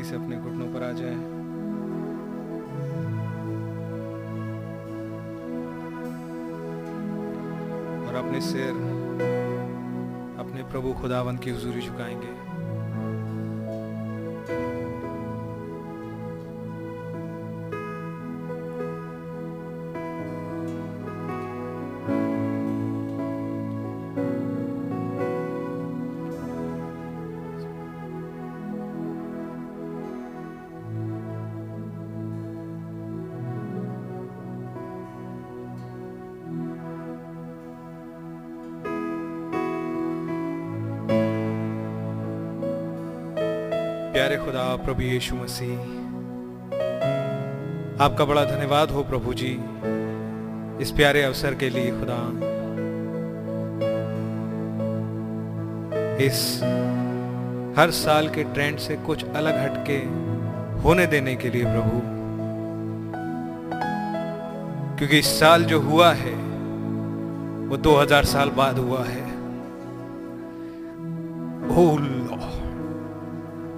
जल्दी से अपने घुटनों पर आ जाए। और अपने सिर अपने प्रभु खुदावन की हजूरी झुकाएँगे। प्यारे खुदा, प्रभु यीशु मसीह, आपका बड़ा धन्यवाद हो प्रभु जी, इस प्यारे अवसर के लिए खुदा। इस हर साल के ट्रेंड से कुछ अलग हटके, होने देने के लिए प्रभु, क्योंकि इस साल जो हुआ है, वो 2000 साल बाद हुआ है। ओ लॉर्ड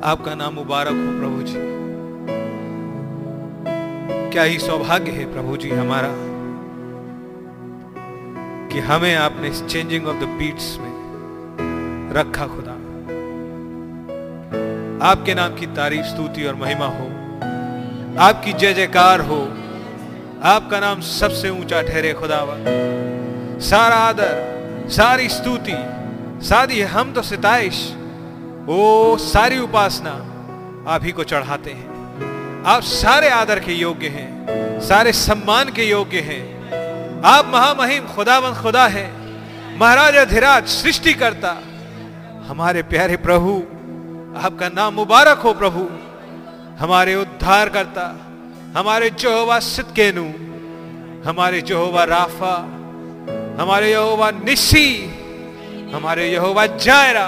आपका नाम मुबारक हो प्रभु जी। क्या ही सौभाग्य है प्रभु जी हमारा कि हमें आपने इस चेंजिंग ऑफ़ द बीट्स में रखा खुदा। आपके नाम की तारीफ़, स्तुति और महिमा हो। आपकी जय जयकार हो। आपका नाम सबसे ऊँचा ठहरे खुदावा सारा आदर, सारी स्तुति, सारी हम तो सिताइश वो सारी उपासना आप ही को चढ़ाते हैं। आप सारे आदर के योग्य हैं, सारे सम्मान के योग्य हैं। आप महामहिम खुदावन खुदा है, महाराज अधिराज सृष्टि करता हमारे प्यारे प्रभु, आपका नाम मुबारक हो प्रभु। हमारे उद्धार करता हमारे जोहवा सितकेनु हमारे जोहवा राफा, हमारे यहोवा निशी हमारे यहोवा जायरा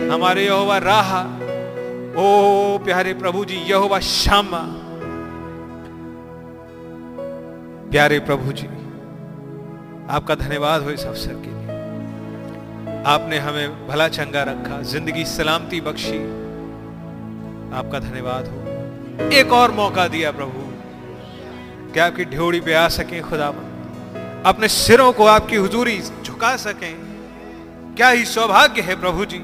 हमारे यहोवा राहा, ओ प्यारे प्रभु जी, यहोवा श्यामा। प्यारे प्रभु जी, आपका धन्यवाद हो इस अवसर के लिए। आपने हमें भला चंगा रखा, ज़िंदगी सलामती बख्शी। आपका धन्यवाद हो। एक और मौका दिया प्रभु, कि आपकी ढ्योड़ी पे आ सकें खुदा अपने सिरों को आपकी हुजूरी झुका सकें। क्या ही सौभाग्य है प्रभु जी।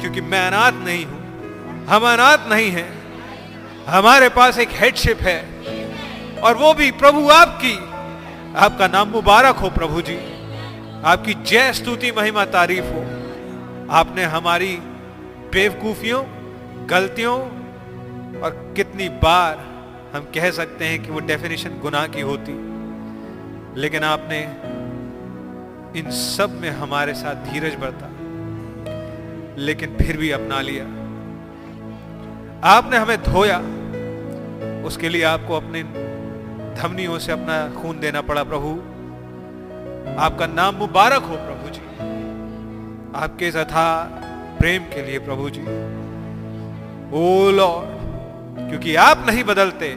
क्योंकि मैं अनाथ नहीं हूँ। हम अनाथ नहीं हैं। हमारे पास एक हेडशिप है। और वो भी प्रभु आपकी। आपका नाम मुबारक हो प्रभु जी। आपकी जय स्तुति महिमा तारीफ़ हो। आपने हमारी बेवकूफियों, गलतियों और कितनी बार हम कह सकते हैं कि वो डेफिनेशन गुनाह की होती। लेकिन आपने इन सब में हमारे साथ धीरज बरता। लेकिन फिर भी अपना लिया। आपने हमें धोया। उसके लिए आपको अपने धमनियों से अपना खून देना पड़ा, प्रभु। आपका नाम मुबारक हो, प्रभु जी। आपके तथा प्रेम के लिए, प्रभु जी। ओ लॉर्ड, क्योंकि आप नहीं बदलते,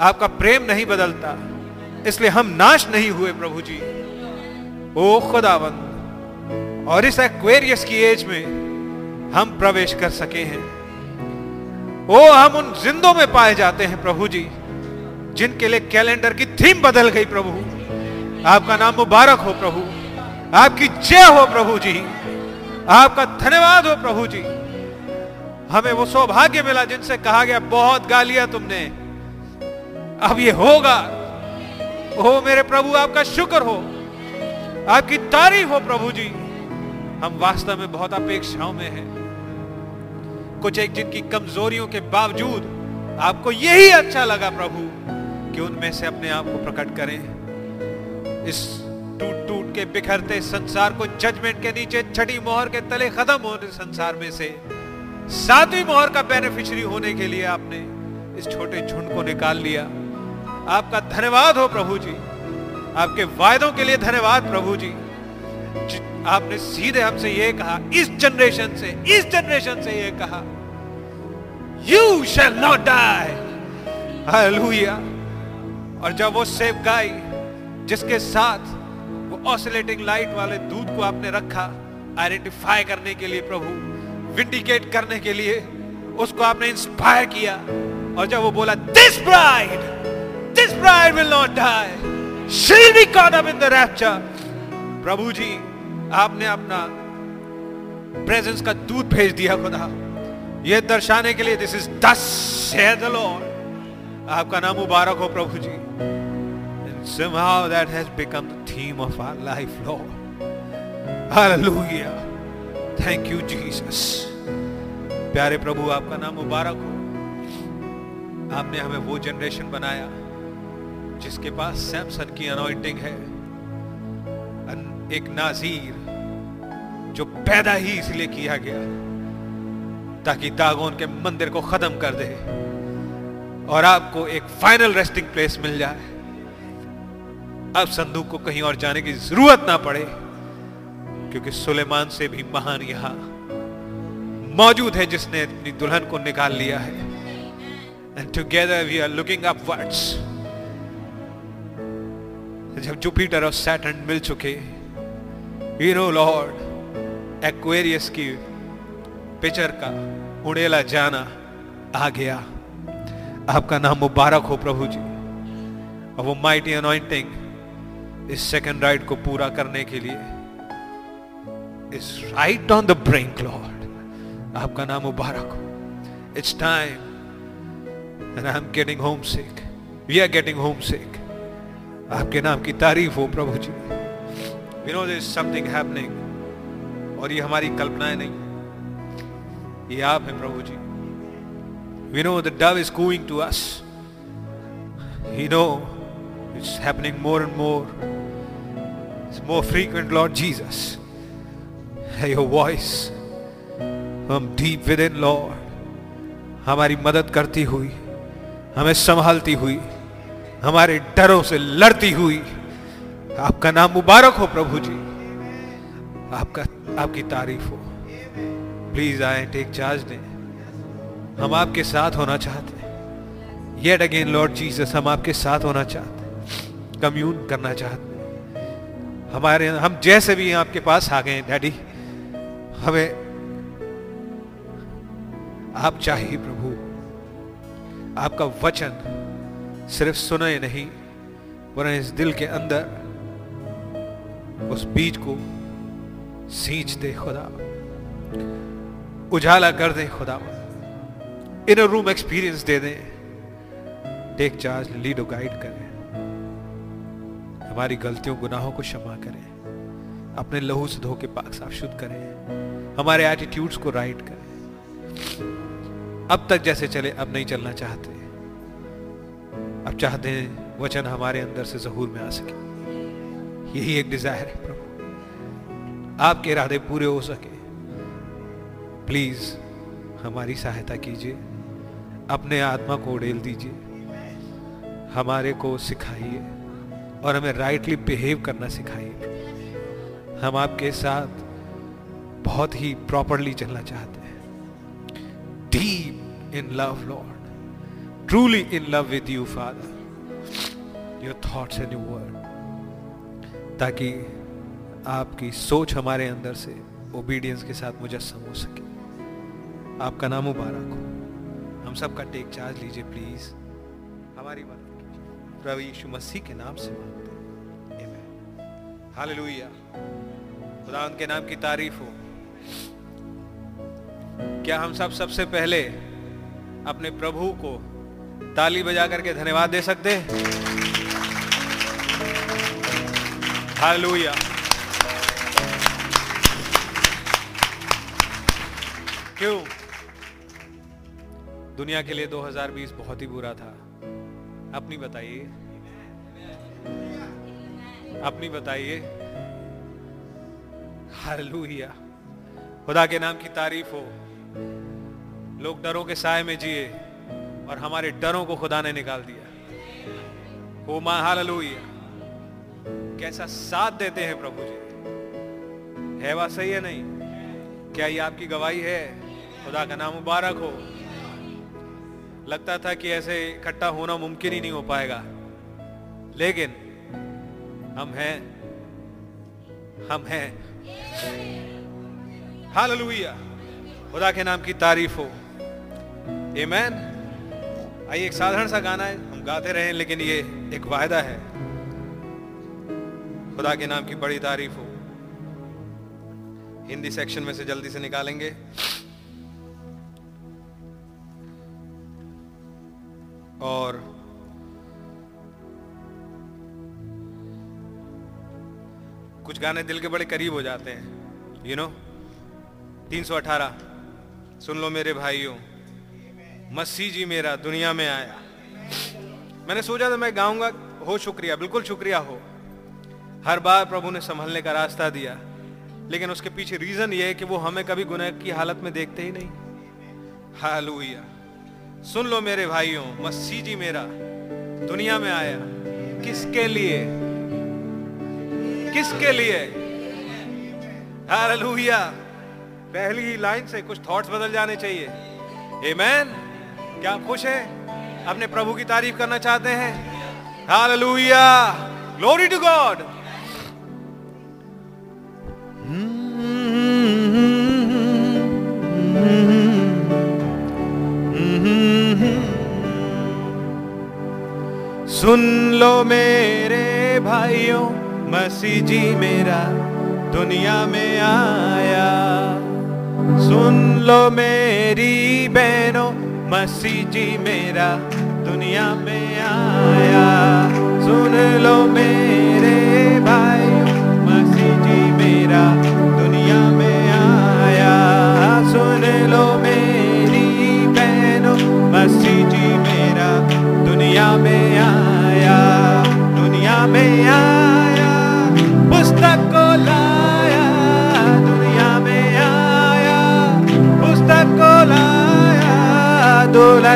आपका प्रेम नहीं बदलता, इसलिए हम नाश नहीं हुए, प्रभु जी। ओ खुदावंद, और इस एक्वेरियस की एज में हम प्रवेश कर सके हैं। ओ, हम उन जिंदों में पाए जाते हैं प्रभु जी, जिनके लिए कैलेंडर की थीम बदल गई प्रभु। आपका नाम मुबारक हो प्रभु। आपकी जय हो प्रभु जी। आपका धन्यवाद हो प्रभु जी। हमें वो सौभाग्य मिला जिनसे कहा गया, बहुत गालियाँ तुमने। अब ये होगा। ओ, मेरे प्रभु, आपका शुक्र हो। आपकी तारीफ़ हो प्रभु जी। हम वास्तव में बहुत अपेक्षाओं में हैं। कुछ एक जिनकी कमजोरियों के बावजूद आपको यही अच्छा लगा प्रभु, कि उनमें से अपने आप को प्रकट करें। इस टूट टूट के बिखरते संसार को जजमेंट के नीचे छठी मोहर के तले खत्म होने संसार में से सातवीं मोहर का बेनिफिशियरी होने के लिए आपने इस छोटे झुंड को निकाल लिया। आपका धन्यवाद हो प्रभु जी। आपके वायदों के लिए धन्यवाद प्रभु जी। आपने सीधे हमसे ये कहा, इस जनरेशन से, इस जनरेशन से ये कहा you shall not die hallelujah और जब वो सेव गाय जिसके साथ वो ऑसिलेटिंग लाइट वाले दूध को आपने रखा आइडेंटिफाई करने के लिए प्रभु विंडिकेट करने के लिए, उसको आपने इंस्पायर किया, और जब वो बोला this bride this bride will not die she be caught up in the rapture प्रभु जी आपने अपना प्रेजेंस का दूध भेज दिया खुदा। ये दर्शाने के लिए दिस इज़ दस लॉर्ड आपका नाम मुबारक हो प्रभु जी। Somehow that has become the theme of our life, lord hallelujah thank you, jesus प्यारे प्रभु, आपका नाम मुबारक हो। आपने हमें वो जनरेशन बनाया, जिसके पास सैमसन की अनॉइंटिंग है। एक नाजीर जो पैदा ही इसलिए किया गया ताकि दागोन के मंदिर को खत्म कर दे और आपको एक फाइनल रेस्टिंग प्लेस मिल जाए। अब संदूक को कहीं और जाने की ज़रूरत ना पड़े, क्योंकि सुलेमान से भी महान यहाँ मौजूद है जिसने अपनी दुल्हन को निकाल लिया है। And together we are looking upwards जब जुपिटर और सैटर्न मिल चुके यू नो लॉर्ड एक्वेरियस की पिक्चर का उड़ेला जाना आ गया। आपका नाम मुबारक हो प्रभु जी। और वो माइटी अनॉइंटिंग इस सेकंड राइड को पूरा करने के लिए is right on the brink Lord आपका नाम मुबारक हो। It's time and I am getting home sick we are getting home sick आपके नाम की तारीफ़ हो प्रभु जी। We know this something happening और ये हमारी कल्पनाएँ नहीं ये आप हैं प्रभु जी। We know the dove is going to us he know it's happening more and more it's more frequent Lord Jesus your voice हम डीप विद इन लॉर्ड हमारी मदद करती हुई, हमें संभालती हुई, हमारे डरों से लड़ती हुई, आपका नाम मुबारक हो प्रभु जी। आपका आपकी तारीफ़ हो। प्लीज़ आए टेक चार्ज दें। हम आपके साथ होना चाहते हैं। येट अगेन लॉर्ड जीसस हम आपके साथ होना चाहते हैं। कम्यून करना चाहते हैं। हमारे, हम जैसे भी आपके पास आ गए डैडी हमें आप चाहिए, प्रभु। आपका वचन सिर्फ़ सुने नहीं, वरन इस दिल के अंदर, उस बीज को सींच दे खुदा। उजाला कर दे खुदा। इन रूम एक्सपीरियंस दे दें। टेक चार्ज लीड गाइड करें। हमारी गलतियों, गुनाहों को क्षमा करें। अपने लहू से धो के पाक साफ़ शुद्ध करें। हमारे एटीट्यूड्स को राइट करें। अब तक जैसे चले, अब नहीं चलना चाहते। अब चाहते हैं वचन हमारे अंदर से जहूर में आ सके। यही एक डिज़ायर है प्रभु। आपके इरादे पूरे हो सके। प्लीज़ हमारी सहायता कीजिए। अपने आत्मा को उड़ेल दीजिए। हमारे को सिखाइए और हमें राइटली बिहेव करना सिखाइए। हम आपके साथ बहुत ही प्रॉपरली चलना चाहते हैं। Deep in love Lord truly in love with you father your thoughts and your word. ताकि आपकी सोच हमारे अंदर से ओबीडियंस के साथ मुजस्म हो सके। आपका नाम मुबारक हो। हम सबका टेक चार्ज लीजिए प्लीज़ हमारी मदद कीजिए। प्रभु यीशु मसीह के नाम से मांगते हैं। हालेलुया खुदा उनके नाम की तारीफ़ हो। क्या हम सब सबसे पहले अपने प्रभु को ताली बजा करके धन्यवाद दे सकते हालेलुया क्यों? दुनिया के लिए 2020 बहुत ही बुरा था। अपनी बताइए। अपनी बताइए। हर हालेलुया। खुदा के नाम की तारीफ़ हो। लोग डरों के साय में जिए और हमारे डरों को खुदा ने निकाल दिया। ओ माँ, हालेलुया। कैसा साथ देते हैं प्रभु जी। है बात सही है नहीं? क्या ये आपकी गवाही है? खुदा का नाम मुबारक हो। लगता था कि ऐसे इकट्ठा होना मुमकिन ही नहीं हो पाएगा। लेकिन हम हैं। हम हैं। हालेलुया। खुदा के नाम की तारीफ़ हो। मैन आइए एक साधारण सा गाना है। हम गाते रहे, लेकिन ये एक वायदा है। खुदा के नाम की बड़ी तारीफ़ हो। हिंदी सेक्शन में से जल्दी से निकालेंगे। और कुछ गाने दिल के बड़े करीब हो जाते हैं यू नो 318 सुन लो मेरे भाइयों मसीह जी मेरा दुनिया में आया। मैंने सोचा था मैं गाऊँगा, हो शुक्रिया, बिल्कुल शुक्रिया हो। हर बार प्रभु ने संभलने का रास्ता दिया, लेकिन उसके पीछे रीजन ये है कि वो हमें कभी गुनह की हालत में देखते ही नहीं। हालुया। सुन लो मेरे भाइयों मसीह जी मेरा दुनिया में आया किसके लिए किसके लिए हालेलुया पहली ही लाइन से कुछ थॉट्स बदल जाने चाहिए एमेन क्या आप खुश हैं अपने प्रभु की तारीफ़ करना चाहते हैं हालेलुया ग्लोरी टू गॉड सुन लो मेरे भाइयों, मसीह जी मेरा दुनिया में आया। सुन लो मेरी बहनों, मसीह जी मेरा दुनिया में आया। सुन लो मेरे भाई मसीह जी मेरा दुनिया में आया। सुन लो मेरी बहनों, मसीह जी मेरा दुनिया में आया।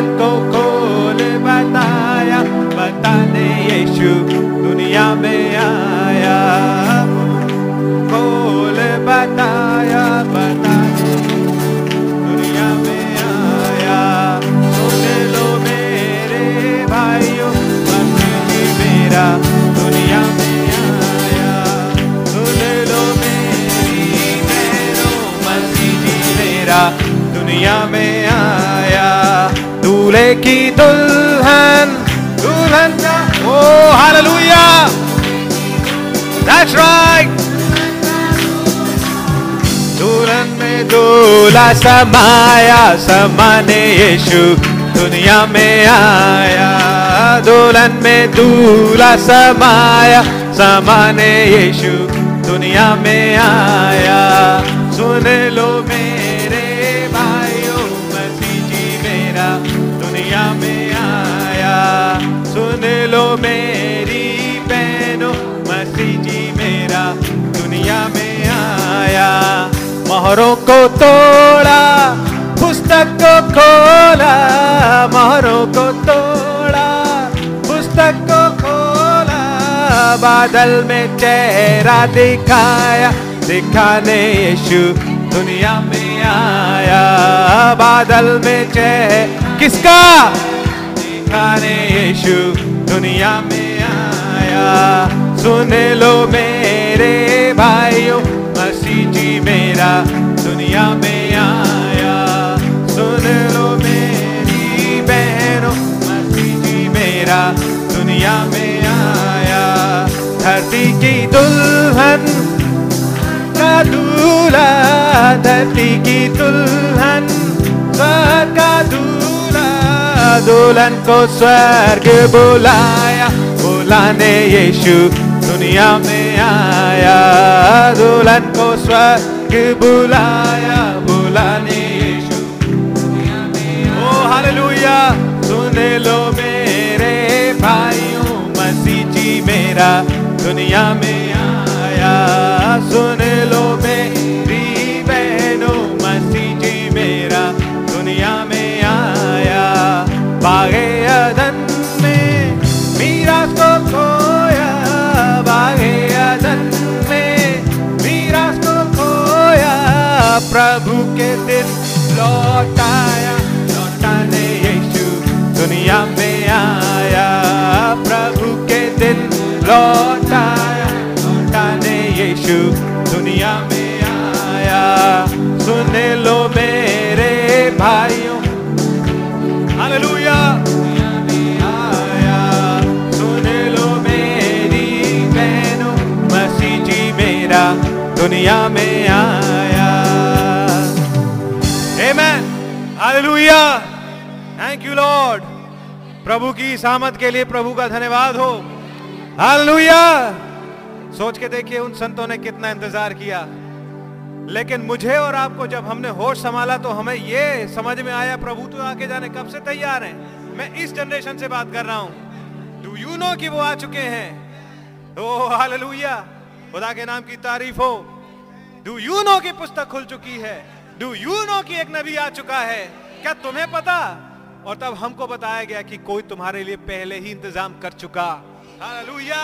को खोल बताया। बताने यीशु दुनिया में आया। खोल बताया। दुनिया में आया। दूल्हे की दुल्हन दुल्हन का ओ, हालेलुया। दैट्स राइट दुल्हन में दूल्हा समाया, समाने यीशु दुनिया में आया। दुल्हन में दूल्हा समाया, समाने यीशु दुनिया में आया। सुन लो मेरे को तोड़ा, पुस्तक को खोला, मोहरों को तोड़ा, पुस्तक को खोला, बादल में चेहरा दिखाया, दिखाने यीशु दुनिया में आया, बादल में चेहरा किसका? दिखाने यीशु दुनिया में आया, सुन लो मेरे भाइयों, मसीह जी मेरा में आया। सुन मेरी दुनिया में आया। धरती की दुल्हन का धरती की दुल्हन स्वर्ग का दूल्हा। दुल्हन को स्वर्ग बुलाया, बुलाने यीशु दुनिया में आया। दुल्हन को स्वर्ग बुलाया। मेरा दुनिया में आया। सुन लो मेरी बहनों, मसीह जी मेरा दुनिया में आया। बागे अदन में मीरा को खोया। बागे अदन में मीरा को खोया। प्रभु के दिन लौटाया, लौटाने यीशु दुनिया में आया। प्रभु के दिन लौटा, लौटाने यीशु, दुनिया में आया। सुन लो मेरे भाइयों। हालेलुया। दुनिया में आया। Amen. Hallelujah. Thank you Lord प्रभु की सामत के लिए प्रभु का धन्यवाद हो। Hallelujah. सोच के देखिए, उन संतों ने कितना इंतज़ार किया। लेकिन मुझे और आपको जब हमने होश संभाला तो हमें ये समझ में आया, प्रभु तो आके जाने कब से तैयार हैं? मैं इस जनरेशन से बात कर रहा हूँ। डू यू नो कि वो आ चुके हैं? ओ, हालेलुया। खुदा के नाम की तारीफ़ हो। डू यू नो की पुस्तक खुल चुकी है? डू यू नो कि एक नबी आ चुका है? क्या तुम्हें पता? और तब हमको बताया गया कि कोई तुम्हारे लिए पहले ही इंतज़ाम कर चुका। हालेलुया।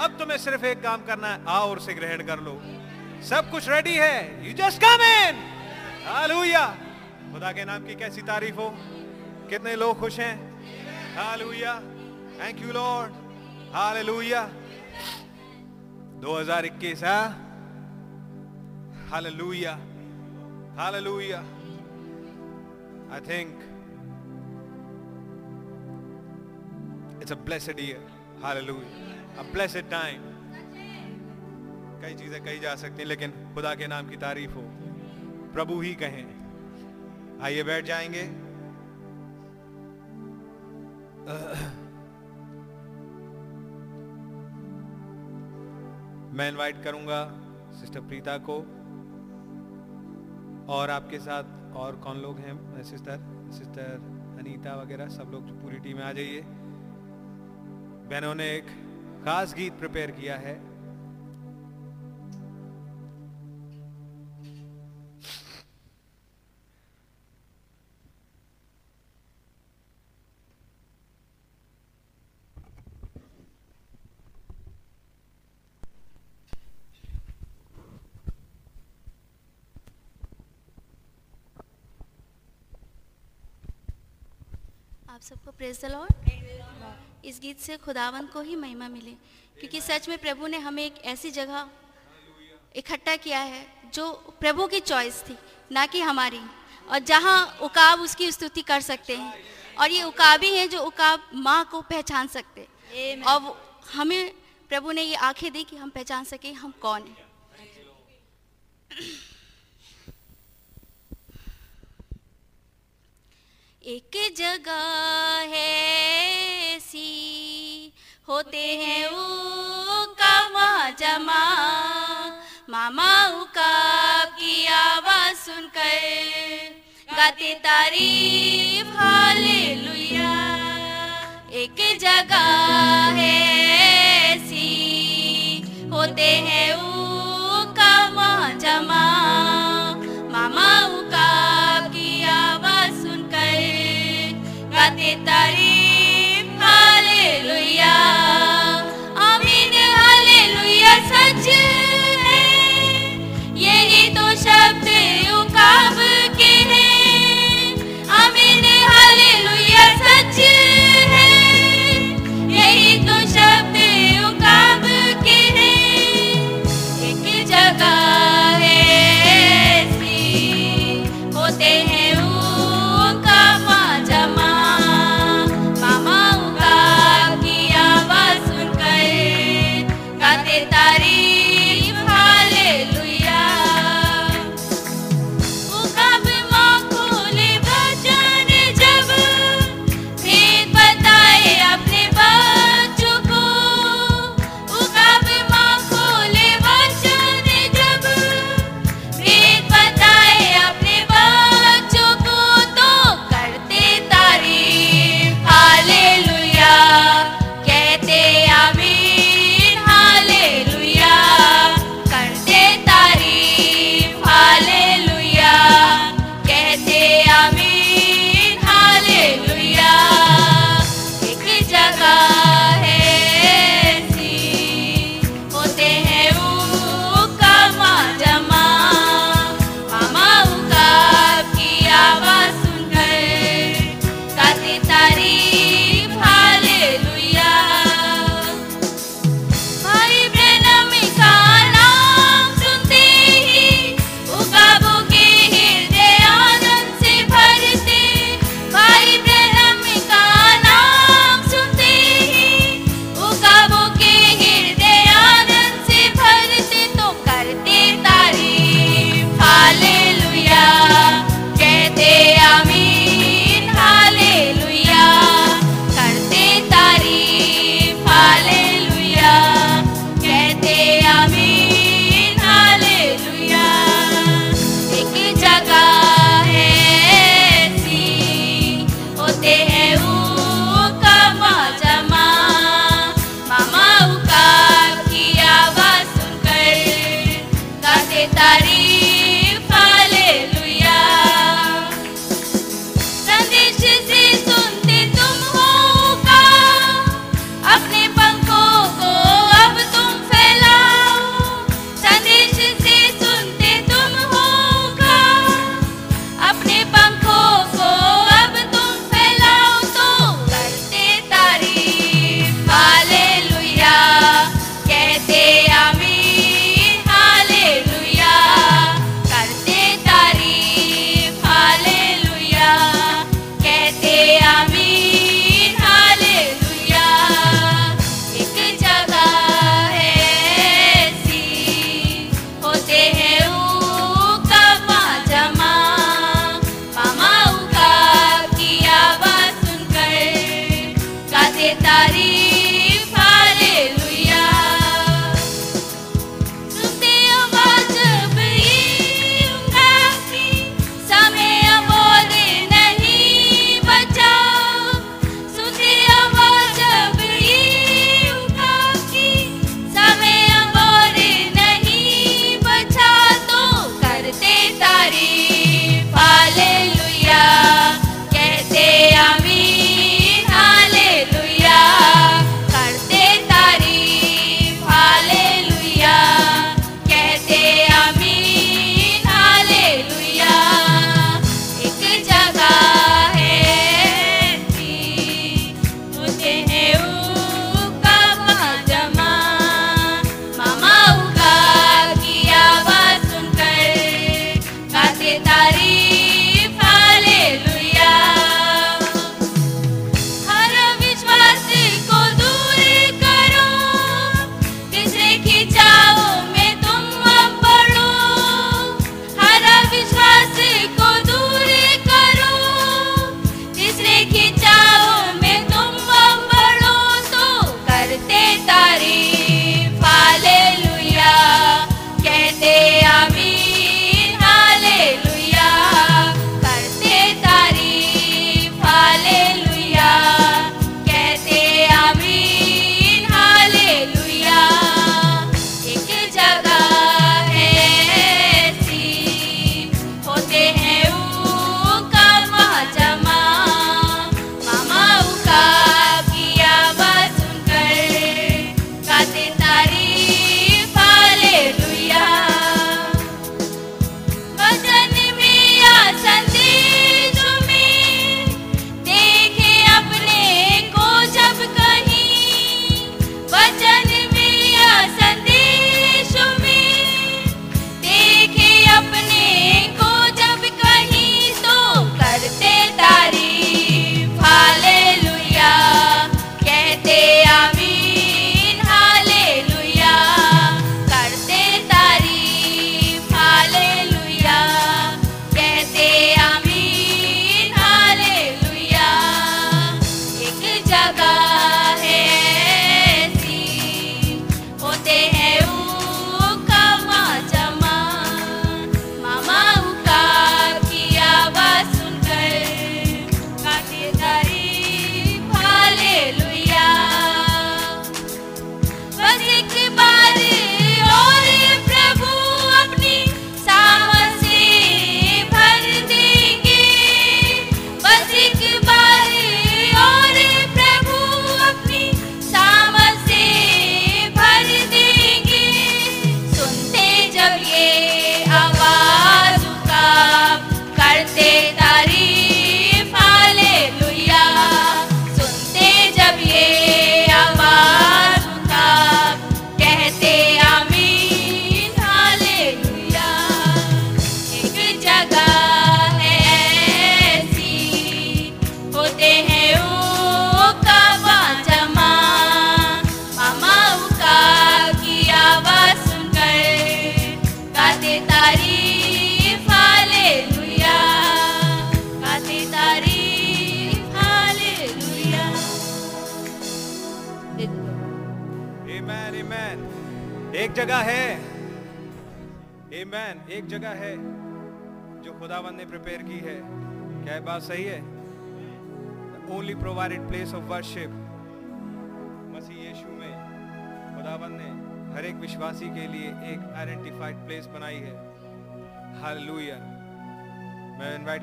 अब तुम्हें सिर्फ़ एक काम करना है, आओ और उसे ग्रहण कर लो। सब कुछ रेडी है। You just come in hallelujah. खुदा के नाम की कैसी तारीफ़ हो? कितने लोग खुश हैं? Hallelujah. Thank you Lord hallelujah. 2021 है? Hallelujah. Hallelujah. I think it's a blessed year hallelujah a blessed time कई चीज़ें कही जा सकती हैं, लेकिन खुदा के नाम की तारीफ़ हो। प्रभु ही कहें। आइए बैठ जाएँगे। मैं इनवाइट करूँगा सिस्टर प्रीता को। और आपके साथ और कौन लोग हैं सिस्टर सिस्टर अनीता वगैरह, सब लोग पूरी टीम में आ जाइए। बहनों ने एक खास गीत प्रिपेयर किया है। आप सबको प्रेज द लॉर्ड इस गीत से खुदावन को ही महिमा मिले। क्योंकि सच में प्रभु ने हमें एक ऐसी जगह इकट्ठा किया है जो प्रभु की चॉइस थी ना कि हमारी। और जहाँ उकाब उसकी स्तुति कर सकते हैं। और ये उकाबी हैं जो उकाब माँ को पहचान सकते और हमें प्रभु ने ये आँखें दी कि हम पहचान सके हम कौन हैं। एक जगह है ऐसी, होते हैं उकामा जमा मामा उकाब की आवाज़ सुनकर गाते तारीफ़ हाले लुया एक जगह है ऐसी, होते हैं उकामा जमा गाते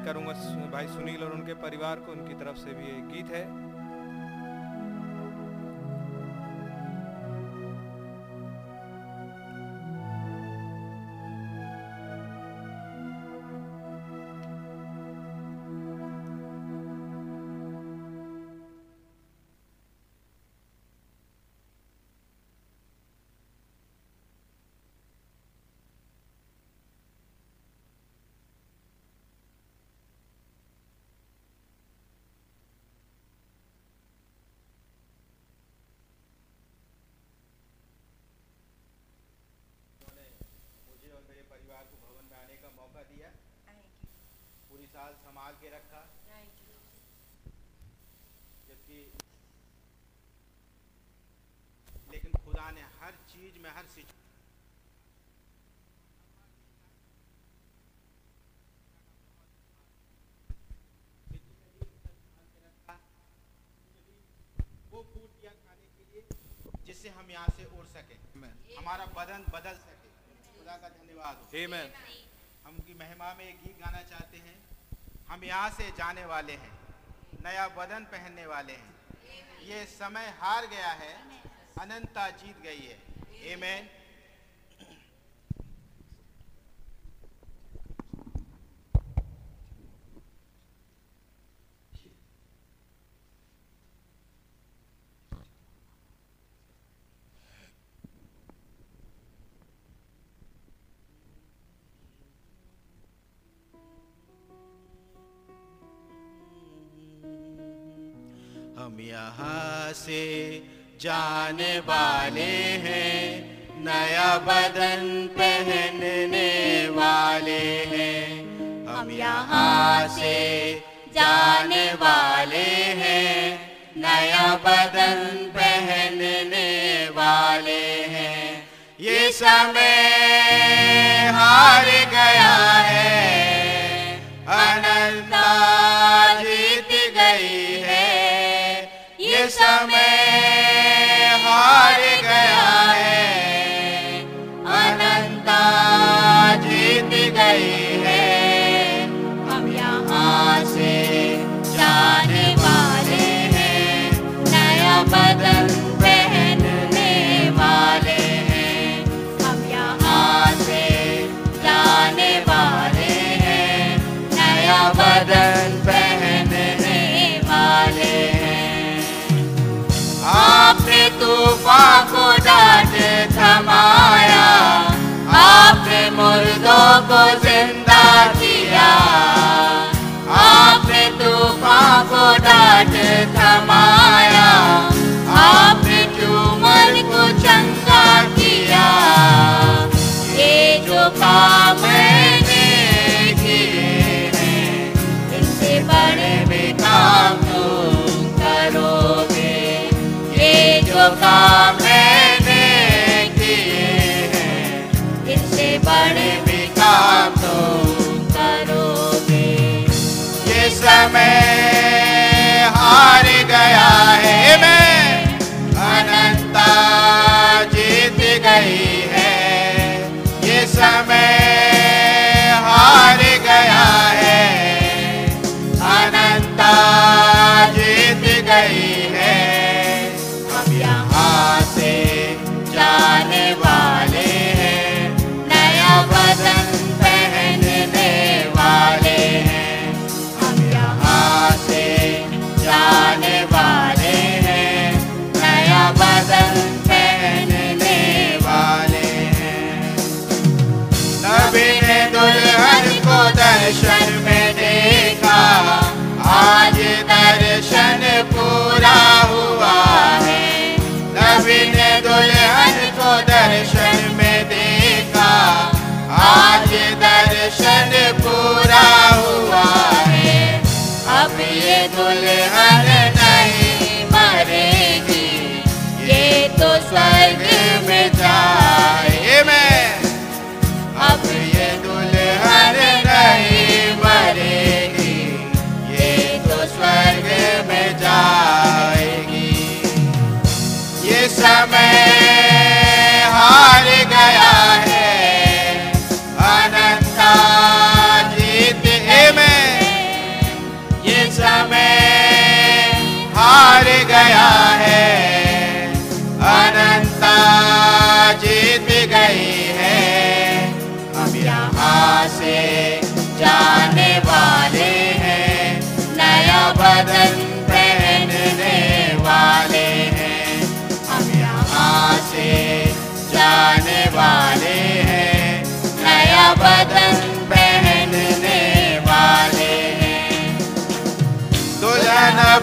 करूँगा भाई सुनील और उनके परिवार को उनकी तरफ़ से भी एक गीत है। पूरी साल संभाल के रखा। जबकि लेकिन खुदा ने हर चीज़ में हर सिचुएशन जिससे हम यहाँ से उड़ सके। हमारा बदन बदल सके। खुदा का धन्यवाद हम उनकी महिमा में एक गीत गाना चाहते हैं। हम यहाँ से जाने वाले हैं। नया बदन पहनने वाले हैं। ये समय हार गया है। अनंता जीत गई है। ए हम जाने वाले हैं, नया बदन पहनने वाले हैं। हम यहाँ से जाने वाले हैं, नया बदन पहनने वाले हैं। ये समय हार गया है, अनंता जीत गई है। ये समय तूफ़ान को डांट थमाया आपने मुर्दों को ज़िंदा किया। आपने तूफ़ान को डांट थमाया। आपने ट्यूमर को चंगा किया। ये जो काम काम मैंने किए भी काम तुम करोगे। ये समय हार गया है। मैं अनंता जीत गई है। ये समय हार गया है। अनंता जीत गई है। जाने वाले हैं। नया बदन पहनने वाले हैं। हम यहाँ से जाने वाले हैं। नया बदन पहनने वाले हैं। नबी ने दुल्हन को दर्शन दर्शन में देखा। आज दर्शन पूरा हुआ है। अब ये दुल्हन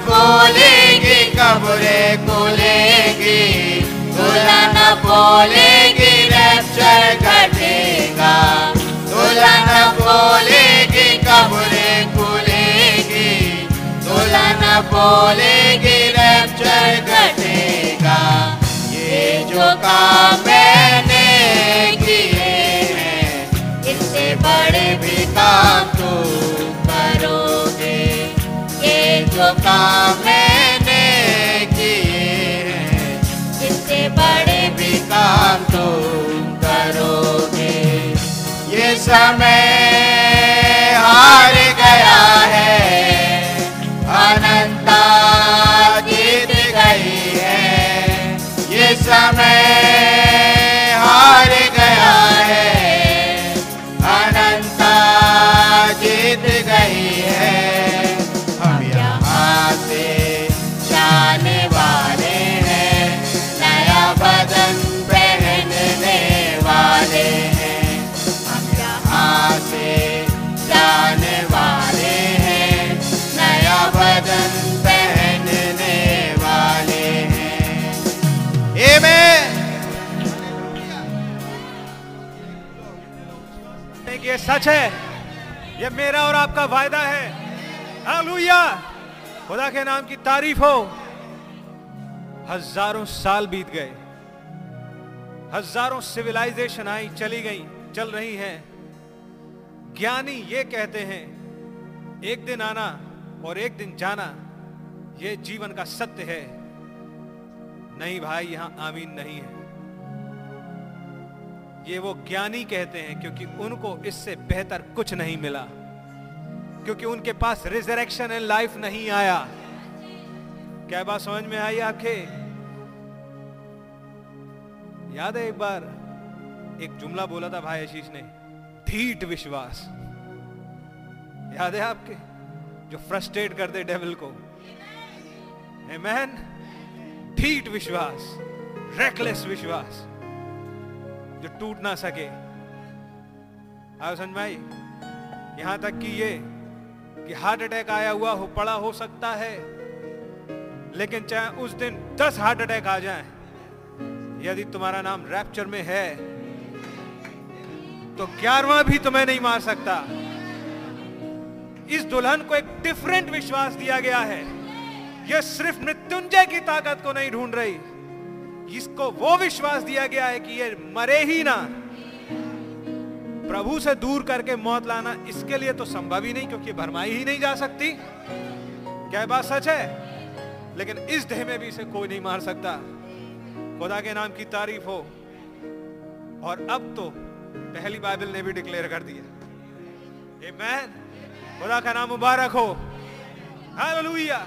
बोलेगी, कब्रे खुलेगी। दुल्हन बोलेगी रैप्चर घटेगा दुल्हन बोलेगी, कब्रे खुलेगी। दुल्हन बोलेगी रैप्चर घटेगा ये जो काम मैंने किए हैं इससे बड़े भी काम का मैंने किए। हैं इससे बड़े करोगे। ये समय हार गया है। आनंद ये सच है, ये मेरा और आपका वायदा है। हालेलुया खुदा के नाम की तारीफ़ हो। हज़ारों साल बीत गए। हज़ारों सिविलाइजेशन आई, चली गई, चल रही हैं। ज्ञानी ये कहते हैं, एक दिन आना और एक दिन जाना, ये जीवन का सत्य है। नहीं भाई, यहाँ आमीन नहीं है। ये वो ज्ञानी कहते हैं, क्योंकि उनको इससे बेहतर कुछ नहीं मिला। क्योंकि उनके पास रिजरेक्शन एंड लाइफ नहीं आया। क्या बात समझ में आई आपके? याद है एक बार, एक जुमला बोला था भाई आशीष ने, धीट विश्वास। याद है आपके? जो फ्रस्ट्रेट कर दे डेविल को। मैन धीट विश्वास रेकलेस विश्वास। जो टूट ना सके। आओ समझ आई यहाँ तक कि ये, कि हार्ट अटैक आया हुआ हो, पड़ा हो सकता है, लेकिन चाहे उस दिन दस हार्ट अटैक आ जाए, यदि तुम्हारा नाम रैप्चर में है तो ग्यारहवा भी तुम्हें नहीं मार सकता। इस दुल्हन को एक डिफरेंट विश्वास दिया गया है। यह सिर्फ़ मृत्युंजय की ताकत को नहीं ढूंढ रही। इसको वो विश्वास दिया गया है कि ये मरे ही ना। प्रभु से दूर करके मौत लाना इसके लिए तो संभव ही नहीं, क्योंकि भरमाई ही नहीं जा सकती। क्या बात सच है? लेकिन इस देह में भी इसे कोई नहीं मार सकता। खुदा के नाम की तारीफ़ हो। और अब तो पहली बाइबल ने भी डिक्लेयर कर दिया। आमेन खुदा का नाम मुबारक हो। हालेलुया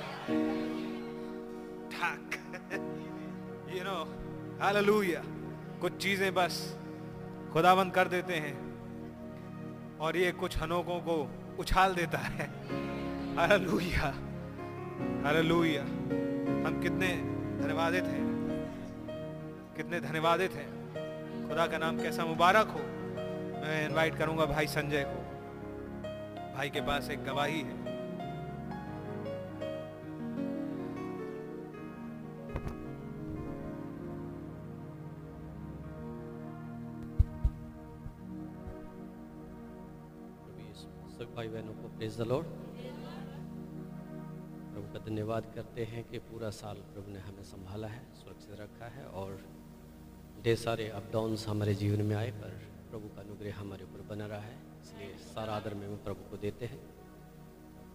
ठाक। यू नो हालेलुया कुछ चीज़ें बस खुदाबंद कर देते हैं और ये कुछ अनोखों को उछाल देता है। हालेलुया हालेलुया हम कितने धन्यवादित हैं। कितने धन्यवादित हैं। खुदा का नाम कैसा मुबारक हो। मैं इनवाइट करूँगा भाई संजय को। भाई के पास एक गवाही है। प्रेज द लॉर्ड प्रभु का धन्यवाद करते हैं कि पूरा साल प्रभु ने हमें संभाला है, सुरक्षित रखा है और ढेर सारे अप डाउन्स हमारे जीवन में आए, पर प्रभु का अनुग्रह हमारे ऊपर बना रहा है, इसलिए सारा आदर में हम प्रभु को देते हैं।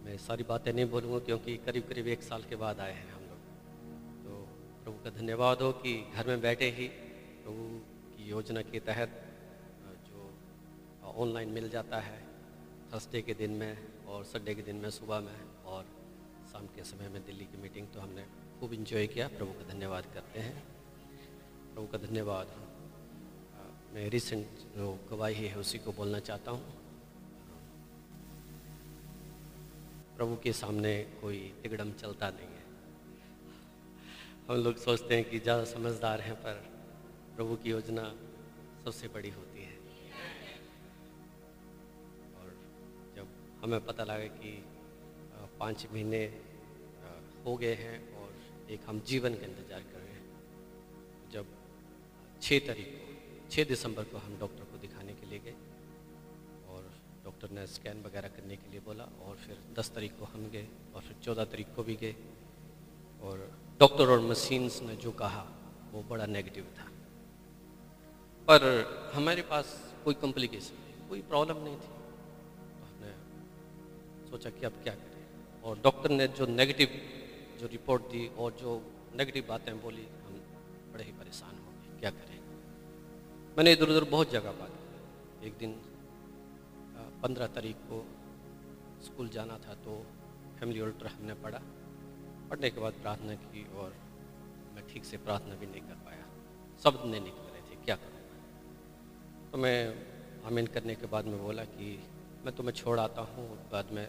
मैं सारी बातें नहीं बोलूँगा क्योंकि करीब करीब एक साल के बाद आए हैं हम लोग। तो प्रभु का धन्यवाद हो कि घर में बैठे ही प्रभु की योजना के तहत, जो ऑनलाइन मिल जाता है थर्सडे के दिन में और संडे के दिन में, सुबह में और शाम के समय में दिल्ली की मीटिंग तो हमने खूब इंजॉय किया। प्रभु का धन्यवाद करते हैं। प्रभु का धन्यवाद। मैं रिसेंट जो गवाही है उसी को बोलना चाहता हूँ। प्रभु के सामने कोई तिगड़म चलता नहीं है। हम लोग सोचते हैं कि ज़्यादा समझदार हैं, पर प्रभु की योजना सबसे बड़ी होती हमें पता लगा कि पाँच महीने हो गए हैं और एक हम जीवन का इंतज़ार कर रहे हैं। जब छः तारीख को छः दिसंबर को हम डॉक्टर को दिखाने के लिए गए और डॉक्टर ने स्कैन वगैरह करने के लिए बोला और फिर दस तारीख को हम गए और फिर चौदह तारीख को भी गए और डॉक्टर और मशीन्स ने जो कहा, वो बड़ा नेगेटिव था। पर हमारे पास कोई कॉम्प्लिकेशन नहीं, कोई प्रॉब्लम नहीं थी। सोचा कि अब क्या करें। और डॉक्टर ने जो नेगेटिव जो रिपोर्ट दी और जो नेगेटिव बातें बोली, हम बड़े ही परेशान हो गए। क्या करें? मैंने इधर उधर बहुत जगह बात की। एक दिन पंद्रह तारीख को स्कूल जाना था तो फैमिली ऑल्टर हमने पढ़ा। पढ़ने के बाद प्रार्थना की और मैं ठीक से प्रार्थना भी नहीं कर पाया। शब्द नहीं निकल रहे थे, क्या करूँ तो मैं आमीन करने के बाद में बोला कि मैं तुम्हें छोड़ आता हूँ, बाद में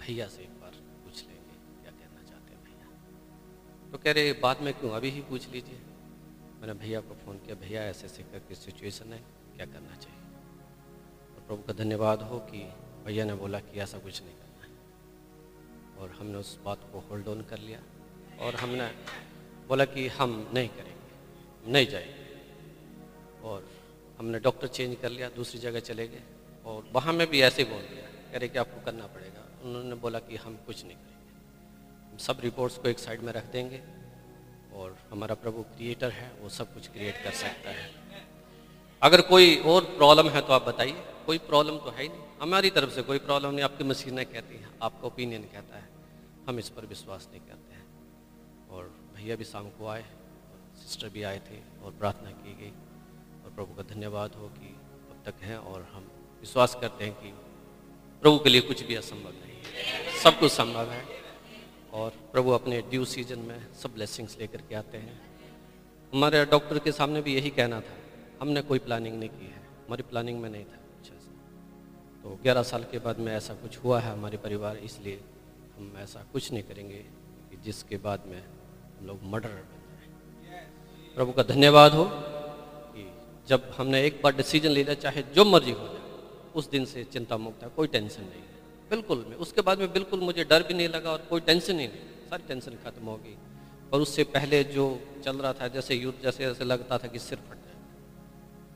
भैया से एक बार पूछ लेंगे क्या कहना चाहते हैं भैया। तो कह रहे, बाद में क्यों? अभी ही पूछ लीजिए। मैंने भैया को फ़ोन किया, भैया, ऐसे ऐसे करके सिचुएशन है, क्या करना चाहिए? और प्रभु का धन्यवाद हो कि भैया ने बोला कि ऐसा कुछ नहीं करना है। और हमने उस बात को होल्ड ऑन कर लिया। और हमने बोला कि हम नहीं करेंगे नहीं जाएँगे। और हमने डॉक्टर चेंज कर लिया, दूसरी जगह चले गए। और वहाँ में भी ऐसे बोल दिया, कह रहे कि आपको करना पड़ेगा। उन्होंने बोला कि हम कुछ नहीं करेंगे। हम सब रिपोर्ट्स को एक साइड में रख देंगे और हमारा प्रभु क्रिएटर है, वो सब कुछ क्रिएट कर सकता है। अगर कोई और प्रॉब्लम है तो आप बताइए। कोई प्रॉब्लम तो है ही नहीं। हमारी तरफ़ से कोई प्रॉब्लम नहीं। आपकी मशीनें कहती हैं, आपका ओपिनियन कहता है। हम इस पर विश्वास नहीं करते हैं। और भैया भी शाम को आए सिस्टर भी आए थे और प्रार्थना की गई। और प्रभु का धन्यवाद हो कि अब तक हैं और हम विश्वास करते हैं कि प्रभु के लिए कुछ भी असंभव नहीं। सब कुछ संभव है। और प्रभु अपने ड्यू सीज़न में सब ब्लेसिंग्स लेकर के आते हैं। हमारे डॉक्टर के सामने भी यही कहना था, हमने कोई प्लानिंग नहीं की है। हमारी प्लानिंग में नहीं था। ऐसा तो 11 साल के बाद में ऐसा कुछ हुआ है हमारे परिवार, इसलिए हम ऐसा कुछ नहीं करेंगे कि जिसके बाद में हम लोग मर्डर बन जाए। प्रभु का धन्यवाद हो कि जब हमने एक बार डिसीज़न ले लिया, चाहे जो मर्ज़ी हो जाए, उस दिन से चिंता मुक्त है, कोई टेंशन नहीं है। बिल्कुल, में उसके बाद में बिल्कुल मुझे डर भी नहीं लगा और कोई टेंशन ही नहीं सारी टेंशन खत्म हो गई। और उससे पहले जो चल रहा था, जैसे युद्ध, जैसे जैसे लगता था कि सिर फट जाए।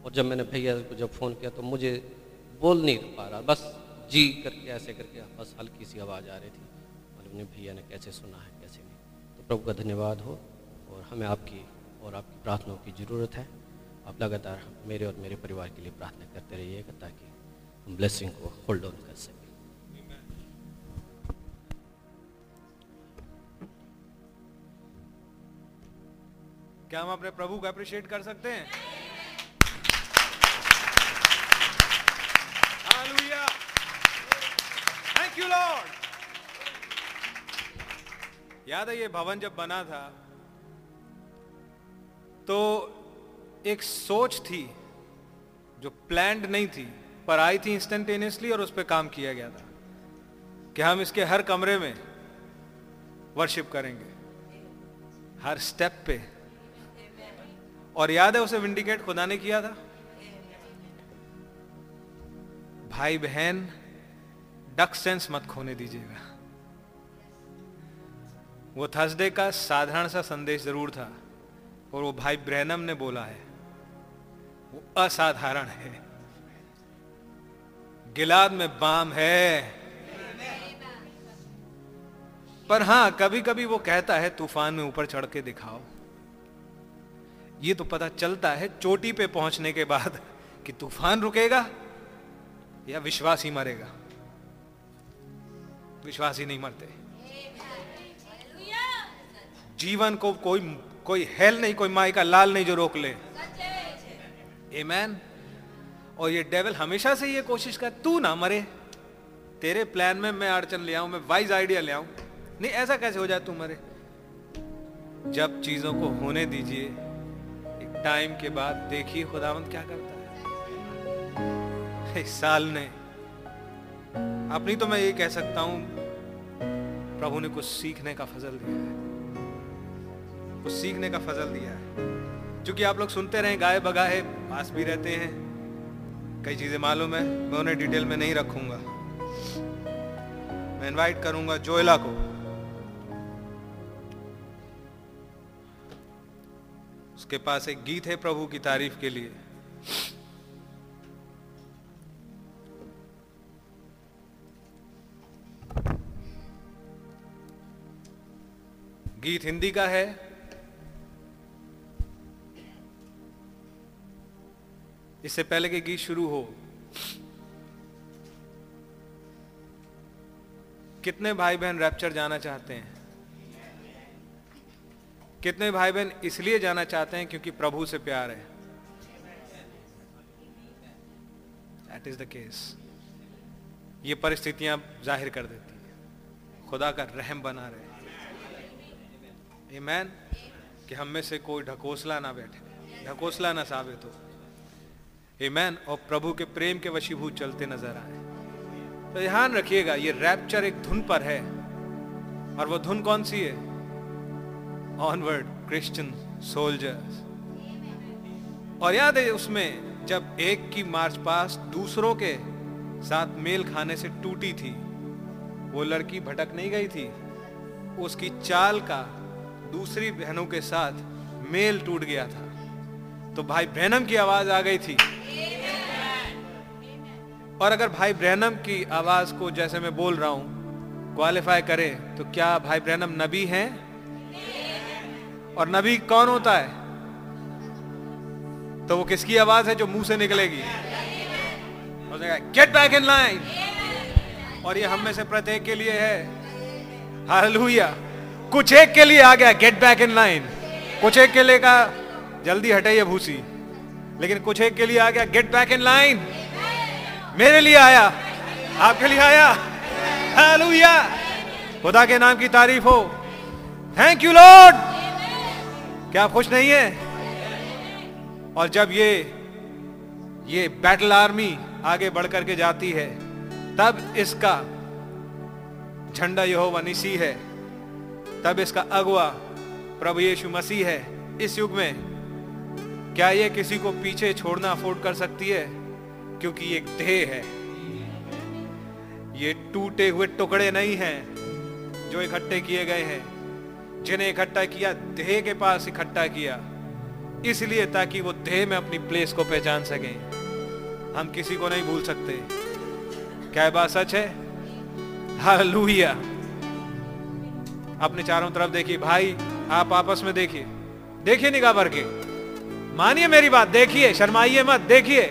और जब मैंने भैया को जब फ़ोन किया तो मुझे बोल नहीं पा रहा। बस जी करके, ऐसे करके, बस हल्की सी आवाज़ आ रही थी। और नहीं भैया ने कैसे सुना है, कैसे नहीं? तो प्रभु का धन्यवाद हो और हमें आपकी और आपकी प्रार्थनाओं की ज़रूरत है। आप लगातार मेरे और मेरे परिवार के लिए प्रार्थना करते रहिएगा ताकि हम ब्लेसिंग को होल्ड ऑन कर सकें। क्या हम अपने प्रभु को अप्रिशिएट कर सकते हैं? थैंक यू लॉर्ड याद है ये भवन जब बना था तो एक सोच थी जो प्लैंड नहीं थी, पर आई थी इंस्टेंटेनियसली और उस पर काम किया गया था कि हम इसके हर कमरे में वर्शिप करेंगे। हर स्टेप पे और याद है उसे विंडिकेट खुदा ने किया था? भाई बहन डक सेंस मत खोने दीजिएगा। वो थर्सडे का साधारण सा संदेश ज़रूर था, और वो भाई ब्रहनम ने बोला है, वो असाधारण है। गिलाद में बाम है। पर हाँ कभी कभी वो कहता है, तूफ़ान में ऊपर चढ़ के दिखाओ। ये तो पता चलता है चोटी पे पहुँचने के बाद कि तूफ़ान रुकेगा या विश्वास ही मरेगा। विश्वास ही नहीं मरते। जीवन को कोई कोई हेल नहीं, कोई माई का लाल नहीं जो रोक ले। एमैन और ये डेविल हमेशा से ये कोशिश कर, तू ना मरे। तेरे प्लान में मैं अड़चन ले आऊँ, मैं वाइज आइडिया ले आऊँ। नहीं, ऐसा कैसे हो जाए तू मरे? जब चीज़ों को होने दीजिए टाइम के बाद देखिए खुदावंत क्या करता है। इस साल ने अपनी तो मैं ये कह सकता हूँ, प्रभु ने कुछ सीखने का फजल दिया है। कुछ सीखने का फजल दिया है। क्योंकि आप लोग सुनते रहे गाय बगाए, पास भी रहते हैं। कई चीज़ें मालूम है, मैं उन्हें डिटेल में नहीं रखूँगा। मैं इनवाइट करूँगा जोयला को। उसके पास एक गीत है प्रभु की तारीफ़ के लिए। गीत हिंदी का है। इससे पहले के गीत शुरू हो। कितने भाई बहन रैप्चर जाना चाहते हैं? कितने भाई बहन इसलिए जाना चाहते हैं क्योंकि प्रभु से प्यार है। दैट इज़ द केस ये परिस्थितियाँ ज़ाहिर कर देती है। खुदा का रहम बना रहे। ईमैन कि हम में से कोई ढकोसला ना बैठे। ढकोसला ना साबित हो। मैन और प्रभु के प्रेम के वशीभूत चलते नज़र आए। तो ध्यान रखिएगा, ये रैप्चर एक धुन पर है। और वो धुन कौन सी है? ऑनवर्ड क्रिश्चियन सोल्जर्स और याद है उसमें जब एक की मार्च पास दूसरों के साथ मेल खाने से टूटी थी, वो लड़की भटक नहीं गई थी, उसकी चाल का दूसरी बहनों के साथ मेल टूट गया था। तो भाई ब्रैनम की आवाज़ आ गई थी। और अगर भाई ब्रैनम की आवाज़ को जैसे मैं बोल रहा हूँ क्वालिफाई करे तो क्या भाई ब्रैनम नबी हैं? और नबी कौन होता है? तो वो किसकी आवाज़ है जो मुँह से निकलेगी? गेट बैक इन लाइन और ये हम में से प्रत्येक के लिए है। हालेलुया कुछ एक के लिए आ गया गेट बैक इन लाइन कुछ एक के लिए का जल्दी हटे ये भूसी. लेकिन कुछ एक के लिए आ गया गेट बैक इन लाइन मेरे लिए आया, आपके लिए आया। हालेलुया खुदा के नाम की तारीफ़ हो। थैंक यू लॉर्ड क्या आप खुश नहीं है? और जब ये ये बैटल आर्मी आगे बढ़ करके जाती है, तब इसका झंडा यहोवा निसी है। तब इसका अगवा प्रभु यीशु मसीह है। इस युग में क्या ये किसी को पीछे छोड़ना अफोर्ड कर सकती है? क्योंकि ये देह है। ये टूटे हुए टुकड़े नहीं हैं जो इकट्ठे किए गए हैं। जिन्हें इकट्ठा किया, देह के पास इकट्ठा किया। इसलिए ताकि वो देह में अपनी प्लेस को पहचान सके। हम किसी को नहीं भूल सकते। क्या बात सच है? हालेलुया। अपने चारों तरफ़ देखिए। भाई, आप आपस में देखिए। देखिए निगाह भर के। मानिए मेरी बात, देखिए। शर्माइए मत, देखिए।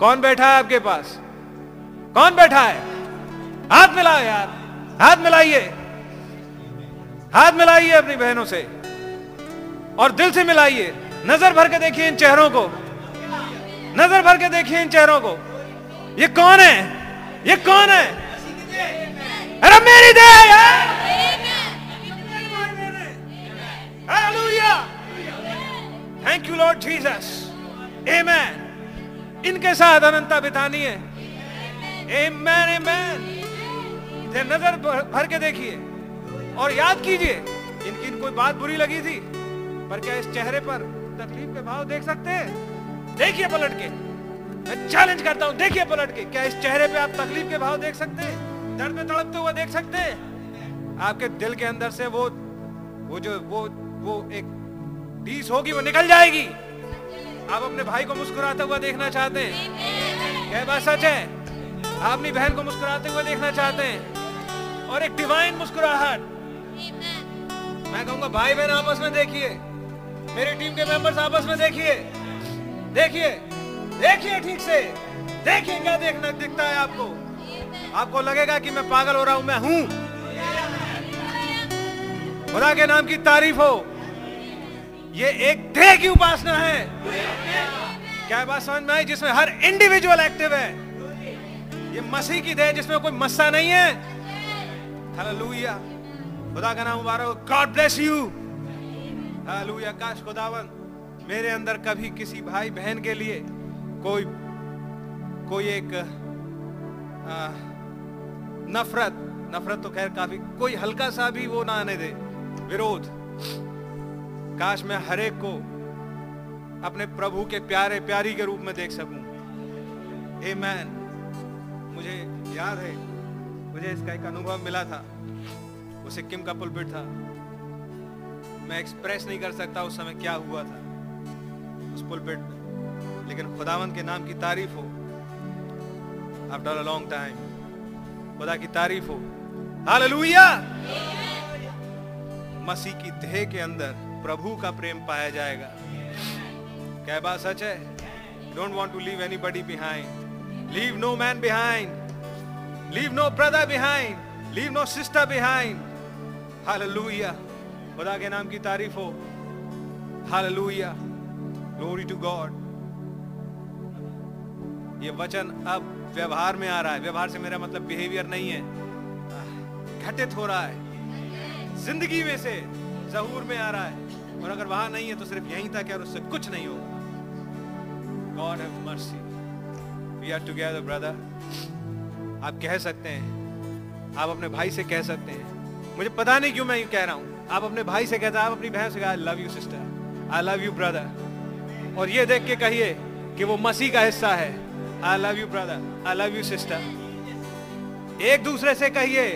कौन बैठा है आपके पास? कौन बैठा है? हाथ मिलाओ यार। हाथ मिलाइए। हाथ मिलाइए अपनी बहनों से और दिल से मिलाइए। नज़र भर के देखिए इन चेहरों को। नज़र भर के देखिए इन चेहरों को। ये कौन है? ये कौन है? अरे मेरी दे thank you Lord Jesus amen इनके साथ अनंता बितानी है। आमेन आमेन नज़र भर के देखिए। और याद कीजिए, इनकी कोई बात बुरी लगी थी, पर क्या इस चेहरे पर तकलीफ़ के भाव देख सकते हैं? देखिए पलट के। मैं चैलेंज करता हूँ, देखिए पलट के, क्या इस चेहरे पे आप तकलीफ़ के भाव देख सकते हैं? दर्द में तड़पते हुए देख सकते हैं? आपके दिल के अंदर से वो वो जो, वो वो एक टीस होगी, वो निकल जाएगी। आप अपने भाई को मुस्कुराते हुए देखना चाहते हैं? क्या बात सच है? आप अपनी बहन को मुस्कुराते हुए देखना चाहते हैं? और एक डिवाइन मुस्कुराहट। मैं कहूँगा भाई बहन आपस में देखिए। मेरी टीम के मेंबर्स आपस में देखिए। देखिए। देखिए ठीक से। देखिए क्या देखना दिखता है आपको। आपको लगेगा कि मैं पागल हो रहा हूँ मैं हूँ। खुदा के नाम की तारीफ़ हो। ये एक देह की उपासना है। क्या बात समझ में आई? जिसमें हर इंडिविजुअल एक्टिव है। ये मसीह की देह जिसमें कोई मस्सा नहीं है। हालेलुया खुदा का नाम मुबारक गॉड ब्लेस यू हालेलुया काश खुदावन मेरे अंदर कभी किसी भाई बहन के लिए कोई कोई एक आ, नफरत नफरत तो खैर काफ़ी कोई हल्का सा भी वो ना आने दे। विरोध। काश मैं हरेक को अपने प्रभु के प्यारे प्यारी के रूप में देख सकूँ। ए मैन मुझे याद है मुझे इसका एक अनुभव मिला था। वो सिक्किम का पुलपिट था। मैं एक्सप्रेस नहीं कर सकता उस समय क्या हुआ था उस पुलपिट में। लेकिन खुदावंत के नाम की तारीफ़ हो। आफ्टर अ लॉन्ग टाइम खुदा की तारीफ़ हो। हालेलुया मसीह की देह के अंदर प्रभु का प्रेम पाया जाएगा। क्या बात सच है? Don't want to leave anybody behind leave no man behind leave no brother behind leave no sister behind hallelujah खुदा के नाम की तारीफ़ हो। हालेलुया ग्लोरी टू गॉड ये वचन अब व्यवहार में आ रहा है। व्यवहार से मेरा मतलब बिहेवियर नहीं है। घटित हो रहा है। ज़िंदगी में से जहूर में आ रहा है। और अगर वहाँ नहीं है तो सिर्फ़ यहीं तक है और उससे कुछ नहीं होगा। God have mercy we are together brother आप कह सकते हैं। आप अपने भाई से कह सकते हैं। मुझे पता नहीं क्यों मैं यूँ कह रहा हूँ। आप अपने भाई से कहता आप अपनी बहन से I love you sister I love you brother और ये देख के कहिए कि वो मसीह का हिस्सा है। I love you brother I love you sister एक दूसरे से कहिए,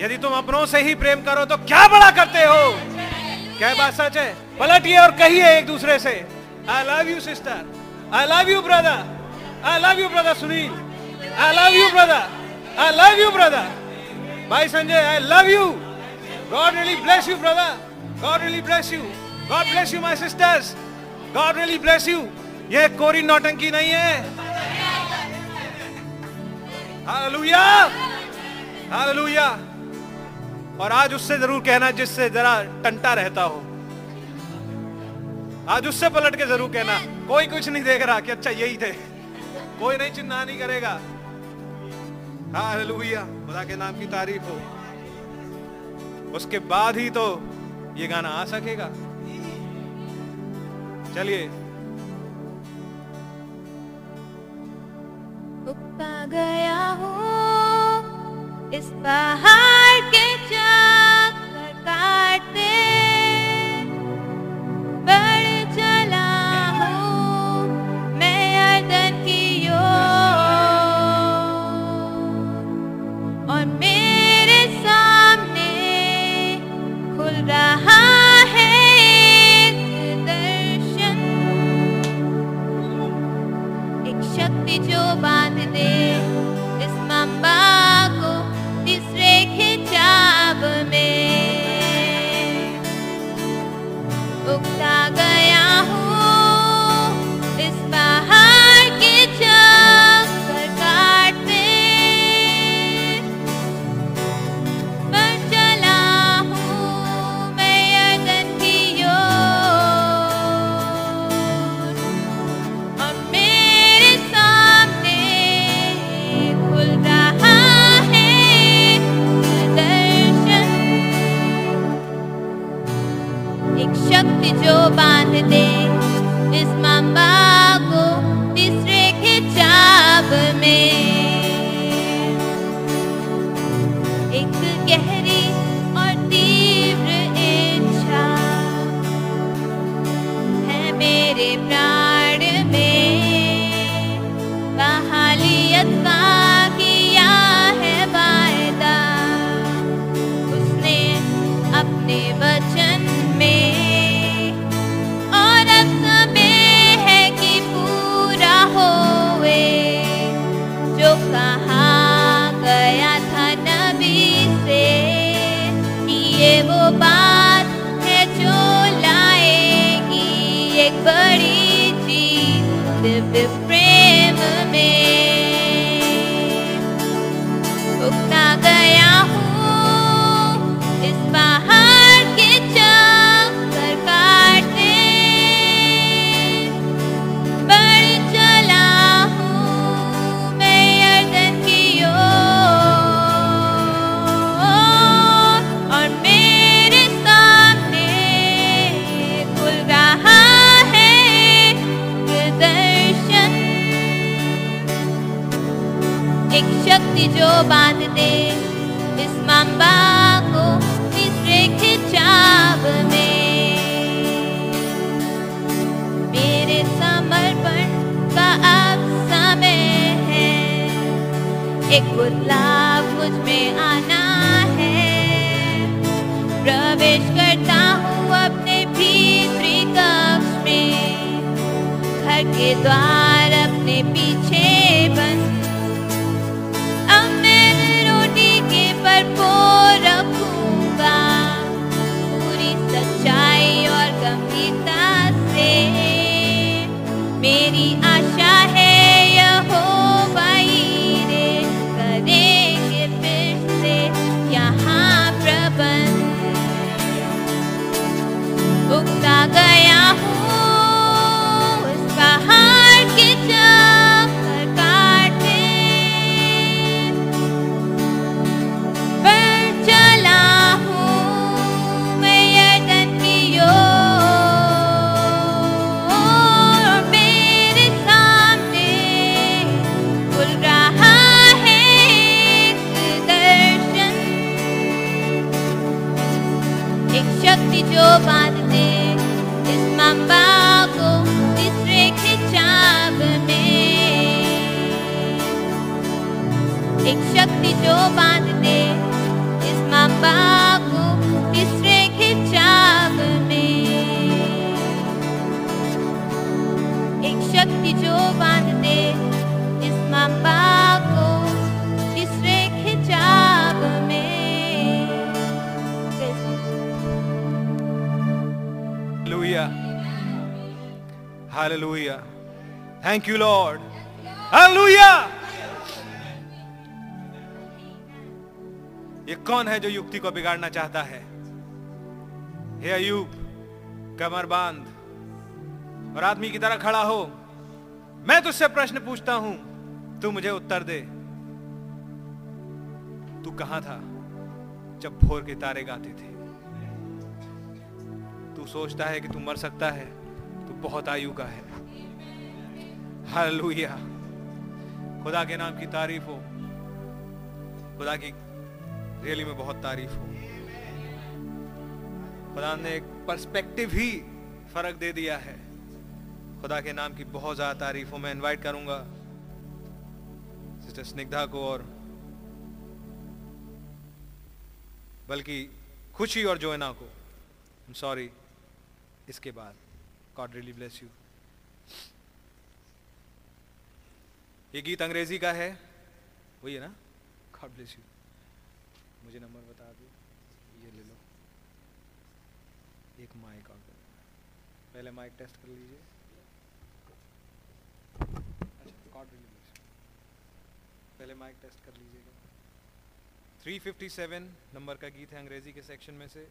यदि तुम अपनों से ही प्रेम करो तो क्या बड़ा करते हो? क्या बात सच है? पलटिए और कहिए एक दूसरे से I love you sister I love you brother I love you brother Sunil I love you brother I love you brother भाई Sanjay I love you God really bless you brother God really bless you God bless you my sisters God really bless you ये कोरी नौटंकी नहीं है। Hallelujah. Hallelujah. और आज उससे ज़रूर कहना जिससे जरा टंटा रहता हो। आज उससे पलट के ज़रूर कहना। कोई कुछ नहीं देख रहा कि अच्छा यही थे। कोई नहीं चिन्ह नहीं करेगा। हालेलुया। खुदा के नाम की तारीफ़ हो। उसके बाद ही तो ये गाना आ सकेगा। चलिए। गया हूँ इस पहाड़ के चक्कर जो बाँध दे इस मम्बा को में। मेरे समर्पण का अब समय है। एक बदलाव मुझमें आना है। प्रवेश करता हूँ अपने भीतरी कक्ष में। घर के द्वार Hallelujah. Thank you, Lord. Hallelujah. ये कौन है जो युक्ति को बिगाड़ना चाहता है हे अयूब कमर बाँध और आदमी की तरह खड़ा हो मैं तुझसे प्रश्न पूछता हूँ तू मुझे उत्तर दे तू कहाँ था जब भोर के तारे गाते थे तू सोचता है कि तू मर सकता है तू बहुत आयु का है हालेलुया। खुदा के नाम की तारीफ़ हो। खुदा की रियली में बहुत तारीफ़ हो। खुदा ने एक पर्सपेक्टिव ही फ़र्क दे दिया है। खुदा के नाम की बहुत ज़्यादा तारीफ़ हो। मैं इनवाइट करूँगा सिस्टर स्निग्धा को और बल्कि खुशी और जोना को। सॉरी इसके बाद। गॉड रियली ब्लेस यू ये गीत अंग्रेज़ी का है। वही है ना? गॉड ब्लेस यू मुझे नंबर बता दो। ये ले लो। एक माइक और पहले माइक टेस्ट कर लीजिए। अच्छा गॉड पहले माइक टेस्ट कर लीजिएगा। 357 नंबर का गीत है अंग्रेज़ी के सेक्शन में से।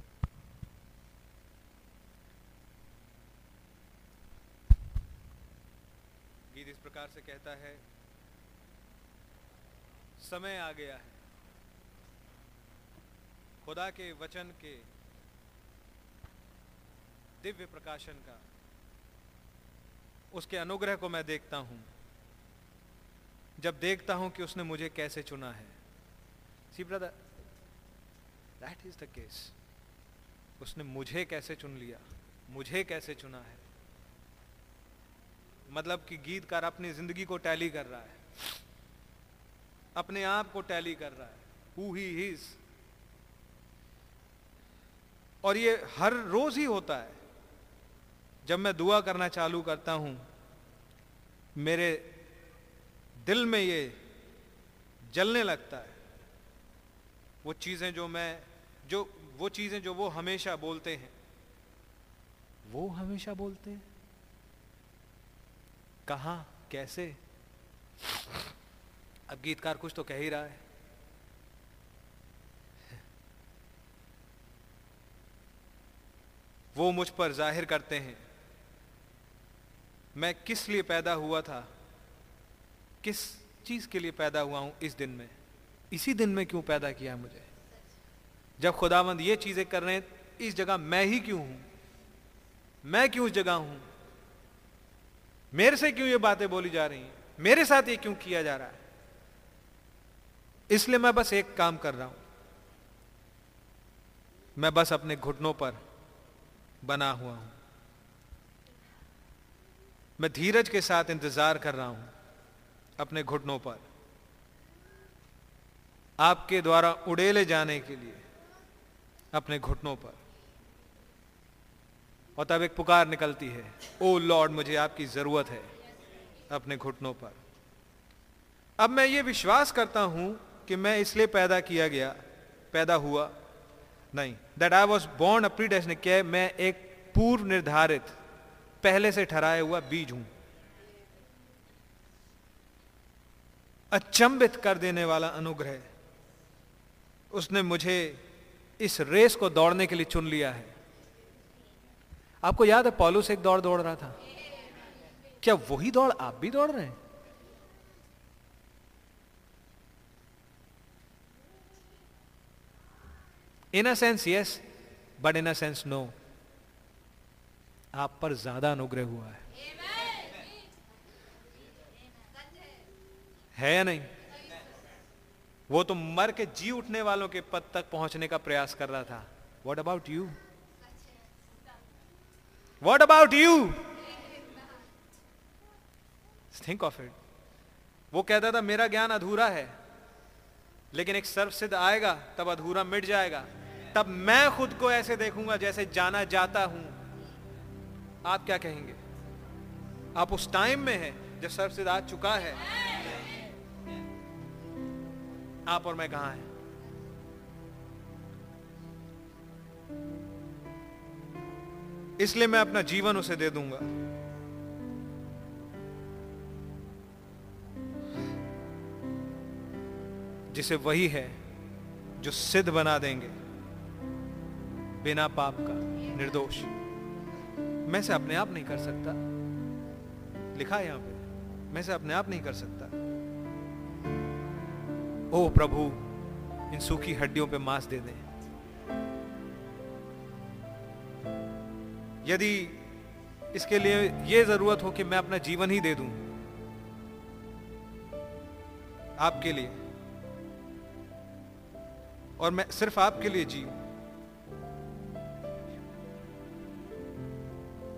गीत इस प्रकार से कहता है समय आ गया है। खुदा के वचन के दिव्य प्रकाशन का, उसके अनुग्रह को मैं देखता हूँ। जब देखता हूँ कि उसने मुझे कैसे चुना है। See brother that is the case उसने मुझे कैसे चुन लिया? मुझे कैसे चुना है? मतलब कि गीतकार अपनी ज़िंदगी को टैली कर रहा है। अपने आप को टैली कर रहा है। हु ही इज़ और ये हर रोज ही होता है। जब मैं दुआ करना चालू करता हूँ, मेरे दिल में ये जलने लगता है। वो चीज़ें जो मैं, जो, वो चीज़ें जो वो हमेशा बोलते हैं, वो हमेशा बोलते हैं। कहा? कैसे? अब गीतकार कुछ तो कह ही रहा है। वो मुझ पर ज़ाहिर करते हैं, मैं किस लिए पैदा हुआ था, किस चीज़ के लिए पैदा हुआ हूँ इस दिन में, इसी दिन में क्यों पैदा किया मुझे? जब खुदावंद ये चीज़ें कर रहे हैं, इस जगह मैं ही क्यों हूँ? मैं क्यों उस जगह हूँ? मेरे से क्यों ये बातें बोली जा रही हैं? मेरे साथ ये क्यों किया जा रहा है? इसलिए मैं बस एक काम कर रहा हूँ। मैं बस अपने घुटनों पर बना हुआ हूँ। मैं धीरज के साथ इंतज़ार कर रहा हूँ अपने घुटनों पर। आपके द्वारा उड़ेले जाने के लिए अपने घुटनों पर। और तब एक पुकार निकलती है, ओ लॉर्ड, मुझे आपकी ज़रूरत है अपने घुटनों पर। अब मैं ये विश्वास करता हूँ कि मैं इसलिए पैदा किया गया, पैदा हुआ। नहीं दैट आई वॉज़ बॉर्न अपनी डेस्टिनी क्या मैं एक पूर्व निर्धारित पहले से ठहराया हुआ बीज हूँ। अचंबित कर देने वाला अनुग्रह, उसने मुझे इस रेस को दौड़ने के लिए चुन लिया है। आपको याद है पॉलुस एक दौड़ दौड़ रहा था? क्या वही दौड़ आप भी दौड़ रहे हैं? In a sense yes but in a sense no आप पर ज़्यादा अनुग्रह हुआ है। है या नहीं? वो तो मर के जी उठने वालों के पद तक पहुँचने का प्रयास कर रहा था। What about you what about you think of it वो कहता था, मेरा ज्ञान अधूरा है, लेकिन एक सर्व सिद्ध आएगा, तब अधूरा मिट जाएगा। तब मैं खुद को ऐसे देखूँगा जैसे जाना जाता हूँ। आप क्या कहेंगे? आप उस टाइम में हैं जब सर्व सिद्ध आ चुका है। आप और मैं कहा हैं? इसलिए मैं अपना जीवन उसे दे दूँगा। जिसे वही है जो सिद्ध बना देंगे। बिना पाप का निर्दोष। मैं से अपने आप नहीं कर सकता। लिखा है यहाँ पे। मैं से अपने आप नहीं कर सकता। ओ प्रभु, इन सूखी हड्डियों पे मांस दे दें। यदि इसके लिए यह ज़रूरत हो कि मैं अपना जीवन ही दे दूँ, आपके लिए, और मैं सिर्फ़ आपके लिए जी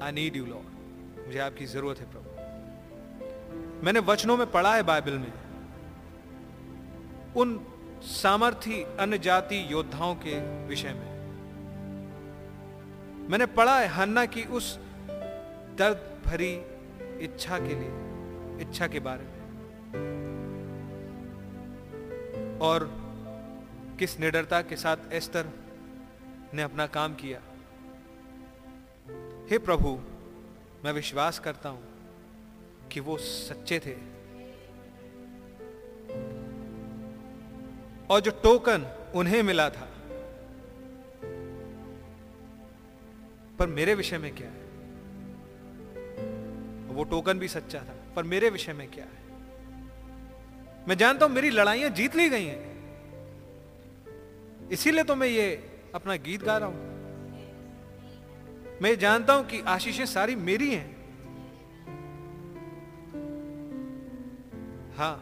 आई नीड यू लॉर्ड मुझे आपकी ज़रूरत है, प्रभु। मैंने वचनों में पढ़ा है बाइबल में। उन सामर्थी अन्य जाति योद्धाओं के विषय में। मैंने पढ़ा है हन्ना की उस दर्द भरी इच्छा के लिए, इच्छा के बारे में। और किस निडरता के साथ एस्तर ने अपना काम किया। हे प्रभु, मैं विश्वास करता हूँ कि वो सच्चे थे। और जो टोकन उन्हें मिला था, पर मेरे विषय में क्या है? वो टोकन भी सच्चा था, पर मेरे विषय में क्या है? मैं जानता हूँ मेरी लड़ाइयाँ जीत ली गई हैं। इसीलिए तो मैं ये अपना गीत गा रहा हूँ। मैं जानता हूँ कि आशीषें सारी मेरी हैं। हाँ,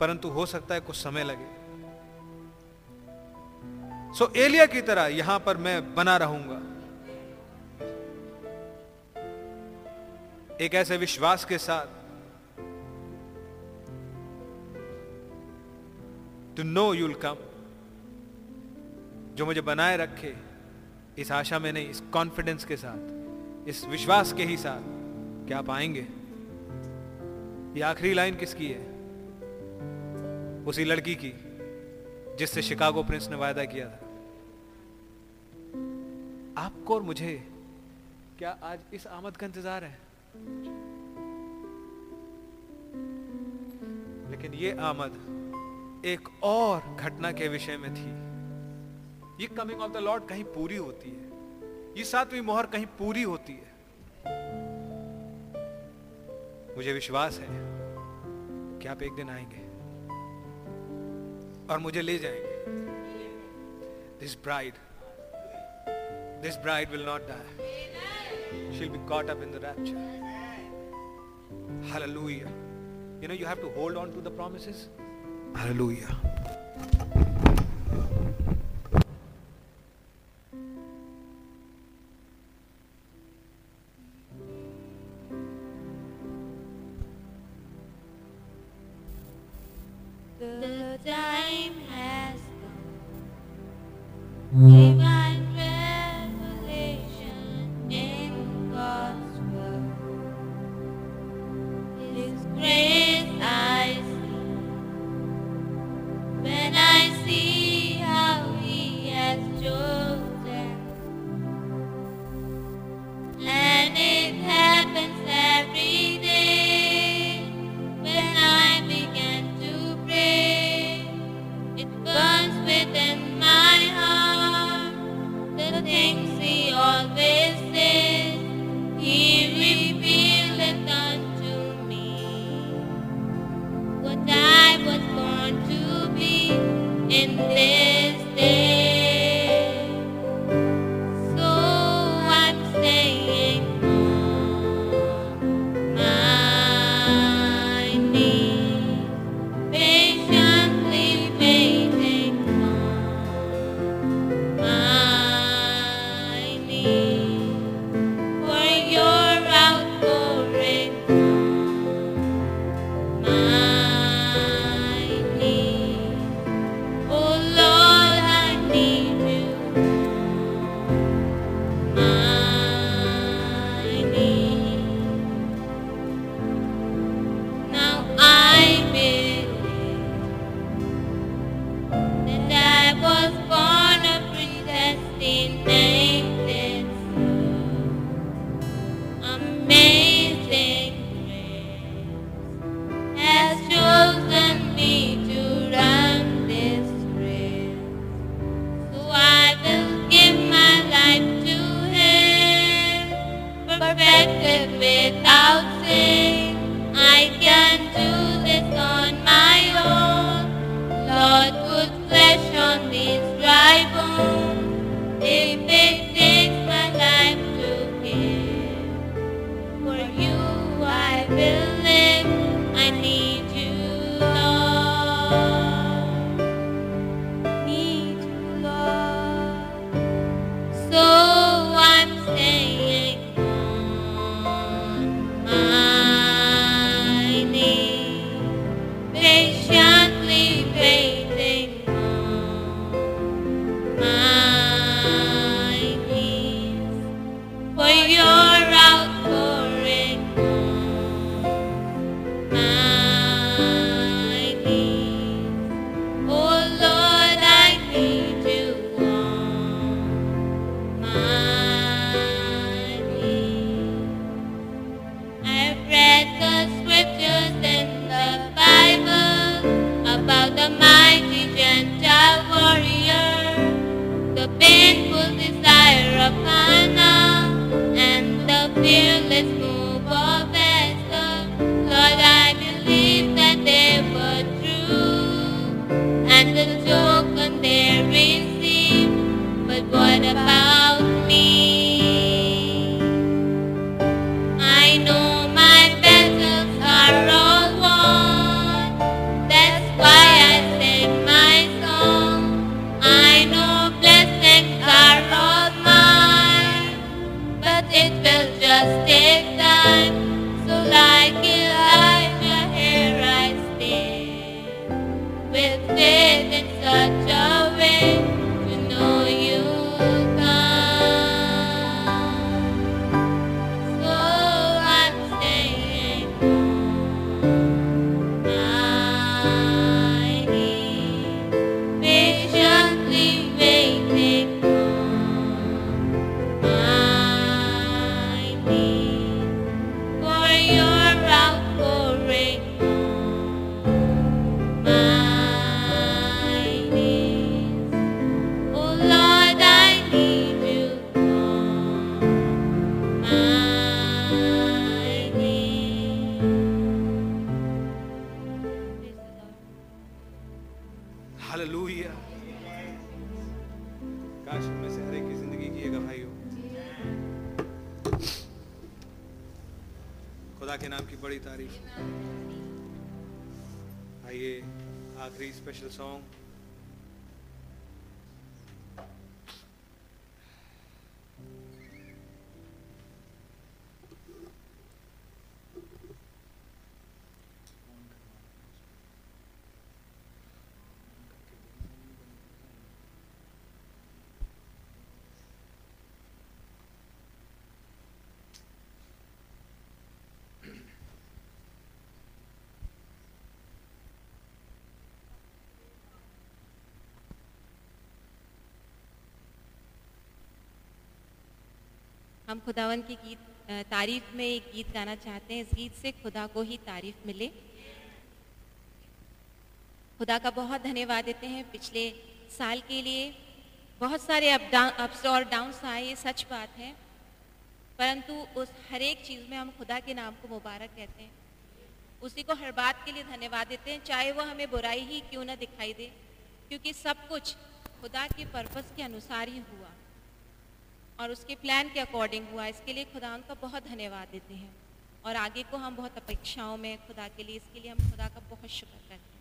परंतु हो सकता है कुछ समय लगे। सो एलिया की तरह यहाँ पर मैं बना रहूँगा। एक ऐसे विश्वास के साथ। टू नो यूल कम जो मुझे बनाए रखे। इस आशा में नहीं, इस कॉन्फिडेंस के साथ, इस विश्वास के ही साथ क्या आप आएँगे। ये आखिरी लाइन किसकी है? उसी लड़की की, जिससे शिकागो प्रिंस ने वायदा किया था। आपको और मुझे, क्या आज इस आमद का इंतज़ार है? लेकिन ये आमद एक और घटना के विषय में थी। ये कमिंग ऑफ़ द लॉर्ड कहीं पूरी होती है। ये सातवीं मोहर कहीं पूरी होती है। मुझे विश्वास है कि आप एक दिन आएँगे और मुझे ले जाएँगे। This bride this bride will not die shall be caught up in the rapture hallelujah you know you have to hold on to the promises hallelujah हम खुदावन की गीत तारीफ़ में एक गीत गाना चाहते हैं। इस गीत से खुदा को ही तारीफ़ मिले। खुदा का बहुत धन्यवाद देते हैं। पिछले साल के लिए बहुत सारे अप डाउन अप्स और डाउन्स आए, ये सच बात है। परंतु उस हर एक चीज़ में हम खुदा के नाम को मुबारक कहते हैं। उसी को हर बात के लिए धन्यवाद देते हैं। चाहे वो हमें बुराई ही क्यों ना दिखाई दे, क्योंकि सब कुछ खुदा के पर्पस के अनुसार ही हुआ। और उसके प्लान के अकॉर्डिंग हुआ। इसके लिए खुदा उनका बहुत धन्यवाद देते हैं। और आगे को हम बहुत अपेक्षाओं में खुदा के लिए, इसके लिए हम खुदा का बहुत शुक्र करते हैं।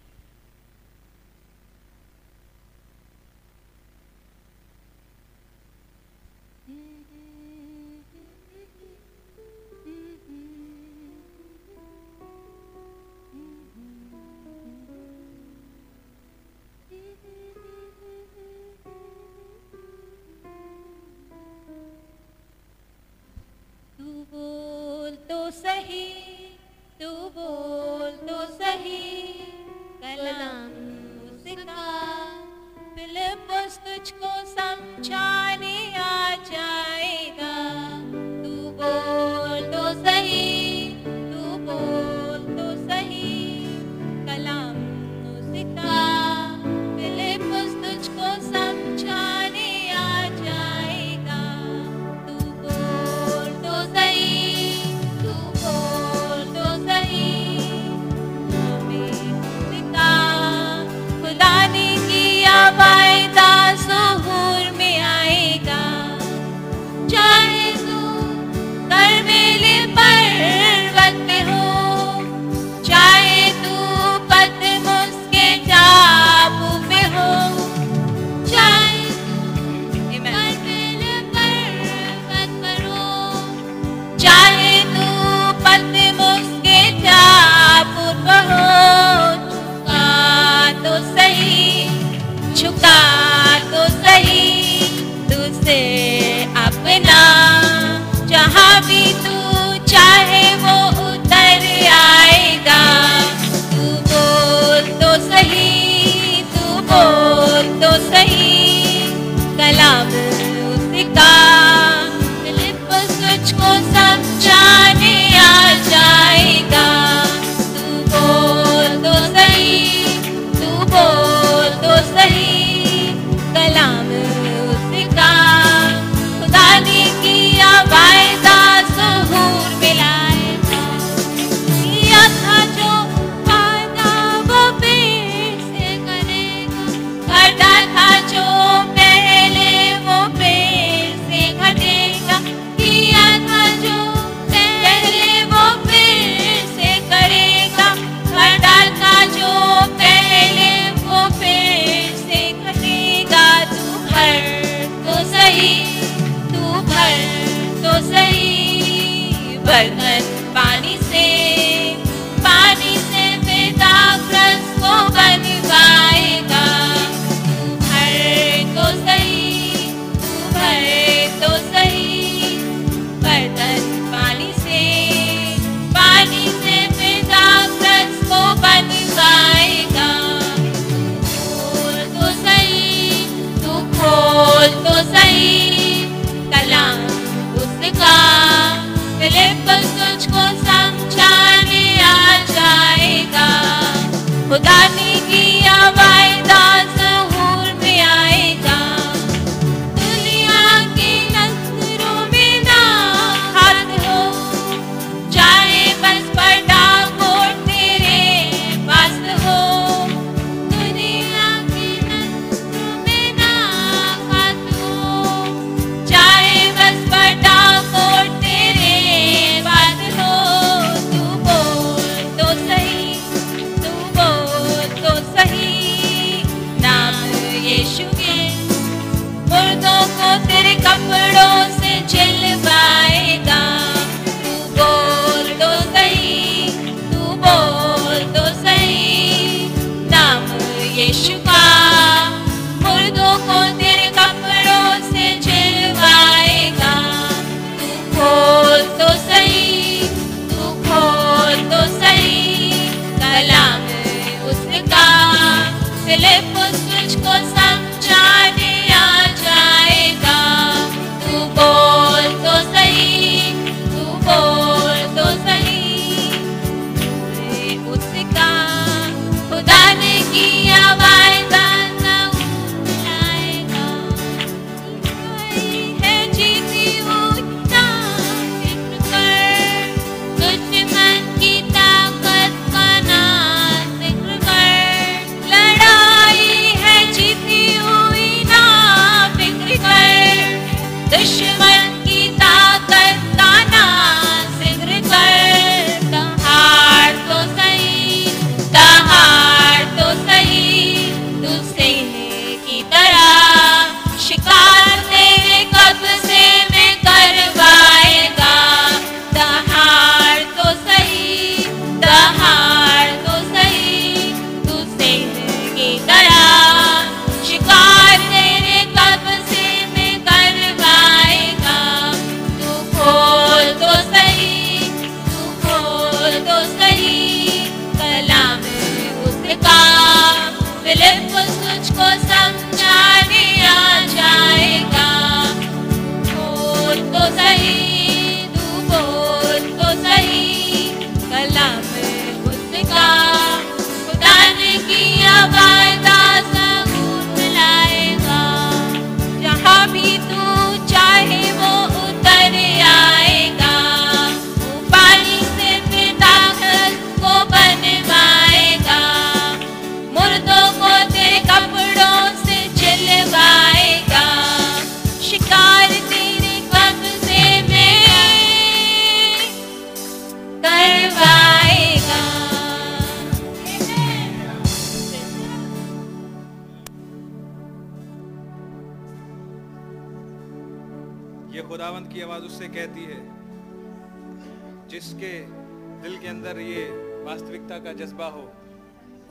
वास्तविकता का जज्बा हो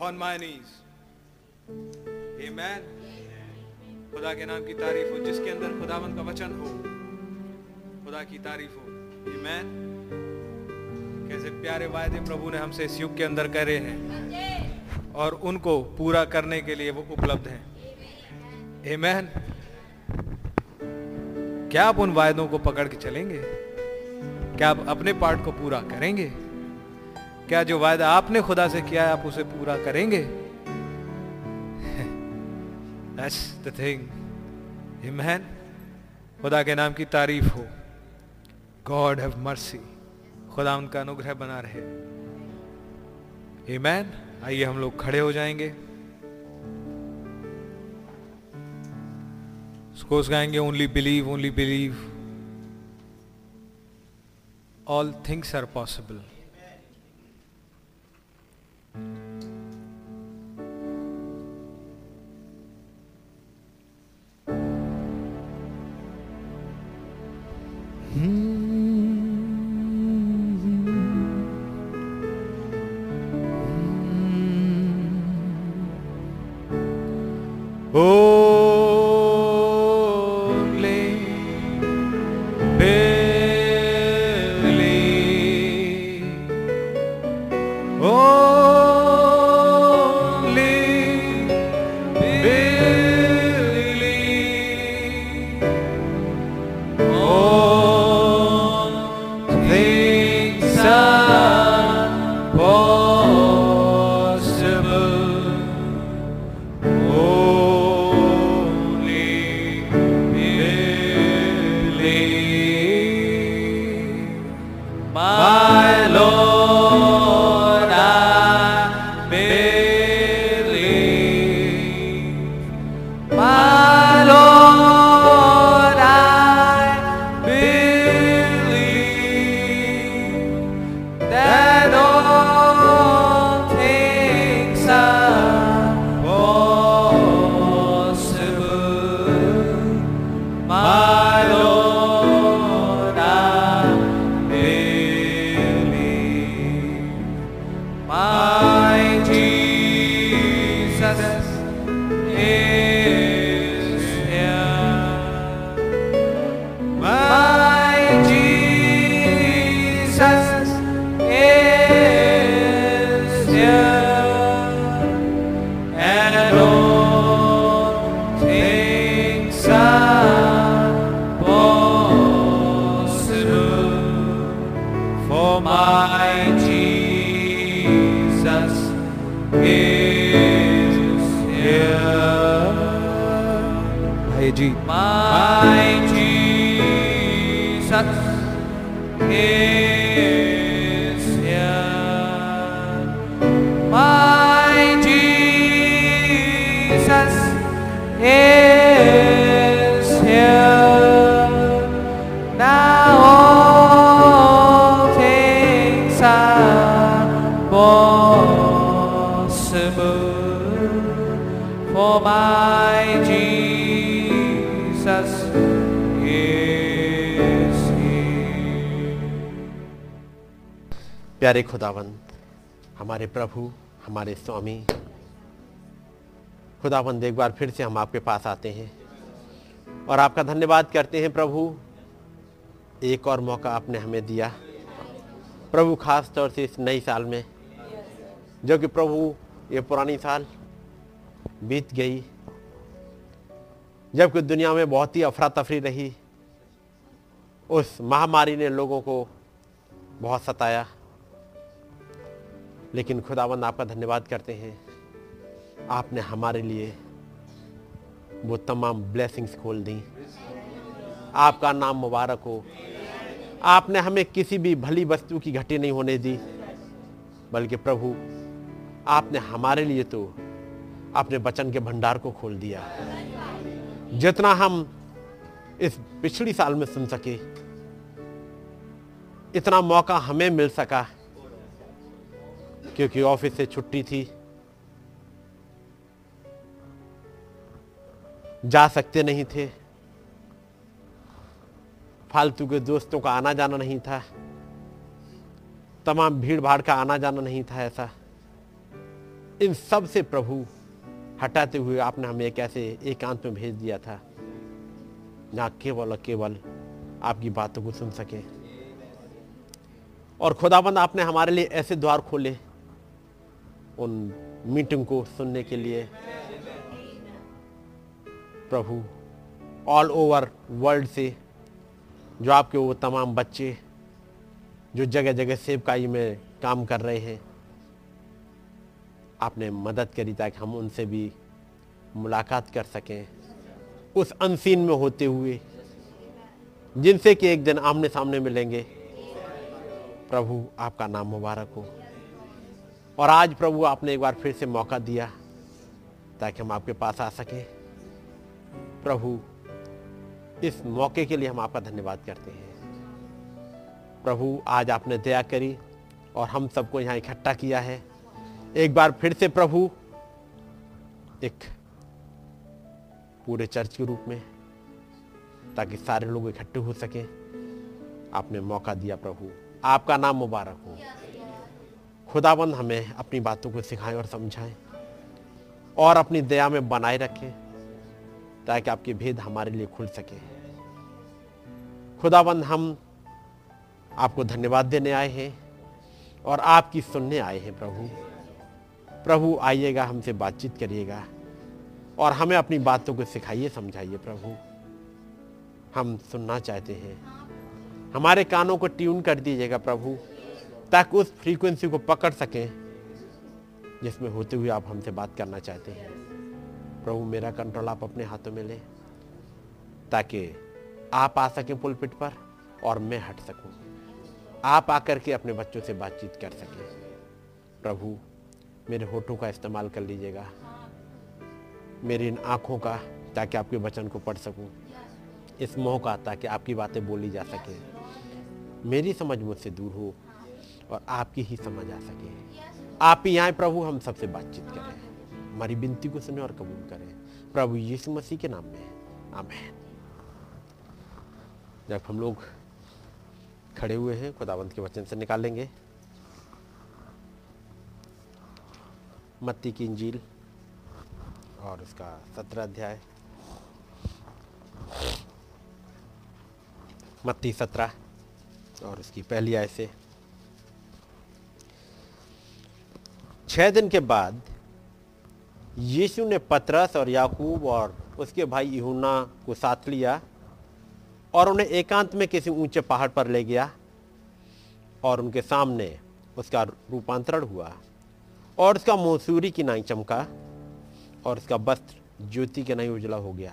ऑन माय नीज आमेन खुदा के नाम की तारीफ़ हो, जिसके अंदर खुदावन का वचन हो, खुदा की तारीफ़ हो। आमेन कैसे प्यारे वायदे प्रभु ने हमसे इस युग के अंदर करे हैं और उनको पूरा करने के लिए वो उपलब्ध हैं। आमेन क्या आप उन वायदों को पकड़ के चलेंगे? क्या आप अपने पार्ट को पूरा करेंगे? क्या जो वायदा आपने खुदा से किया है, आप उसे पूरा करेंगे? थिंग हिमहन खुदा के नाम की तारीफ़ हो। गॉड हैव मर्सी खुदा उनका अनुग्रह बना रहे। हिमैन आइए हम लोग खड़े हो जाएँगे। उसको गाएँगे only believe only believe all things are possible Oh. खुदावंद एक बार फिर से हम आपके पास आते हैं। और आपका धन्यवाद करते हैं प्रभु। एक और मौका आपने हमें दिया। प्रभु, खास तौर से इस नई साल में, जो कि प्रभु, ये पुरानी साल बीत गई, जबकि दुनिया में बहुत ही अफरा तफरी रही। उस महामारी ने लोगों को बहुत सताया। लेकिन खुदावंद, आपका धन्यवाद करते हैं। आपने हमारे लिए वो तमाम ब्लेसिंग्स खोल दी। आपका नाम मुबारक हो। आपने हमें किसी भी भली वस्तु की घटी नहीं होने दी, बल्कि प्रभु, आपने हमारे लिए तो अपने वचन के भंडार को खोल दिया। जितना हम इस पिछली साल में सुन सके, इतना मौका हमें मिल सका, क्योंकि ऑफ़िस से छुट्टी थी। जा सकते नहीं थे। फालतू के दोस्तों का आना जाना नहीं था। तमाम भीड़ भाड़ का आना जाना नहीं था ऐसा। इन सबसे प्रभु हटाते हुए आपने हमें एक ऐसे एकांत में भेज दिया था, जहाँ केवल और केवल आपकी बातों को सुन सके। और खुदाबंद, आपने हमारे लिए ऐसे द्वार खोले उन मीटिंग को सुनने के लिए। प्रभु ऑल ओवर वर्ल्ड से, जो आपके वो तमाम बच्चे, जो जगह जगह सेवकाई में काम कर रहे हैं, आपने मदद करी ताकि हम उनसे भी मुलाकात कर सकें। उस अनसीन में होते हुए, जिनसे कि एक दिन आमने सामने मिलेंगे, प्रभु आपका नाम मुबारक हो। और आज प्रभु आपने एक बार फिर से मौका दिया ताकि हम आपके पास आ सकें। प्रभु, इस मौके के लिए हम आपका धन्यवाद करते हैं। प्रभु, आज आपने दया करी और हम सबको यहाँ इकट्ठा किया है। एक बार फिर से प्रभु, एक पूरे चर्च के रूप में, ताकि सारे लोग इकट्ठे हो सकें। आपने मौका दिया प्रभु। आपका नाम मुबारक हो। खुदाबंद हमें अपनी बातों को सिखाएँ और समझाएँ और अपनी दया में बनाए रखें। ताकि आपके भेद हमारे लिए खुल सके। खुदाबंद, हम आपको धन्यवाद देने आए हैं और आपकी सुनने आए हैं प्रभु। प्रभु, आइएगा, हमसे बातचीत करिएगा और हमें अपनी बातों को सिखाइए, समझाइए प्रभु। हम सुनना चाहते हैं। हमारे कानों को ट्यून कर दीजिएगा प्रभु, ताकि उस फ्रीक्वेंसी को पकड़ सकें जिसमें होते हुए आप हमसे बात करना चाहते हैं। प्रभु मेरा कंट्रोल आप अपने हाथों में लें, ताकि आप आ सकें पुलपिट पर और मैं हट सकूँ। आप आकर के अपने बच्चों से बातचीत कर सकें। प्रभु, मेरे होठों का इस्तेमाल कर लीजिएगा। मेरी इन आँखों का, ताकि आपके वचन को पढ़ सकूँ। इस मोह का, ताकि आपकी बातें बोली जा सके। मेरी समझ मुझसे दूर हो और आपकी ही समझ आ सके। आप ही आए प्रभु, हम सबसे बातचीत करें। हमारी विनती को सुने और कबूल करें। प्रभु यीशु मसीह के नाम में। आमेन। जब हम लोग खड़े हुए हैं, खुदावंत के वचन से निकालेंगे मत्ती की इंजील और उसका सत्रह अध्याय। मत्ती सत्रह और उसकी पहली आय से। छह दिन के बाद यीशु ने पतरस और याकूब और उसके भाई यूहन्ना को साथ लिया और उन्हें एकांत में किसी ऊँचे पहाड़ पर ले गया और उनके सामने उसका रूपांतरण हुआ और उसका मुँह सूर्य की नाई चमका और उसका वस्त्र ज्योति के नाई उजला हो गया।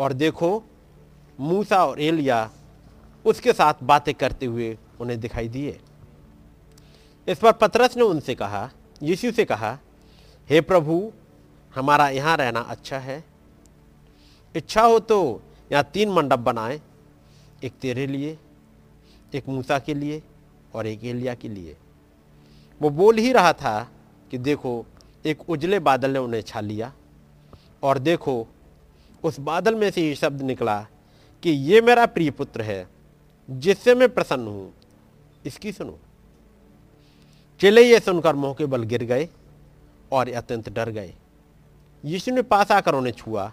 और देखो, मूसा और एलिया उसके साथ बातें करते हुए उन्हें दिखाई दिए। इस पर पतरस ने उनसे कहा, यीशु से कहा हे प्रभु, हमारा यहाँ रहना अच्छा है। इच्छा हो तो यहाँ तीन मंडप बनाए, एक तेरे लिए, एक मूसा के लिए और एक एलिया के लिए। वो बोल ही रहा था कि देखो, एक उजले बादल ने उन्हें छा लिया और देखो, उस बादल में से ये शब्द निकला कि ये मेरा प्रिय पुत्र है, जिससे मैं प्रसन्न हूँ। इसकी सुनो। चले ये सुनकर मोह के बल गिर गए। और अत्यंत डर गए। यीशु ने पास आकर उन्हें छुआ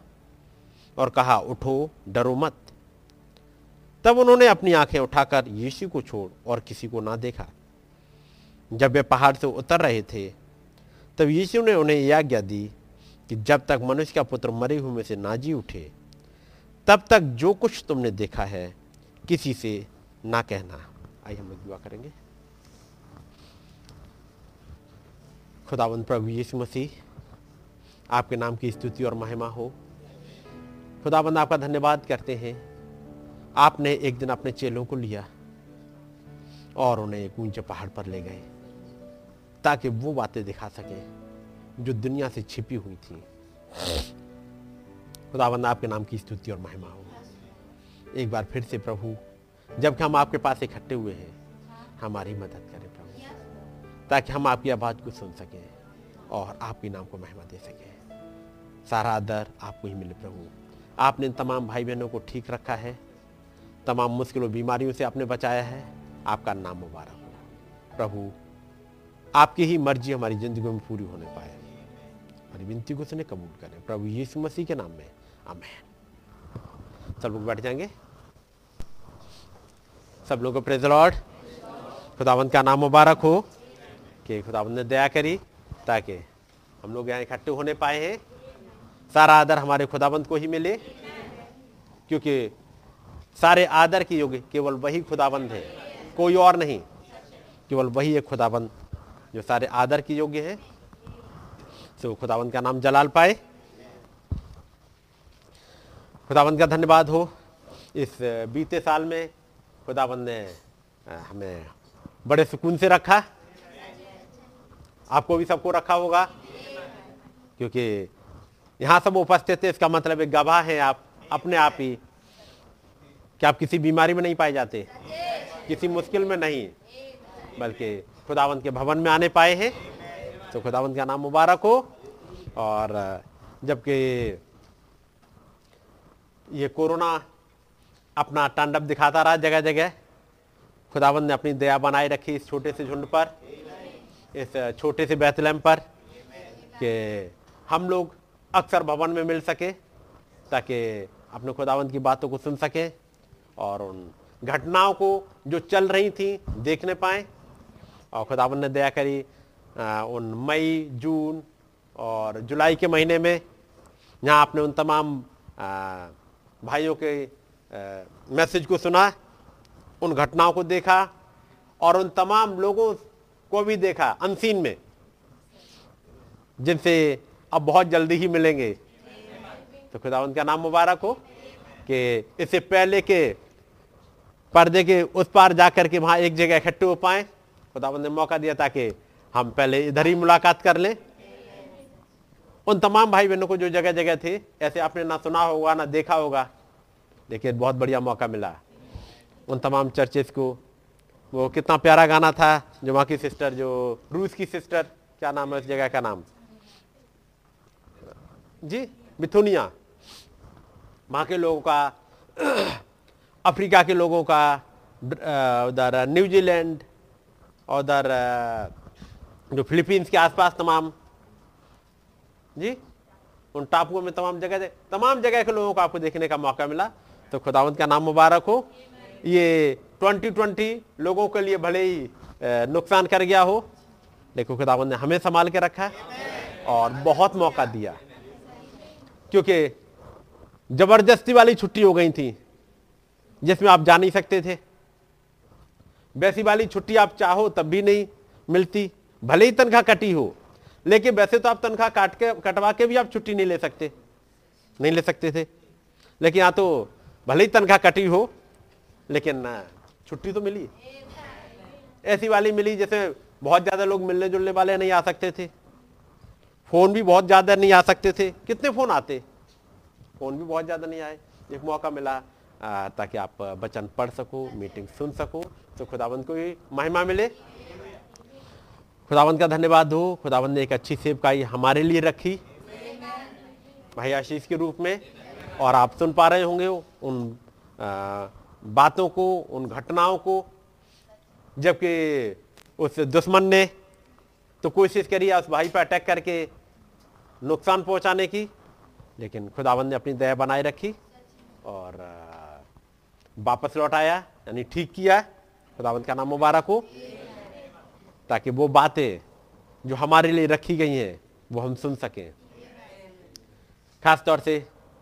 और कहा, उठो, डरो मत। तब उन्होंने अपनी आँखें उठाकर यीशु को छोड़ और किसी को ना देखा। जब वे पहाड़ से उतर रहे थे, तब यीशु ने उन्हें यह आज्ञा दी कि जब तक मनुष्य का पुत्र मरे हुए में से ना जी उठे, तब तक जो कुछ तुमने देखा है, किसी से ना कहना। आइए हम लोग दुआ करेंगे। खुदावंत प्रभु यीशु मसीह, आपके नाम की स्तुति और महिमा हो। खुदाबंद आपका धन्यवाद करते हैं। आपने एक दिन अपने चेलों को लिया और उन्हें एक ऊँचे पहाड़ पर ले गए ताकि वो बातें दिखा सकें जो दुनिया से छिपी हुई थी। खुदाबंद आपके नाम की स्तुति और महिमा हो। एक बार फिर से प्रभु, जबकि हम आपके पास इकट्ठे हुए हैं, हमारी मदद ताकि हम आपकी आवाज़ को सुन सकें और आपके नाम को महिमा दे सकें। सारा आदर आपको ही मिले प्रभु। आपने तमाम भाई बहनों को ठीक रखा है। तमाम मुश्किलों, बीमारियों से आपने बचाया है। आपका नाम मुबारक हो। प्रभु, आपकी ही मर्ज़ी हमारी ज़िंदगी में पूरी होने पाए। हमारी विनती को सुने, कबूल करें। प्रभु यीशु मसीह के नाम में। आमेन। सब लोग बैठ जाएँगे? सब लोगों को प्रेज लॉर्ड खुदावंत का नाम मुबारक हो। कि खुदावंत ने दया करी ताकि हम लोग यहाँ इकट्ठे होने पाए हैं। सारा आदर हमारे खुदाबंद को ही मिले, क्योंकि सारे आदर के योग्य केवल वही खुदाबंद है, कोई और नहीं, केवल वही एक खुदाबंद जो सारे आदर के योग्य है। तो खुदाबंद का नाम जलाल पाए। खुदाबंद का धन्यवाद हो। इस बीते साल में खुदाबंद ने हमें बड़े सुकून से रखा। आपको भी सबको रखा होगा? क्योंकि यहाँ सब उपस्थित थे, इसका मतलब एक गवाह है आप, अपने आप ही। कि आप किसी बीमारी में नहीं पाए जाते? किसी मुश्किल में नहीं, बल्कि खुदावंत के भवन में आने पाए हैं। तो खुदावंत का नाम मुबारक हो। और जबकि ये कोरोना अपना तांडव दिखाता रहा जगह जगह खुदावंत ने अपनी दया बनाए रखी इस छोटे से झुंड पर। इस छोटे से बैतलम पर कि हम लोग अक्सर भवन में मिल सके, ताकि अपने खुदावंत की बातों को सुन सकें और उन घटनाओं को जो चल रही थी देखने पाए। और खुदावंत ने दया करी उन मई, जून और जुलाई के महीने में यहाँ आपने उन तमाम भाइयों के मैसेज को सुना, उन घटनाओं को देखा और उन तमाम लोगों को भी देखा, अनसीन में। जिनसे अब बहुत जल्दी ही मिलेंगे। तो खुदावंत का नाम मुबारक हो कि इससे पहले के पर्दे के उस पार जाकर के वहाँ एक जगह इकट्ठे हो पाए। खुदावंत ने मौका दिया ताकि हम पहले इधर ही मुलाकात कर लें। उन तमाम भाई बहनों को जो जगह जगह थे, ऐसे आपने ना सुना होगा, ना देखा होगा, लेकिन बहुत बढ़िया मौका मिला। उन तमाम चर्चेस को वो कितना प्यारा गाना था जो वहाँ की सिस्टर, जो रूस की सिस्टर, क्या नाम है उस जगह का नाम? जी, मिथुनिया। वहाँ के लोगों का, अफ्रीका के लोगों का उधर न्यूजीलैंड और उधर जो फिलीपींस के आसपास तमाम। जी, उन टापुओं में तमाम जगह तमाम जगह के लोगों को आपको देखने का मौका मिला। तो खुदावंत का नाम मुबारक हो। ये 2020 लोगों के लिए भले ही नुकसान कर गया हो, लेकिन खुदावंत ने हमें संभाल के रखा और बहुत मौका दिया। क्योंकि ज़बरदस्ती वाली छुट्टी हो गई थी, जिसमें आप जा नहीं सकते थे। वैसी वाली छुट्टी आप चाहो तब भी नहीं मिलती, भले ही तनख्वाह कटी हो, लेकिन वैसे तो आप तनख्वाह काट के, कटवा के भी आप छुट्टी नहीं ले सकते, नहीं ले सकते थे। लेकिन यहाँ तो भले ही तनख्वाह कटी हो, लेकिन छुट्टी तो मिली। ऐसी वाली मिली जैसे बहुत ज़्यादा लोग मिलने जुलने वाले नहीं आ सकते थे। फ़ोन भी बहुत ज़्यादा नहीं आ सकते थे। कितने फ़ोन आते? फ़ोन भी बहुत ज़्यादा नहीं आए। एक मौका मिला आ, ताकि आप वचन पढ़ सको मीटिंग सुन सको तो खुदावंत को भी महिमा मिले। खुदावंत का धन्यवाद हो। खुदावंत ने एक अच्छी सेवकाई हमारे लिए रखी। भाई आशीष के रूप में और आप सुन पा रहे होंगे उन आ, बातों को, उन घटनाओं को, जबकि उस दुश्मन ने तो कोशिश करी उस भाई पर अटैक करके नुकसान पहुँचाने की, लेकिन खुदावंद ने अपनी दया बनाए रखी और वापस लौट आया, यानी ठीक किया। खुदावंद का नाम मुबारक हो। ताकि वो बातें जो हमारे लिए रखी गई हैं, वो हम सुन सकें। खास तौर से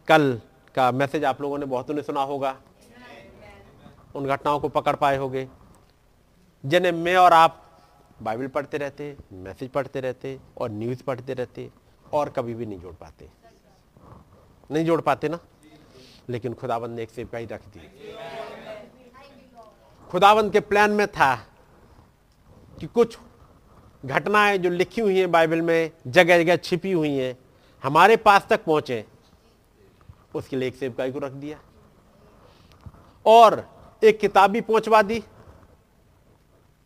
कल का मैसेज आप लोगों ने बहुतों ने सुना होगा। उन घटनाओं को पकड़ पाए होंगे, जिन्हें मैं और आप बाइबल पढ़ते रहते, मैसेज पढ़ते रहते और न्यूज़ पढ़ते रहते और कभी भी नहीं जोड़ पाते। नहीं जोड़ पाते ना? लेकिन खुदावंद ने एक सेवकाई रख दी। खुदावंद के प्लान में था कि कुछ घटनाएँ जो लिखी हुई हैं बाइबल में जगह जगह छिपी हुई हैं, हमारे पास तक पहुँचे, उसके लिए एक सेवकाई को रख दिया। और एक किताब भी पहुंचवा दी।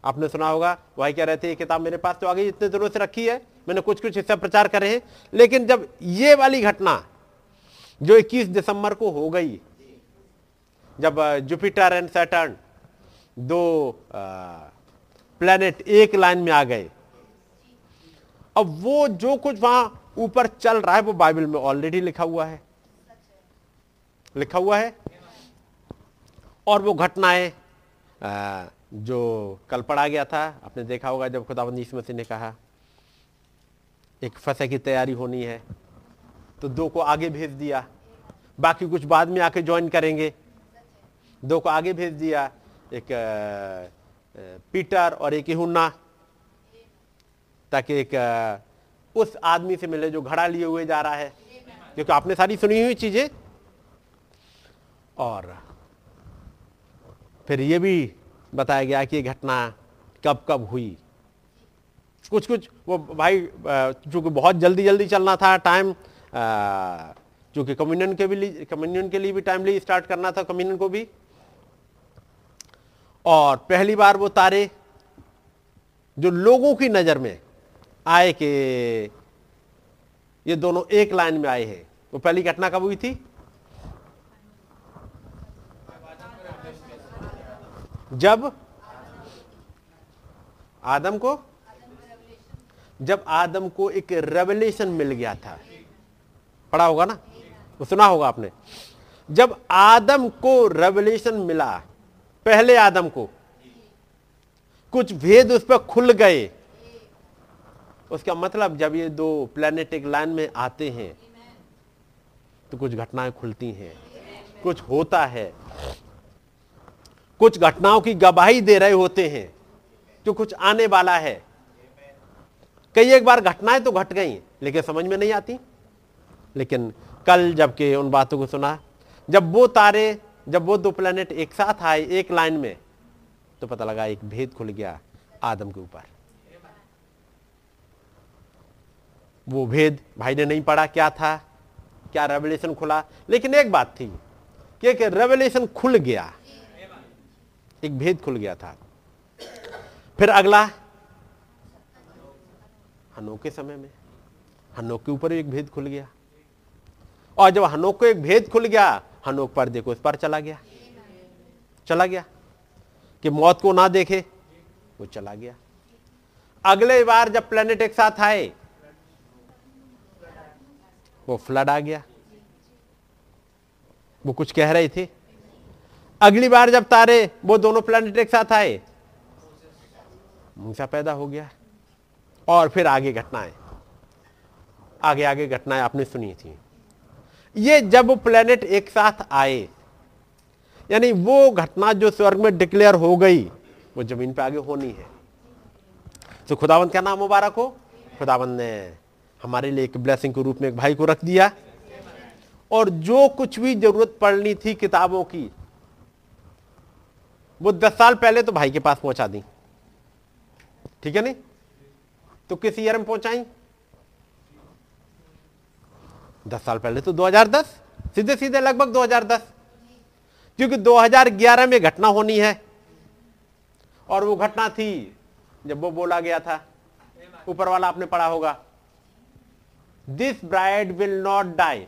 आपने सुना होगा वही कह रहे थे, ये किताब मेरे पास तो आ गई, इतने दिनों से रखी है, मैंने कुछ कुछ हिस्सा प्रचार करे हैं। लेकिन जब ये वाली घटना जो 21 दिसंबर को हो गई, जब जुपिटर एंड सैटर्न दो प्लेनेट एक लाइन में आ गए, अब वो जो कुछ वहाँ ऊपर चल रहा है, वो बाइबल में ऑलरेडी लिखा हुआ है। लिखा हुआ है और वो घटनाएँ जो कल पढ़ा गया था, आपने देखा होगा जब खुदाबंद यीशु मसीह ने कहा, एक फसह की तैयारी होनी है तो दो को आगे भेज दिया, बाकी कुछ बाद में आके ज्वाइन करेंगे। दो को आगे भेज दिया, एक पीटर और एक हुन्ना ताकि एक उस आदमी से मिले जो घड़ा लिए हुए जा रहा है, क्योंकि आपने सारी सुनी हुई चीज़ें। और फिर ये भी बताया गया कि ये घटना कब कब हुई। कुछ कुछ वो भाई चूँकि बहुत जल्दी जल्दी चलना था टाइम चूँकि कम्युनियन के भी कम्युनियन के लिए भी टाइमली स्टार्ट करना था कम्युनियन को भी। और पहली बार वो तारे जो लोगों की नज़र में आए कि ये दोनों एक लाइन में आए हैं। वो पहली घटना कब हुई थी? जब आदम को जब आदम को एक रेवलेशन मिल गया था। पढ़ा होगा ना? वो सुना होगा आपने। जब आदम को रेवलेशन मिला, पहले आदम को, कुछ भेद उस पर खुल गए। उसका मतलब जब ये दो प्लेनेट एक लाइन में आते हैं तो कुछ घटनाएँ खुलती हैं, कुछ होता है। कुछ घटनाओं की गवाही दे रहे होते हैं, जो कुछ आने वाला है। कई एक बार घटनाएँ तो घट गई, लेकिन समझ में नहीं आती। लेकिन कल जबकि उन बातों को सुना, जब वो तारे, जब वो दो प्लेनेट एक साथ आए, एक लाइन में तो पता लगा एक भेद खुल गया आदम के ऊपर। वो भेद भाई ने नहीं पढ़ा क्या था, क्या रेवलेशन खुला। लेकिन एक बात थी कि एक रेवलेशन खुल गया। एक भेद खुल गया था। फिर अगला, हनोक के समय में, हनोक के ऊपर एक भेद खुल गया। और जब हनोक को एक भेद खुल गया, हनोक पर देखो इस पर चला गया। चला गया। कि मौत को ना देखे, वो चला गया। अगले बार जब प्लेनेट एक साथ आए, वो फ्लड आ गया। वो कुछ कह रहे थे। अगली बार जब तारे वो दोनों प्लेनेट एक साथ आए, मूसा पैदा हो गया और फिर आगे घटनाएँ। आगे आगे घटनाएँ आपने सुनी थी। ये जब प्लेनेट एक साथ आए, यानी वो घटना जो स्वर्ग में डिक्लेयर हो गई, वो ज़मीन पे आगे होनी है। तो खुदावंत का नाम मुबारक हो? खुदावंत ने हमारे लिए एक ब्लेसिंग के रूप में एक भाई को रख दिया। और जो कुछ भी ज़रूरत पड़नी थी किताबों की वो दस साल पहले तो भाई के पास पहुँचा दी। ठीक है नहीं? तो किस ईयर में पहुंचाई? दस साल पहले तो 2010 सीधे सीधे लगभग 2010 क्योंकि 2011 में घटना होनी है। और वो घटना थी जब वो बोला गया था। ऊपर वाला आपने पढ़ा होगा। This bride will not die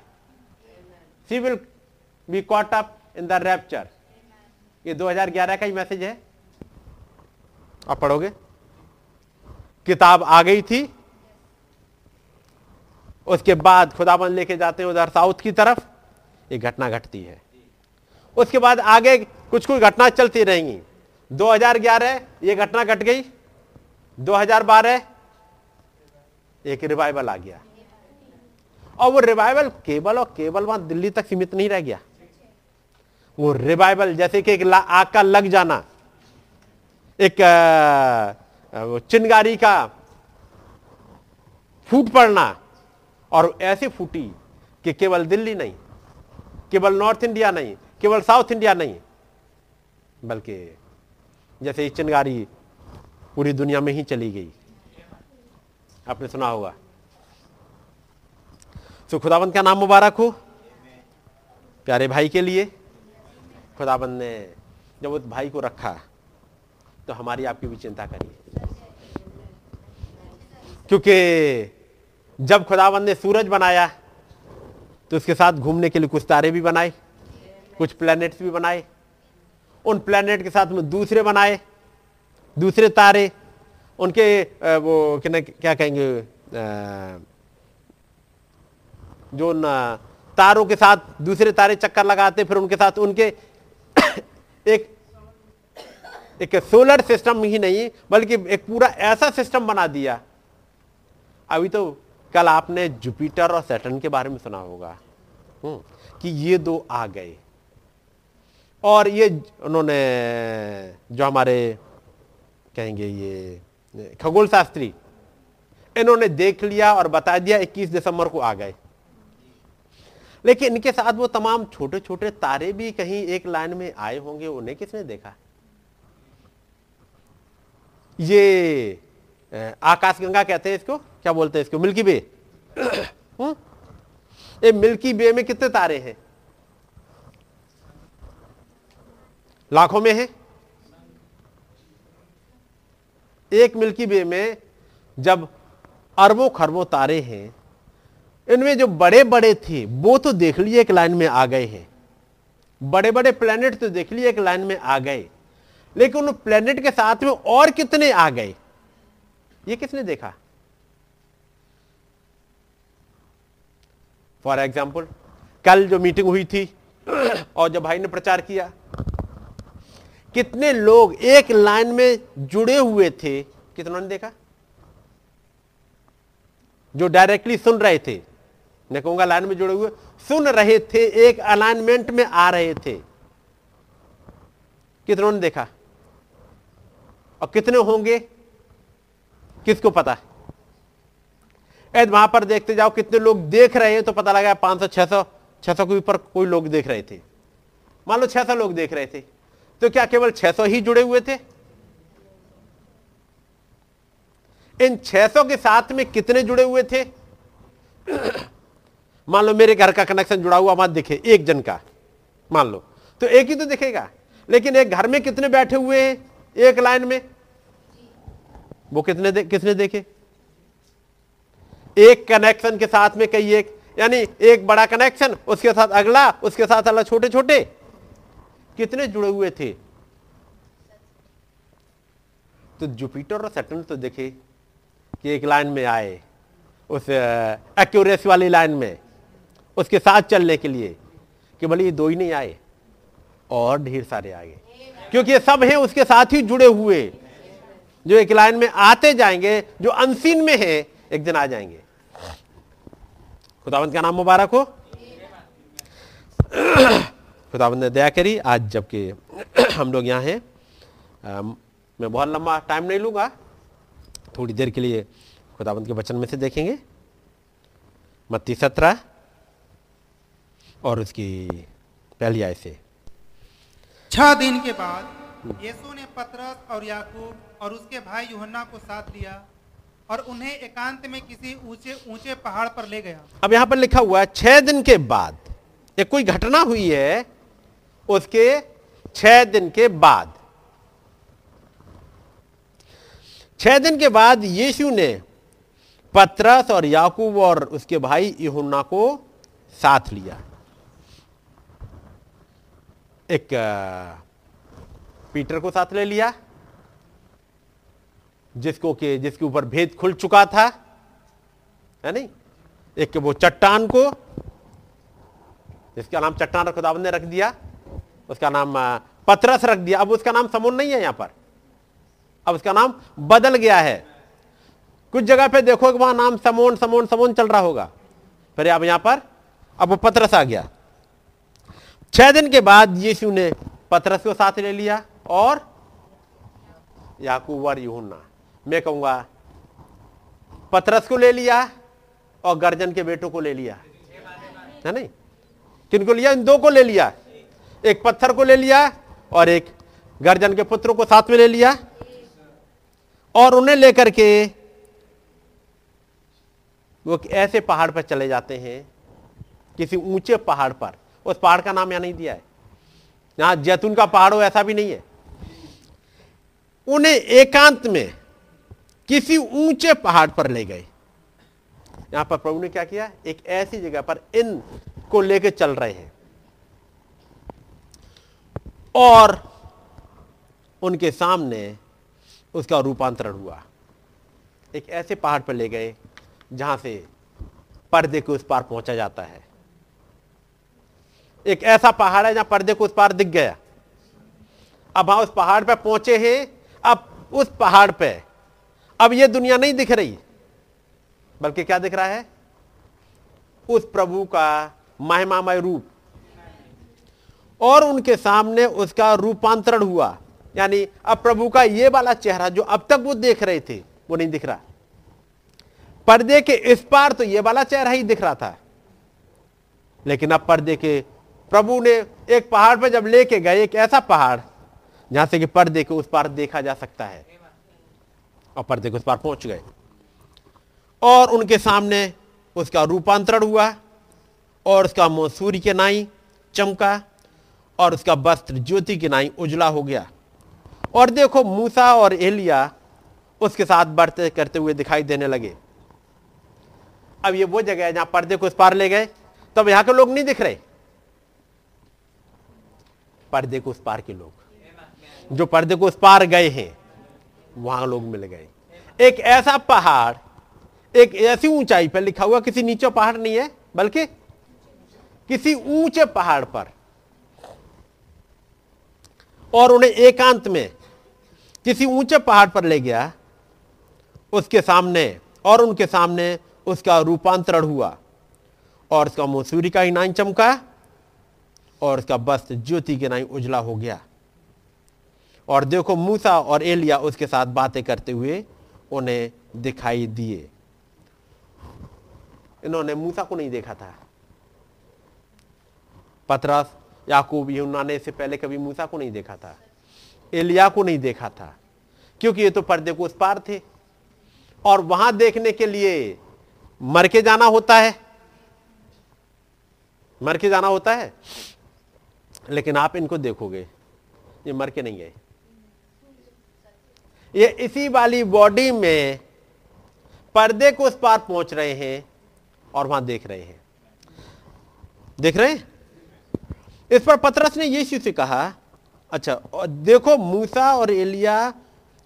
she will be caught up in the rapture ये 2011 का ही मैसेज है। आप पढ़ोगे? किताब आ गई थी। उसके बाद खुदाबंद लेके जाते हैं उधर साउथ की तरफ़। ये घटना घटती है। उसके बाद आगे कुछ कुछ घटना चलती रहेंगी। 2011 ये घटना घट गई। 2012 एक रिवाइवल आ गया। और वो रिवाइवल केवल और केवल वहाँ दिल्ली तक सीमित नहीं रह गया। वो रिवाइवल जैसे कि एक आग का लग जाना। एक चिनगारी का फूट पड़ना। और ऐसे फूटी कि केवल दिल्ली नहीं, केवल नॉर्थ इंडिया नहीं, केवल साउथ इंडिया नहीं, बल्कि जैसे ये चिनगारी पूरी दुनिया में ही चली गई। आपने सुना होगा। तो खुदाबंद का नाम मुबारक हो? प्यारे भाई के लिए। खुदाबंद ने जब उस भाई को रखा तो हमारी आपकी भी चिंता करिए। क्योंकि जब खुदाबंद ने सूरज बनाया तो उसके साथ घूमने के लिए कुछ तारे भी बनाए, कुछ प्लैनेट्स भी बनाए। उन प्लैनेट के साथ में दूसरे बनाए, दूसरे तारे, उनके वो क्या कहेंगे जो न, तारों के साथ दूसरे तारे चक्कर लगाते, फिर उनके साथ उनके एक एक सोलर सिस्टम ही नहीं बल्कि एक पूरा ऐसा सिस्टम बना दिया। अभी तो कल आपने जुपिटर और सैटर्न के बारे में सुना होगा हम्म, कि ये दो आ गए। और ये उन्होंने जो हमारे कहेंगे ये खगोल शास्त्री इन्होंने देख लिया और बता दिया 21 दिसंबर को आ गए। लेकिन इनके साथ वो तमाम छोटे छोटे तारे भी कहीं एक लाइन में आए होंगे, उन्हें किसने देखा? ये आकाश गंगा कहते हैं इसको? क्या बोलते हैं इसको? मिल्की हम्म? ये मिल्की बे में कितने तारे हैं? लाखों में है। एक मिल्की बे में जब अरबों खरबों तारे हैं इनमें जो बड़े बड़े थे, वो तो देख लिए एक लाइन में आ गए हैं। बड़े बड़े प्लेनेट तो देख लिए एक लाइन में आ गए। लेकिन उन प्लेनेट के साथ में और कितने आ गए? ये किसने देखा? फॉर एग्ज़ाम्पल कल जो मीटिंग हुई थी, और जब भाई ने प्रचार किया, कितने लोग एक लाइन में जुड़े हुए थे, कितनों ने देखा? जो डायरेक्टली सुन रहे थे। मैं कहूँगा लाइन में जुड़े हुए, सुन रहे थे, एक अलाइनमेंट में आ रहे थे। कितनों ने देखा? और कितने होंगे? किसको पता है? वहाँ पर देखते जाओ, कितने लोग देख रहे हैं तो पता लगा पाँच सौ, छह सौ छह सौ के ऊपर कोई लोग देख रहे थे। मान लो छह सौ लोग देख रहे थे तो क्या केवल छह सौ ही जुड़े हुए थे? इन 600 के साथ में कितने जुड़े हुए थे? मान लो मेरे घर का कनेक्शन जुड़ा हुआ मत दिखे एक जन का मान लो। तो एक ही तो दिखेगा। लेकिन एक घर में कितने बैठे हुए हैं? एक लाइन में। वो कितने दे, किसने देखे? एक कनेक्शन के साथ में कई एक यानी एक बड़ा कनेक्शन उसके साथ अगला उसके साथ अगला छोटे छोटे कितने जुड़े हुए थे? तो जुपिटर और सैटर्न तो देखे कि एक लाइन में आए उस एक्यूरेसी वाली लाइन में। उसके साथ चलने के लिए कि भले ये दो ही नहीं आए, और ढेर सारे आ गए। क्योंकि ये सब हैं, उसके साथ ही जुड़े हुए, जो एक लाइन में आते जाएँगे, जो अनसीन में है, एक दिन आ जाएँगे। खुदावंत का नाम मुबारक हो। खुदावंत ने दया करी, आज जबकि हम लोग यहाँ हैं मैं बहुत लंबा टाइम नहीं लूँगा, थोड़ी देर के लिए खुदावंत के वचन में से देखेंगे। मत्ती सत्रह और उसकी पहली आय से। छह दिन के बाद यीशु ने पतरस और याकूब और उसके भाई यूहन्ना को साथ लिया और उन्हें एकांत में किसी ऊँचे ऊँचे पहाड़ पर ले गया। अब यहाँ पर लिखा हुआ है छह दिन के बाद एक कोई घटना हुई है उसके छह दिन के बाद। छह दिन के बाद यीशु ने पत्रस और याकूब और उसके भाई यूहन्ना को साथ लिया। एक पीटर को साथ ले लिया, जिसको के, जिसके ऊपर भेद खुल चुका था, है नहीं? एक वो चट्टान को, जिसका नाम चट्टान खुदाबंद ने रख दिया, उसका नाम पत्रस रख दिया। अब उसका नाम समून नहीं है यहाँ पर। अब उसका नाम बदल गया है। कुछ जगह पे देखो वहाँ नाम समोन समोन समोन चल रहा होगा। फिर अब यहाँ पर, अब वो पत्रस आ गया। छह दिन के बाद यीशु ने पत्रस को साथ ले लिया और याकूब और यूहन्ना, मैं कहूँगा, पत्रस को ले लिया और गर्जन के बेटों को ले लिया। है नहीं? किनको लिया? इन दो को ले लिया। एक पत्थर को ले लिया और एक गर्जन के पुत्रों को साथ में ले लिया और उन्हें लेकर के वो ऐसे पहाड़ पर चले जाते हैं, किसी ऊँचे पहाड़ पर। उस पहाड़ का नाम यहाँ नहीं दिया है। यहाँ जैतून का पहाड़ हो, ऐसा भी नहीं है। उन्हें एकांत में किसी ऊँचे पहाड़ पर ले गए। यहाँ पर प्रभु ने क्या किया? एक ऐसी जगह पर इन को लेकर चल रहे हैं। और उनके सामने उसका रूपांतरण हुआ। एक ऐसे पहाड़ पर ले गए जहाँ से पर्दे के उस पार पहुँचा जाता है। एक ऐसा पहाड़ है जहाँ पर्दे को उस पार दिख गया। अब वहाँ उस पहाड़ पर पहुँचे हैं, अब उस पहाड़ पे, अब यह दुनिया नहीं दिख रही, बल्कि क्या दिख रहा है? उस प्रभु का महिमामय रूप। और उनके सामने उसका रूपांतरण हुआ। यानी अब प्रभु का ये वाला चेहरा जो अब तक वो देख रहे थे, वो नहीं दिख रहा। पर्दे के इस पार तो ये वाला चेहरा ही दिख रहा था। लेकिन अब पर्दे के प्रभु ने एक पहाड़ पर जब लेके गए, एक ऐसा पहाड़, जहाँ से कि पर्दे के उस पार देखा जा सकता है। और पर्दे के उस पार पहुँच गए। और उनके सामने उसका रूपांतरण हुआ, और उसका मुँह सूर्य के नाई चमका, और उसका वस्त्र ज्योति के नाई उजला हो गया। और देखो, मूसा और एलिया उसके साथ बढ़ते करते हुए दिखाई देने लगे। अब ये वो जगह है जहाँ पर्दे को उस पार ले गए, तब यहाँ के लोग नहीं दिख रहे। पर्दे को उस पार के लोग। जो पर्दे को उस पार गए हैं, वहाँ लोग मिल गए। एक ऐसा पहाड़, एक ऐसी ऊंचाई पर लिखा हुआ, किसी नीचे पहाड़ नहीं है, बल्कि किसी ऊँचे पहाड़ पर। और उन्हें एकांत में किसी ऊँचे पहाड़ पर ले गया, उसके सामने, और उनके सामने उसका रूपांतरण हुआ, और उसका मुँह सूर्य का ही नाई चमका। और उसका वस्त्र ज्योति के नाई उजला हो गया। और देखो मूसा और एलिया उसके साथ बातें करते हुए उन्हें दिखाई दिए। इन्होंने मूसा को नहीं देखा था। पतरस, याकूब यूना ने इससे पहले कभी मूसा को नहीं देखा था। एलिया को नहीं देखा था, क्योंकि ये तो पर्दे को उस पार थे। और वहाँ देखने के लिए मर के जाना होता है। मर के जाना होता है? लेकिन आप इनको देखोगे, ये मर के नहीं गए ये इसी वाली बॉडी में पर्दे को उस पार पहुँच रहे हैं और वहाँ देख रहे हैं। देख रहे हैं? इस पर पतरस ने यीशु से कहा अच्छा और देखो, मूसा और एलिया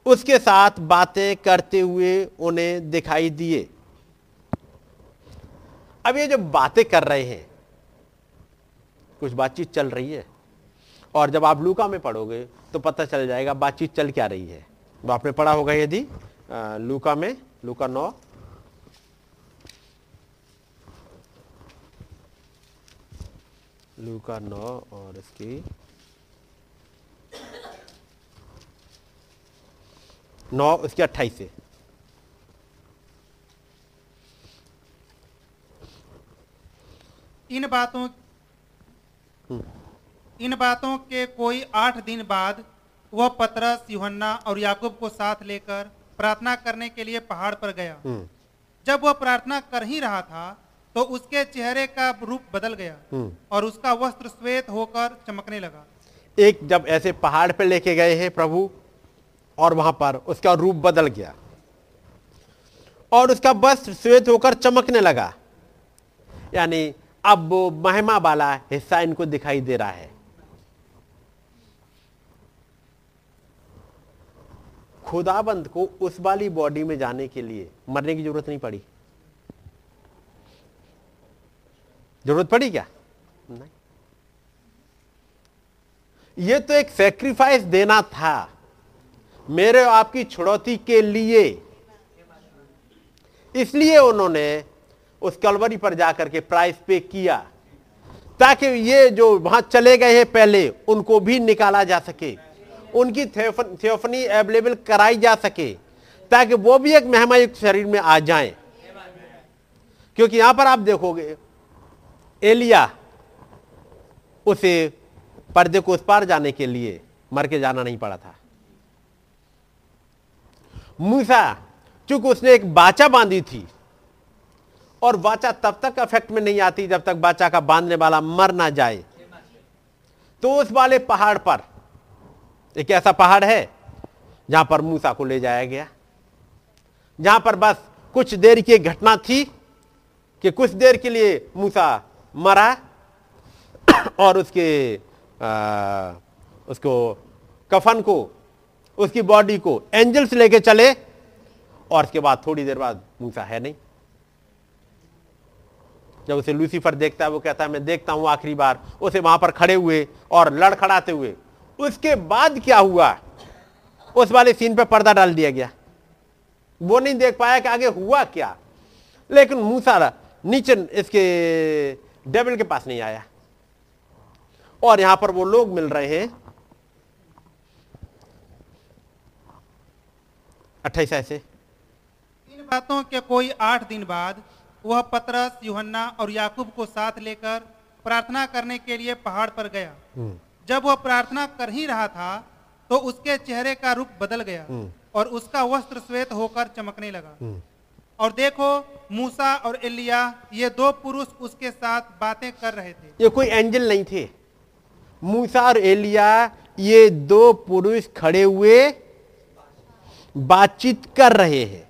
उसके साथ बातें करते हुए उन्हें दिखाई दिए। अब ये जो बातें कर रहे हैं, कुछ बातचीत चल रही है। और जब आप लूका में पढ़ोगे तो पता चल जाएगा बातचीत चल क्या रही है। वो आपने पढ़ा होगा यदि लूका में लूका नौ। लूका नौ और इसकी नौ उसकी अट्ठाईस से इन बातों इन बातों के कोई आठ दिन बाद वह पतरस यूहन्ना और याकूब को साथ लेकर प्रार्थना करने के लिए पहाड़ पर गया। हम्म, जब वह प्रार्थना कर ही रहा था तो उसके चेहरे का रूप बदल गया हम्म। और उसका वस्त्र श्वेत होकर चमकने लगा। एक जब ऐसे पहाड़ पर लेके गए हैं प्रभु और वहाँ पर उसका रूप बदल गया और उसका वस्त्र श्वेत होकर चमकने लगा। यानी अब वो महिमा वाला हिस्सा इनको दिखाई दे रहा है। खुदाबंद को उस वाली बॉडी में जाने के लिए मरने की ज़रूरत नहीं पड़ी। ज़रूरत पड़ी क्या? नहीं। ये तो एक सेक्रीफाइस देना था। मेरे आपकी छुड़ौती के लिए। इसलिए उन्होंने उस कलवरी पर जाकर के प्राइस पे किया, ताकि ये जो वहाँ चले गए हैं पहले, उनको भी निकाला जा सके। उनकी थियोफ- थियोफनी अवेलेबल कराई जा सके, ताकि वो भी एक महिमायुक्त शरीर में आ जाए। क्योंकि यहाँ पर आप देखोगे, एलिया उसे पर्दे को उस पार जाने के लिए मर के जाना नहीं पड़ा था। मूसा, चूँकि उसने एक बाचा बांधी थी, और बाचा तब तक अफेक्ट में नहीं आती जब तक बाचा का बांधने वाला मर ना जाए तो उस वाले पहाड़ पर एक ऐसा पहाड़ है जहाँ पर मूसा को ले जाया गया। जहाँ पर बस कुछ देर की घटना थी कि कुछ देर के लिए मूसा मरा और उसके आ, उसको कफन को उसकी बॉडी को एंजल्स लेके चले और उसके बाद थोड़ी देर बाद मूसा है नहीं। जब उसे लूसीफर देखता है वो कहता है मैं देखता हूँ आखिरी बार। उसे वहाँ पर खड़े हुए और लड़खड़ाते हुए उसके बाद क्या हुआ? उस वाले सीन पर पर्दा डाल दिया गया। वो नहीं देख पाया कि आगे हुआ क्या। लेकिन मूसा नीचे इसके डेविल के पास नहीं आया। और यहाँ पर वो लोग मिल रहे हैं। अट्ठाईस ऐसे इन बातों के कोई आठ दिन बाद वह पतरस यूहन्ना और याकूब को साथ लेकर प्रार्थना करने के लिए पहाड़ पर गया। जब वह प्रार्थना कर ही रहा था तो उसके चेहरे का रूप बदल गया और उसका वस्त्र श्वेत होकर चमकने लगा। और देखो मूसा और एलिया ये दो पुरुष उसके साथ बातें कर रहे थे। ये कोई एंजल नहीं थे। मूसा और एलिया ये दो पुरुष खड़े हुए बातचीत कर रहे हैं।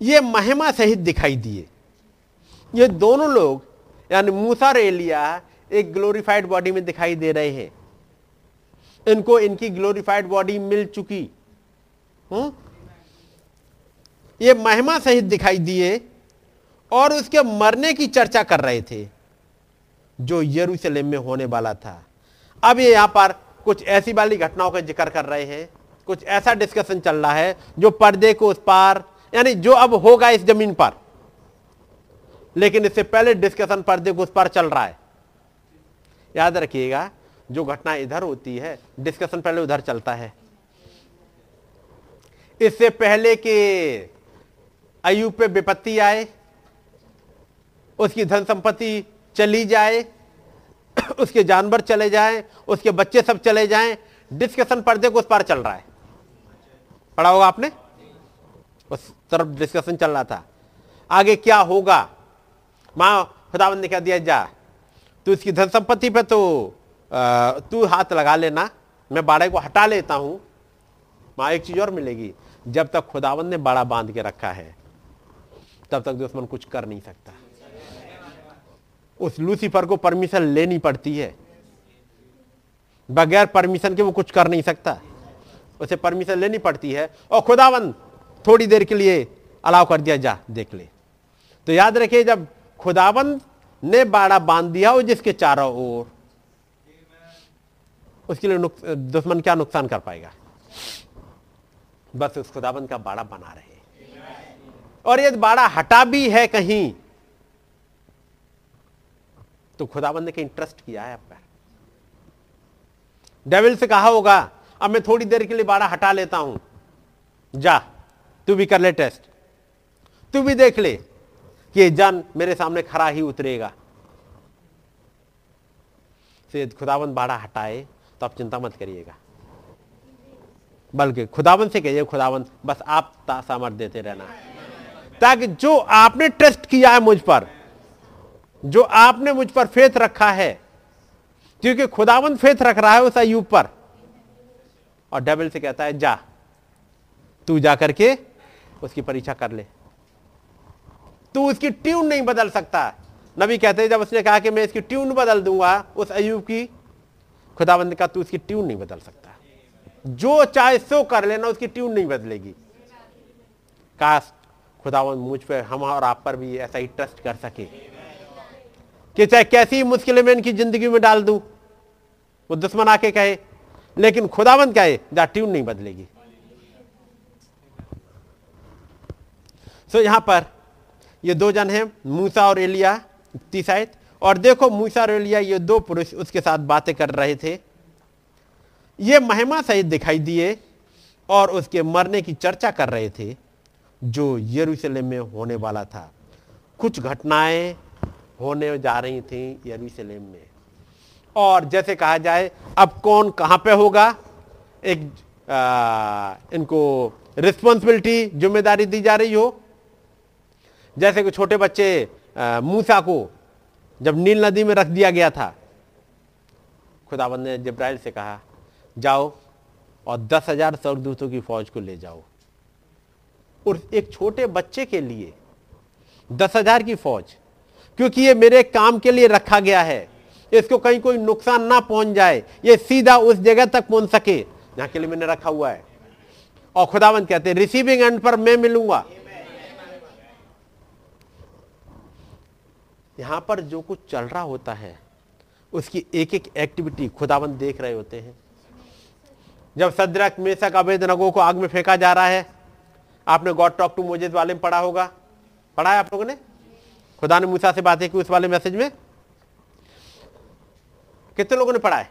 ये महिमा सहित दिखाई दिए। ये दोनों लोग यानी मूसा और एलिया एक ग्लोरीफाइड बॉडी में दिखाई दे रहे हैं। इनको, इनकी ग्लोरीफाइड बॉडी मिल चुकी। हूँ? ये महिमा सहित दिखाई दिए और उसके मरने की चर्चा कर रहे थे, जो यरूशलेम में होने वाला था। अब ये यहाँ पर कुछ ऐसी वाली घटनाओं का ज़िक्र कर रहे हैं। कुछ ऐसा डिस्कशन चल रहा है जो पर्दे को उस पार, यानी जो अब होगा इस ज़मीन पर। लेकिन इससे पहले डिस्कशन पर्दे को उस पार चल रहा है। याद रखिएगा, जो घटना इधर होती है डिस्कशन पहले उधर चलता है। इससे पहले कि अयुब पे विपत्ति आए, उसकी धन संपत्ति चली जाए, उसके जानवर चले जाएँ, उसके बच्चे सब चले जाएँ डिस्कशन पर्दे को उस पार चल रहा है। पढ़ा होगा आपने? उस तरफ़ डिस्कशन चल रहा था। आगे क्या होगा? माँ खुदावन ने क्या दिया, जा। तू इसकी धन संपत्ति पे तो तू हाथ लगा लेना, मैं बाड़े को हटा लेता हूँ, माँ, एक चीज़ और मिलेगी। जब तक खुदावन ने बाड़ा बाँध के रखा है, तब तक दुश्मन कुछ कर नहीं सकता। उस लूसीफर को परमिशन लेनी पड़ती है। बगैर परमिशन के वो कुछ कर नहीं सकता। उसे परमिशन लेनी पड़ती है। और खुदावन थोड़ी देर के लिए अलाव कर दिया, जा, देख ले। तो याद रखिए, जब खुदावन ने बाड़ा बाँध दिया हो जिसके चारों ओर। उसके लिए दुश्मन क्या नुकसान कर पाएगा? बस उस खुदाबंद का बाड़ा बना रहे। और यदि बाड़ा हटा भी है कहीं। तो खुदाबंद ने कहीं ट्रस्ट किया है आपका डेविल से कहा होगा, अब मैं थोड़ी देर के लिए बाड़ा हटा लेता हूँ। जा, तू भी कर ले टेस्ट तू भी देख ले। कि जन मेरे सामने खरा ही उतरेगा। से खुदाबंद बाड़ा हटाए तो आप चिंता मत करिएगा। बल्कि खुदावन से कहिए, खुदावन, बस आप सामर्थ देते रहना। ताकि जो आपने ट्रस्ट किया है मुझ पर, जो आपने मुझ पर फेथ रखा है, क्योंकि खुदावन फेथ रख रहा है उस अयूब पर। और डबल से कहता है, जा, तू जा करके उसकी परीक्षा कर ले। तू उसकी ट्यून नहीं बदल सकता। नबी कहते हैं जब उसने कहा कि मैं इसकी ट्यून बदल दूँगा उस अयूब की खुदाबंद का तू उसकी ट्यून नहीं बदल सकता। जो चाहे सो कर लेना उसकी ट्यून नहीं बदलेगी। काश खुदावन मुझ पे हम और आप पर भी ऐसा ही ट्रस्ट कर सके कि चाहे कैसी मुश्किलें मैं इनकी ज़िंदगी में डाल दूँ। वो दुश्मन आके कहे लेकिन खुदावंत कहे जा ट्यून नहीं बदलेगी। सो so, यहाँ पर ये दो जन हैं मूसा और एलिया तीसाइत और देखो मूसा और एलिया ये दो पुरुष उसके साथ बातें कर रहे थे। ये महिमा सहित दिखाई दिए और उसके मरने की चर्चा कर रहे थे जो यरूशलेम में होने वाला था। कुछ घटनाएँ होने जा रही थी यरूशलेम में। और जैसे कहा जाए अब कौन कहाँ पे होगा? एक आ, इनको रिस्पॉन्सिबिलिटी ज़िम्मेदारी दी जा रही हो। जैसे कि छोटे बच्चे मूसा को जब नील नदी में रख दिया गया था खुदाबंद ने जब्राइल से कहा, जाओ और दस हज़ार स्वर्गदूतों की फौज को ले जाओ। और एक छोटे बच्चे के लिए दस हज़ार की फौज, क्योंकि ये मेरे काम के लिए रखा गया है। इसको कहीं कोई नुकसान ना पहुँच जाए, ये सीधा उस जगह तक पहुँच सके, जहाँ के लिए मैंने रखा हुआ है। और खुदावंत कहते हैं रिसीविंग एंड पर मैं मिलूँगा। यहाँ पर जो कुछ चल रहा होता है, उसकी एक एक एक्टिविटी खुदावंत देख रहे होते हैं। जब सदरक, मेसक अवैध नगों को आग में फेंका जा रहा है, आपने गॉड टॉक टू मोजेद वाले में पढ़ा होगा। पढ़ा है आप लोगों ने? खुदा ने मूसा से बातें की उस वाले मैसेज में? कितने लोगों ने पढ़ा है?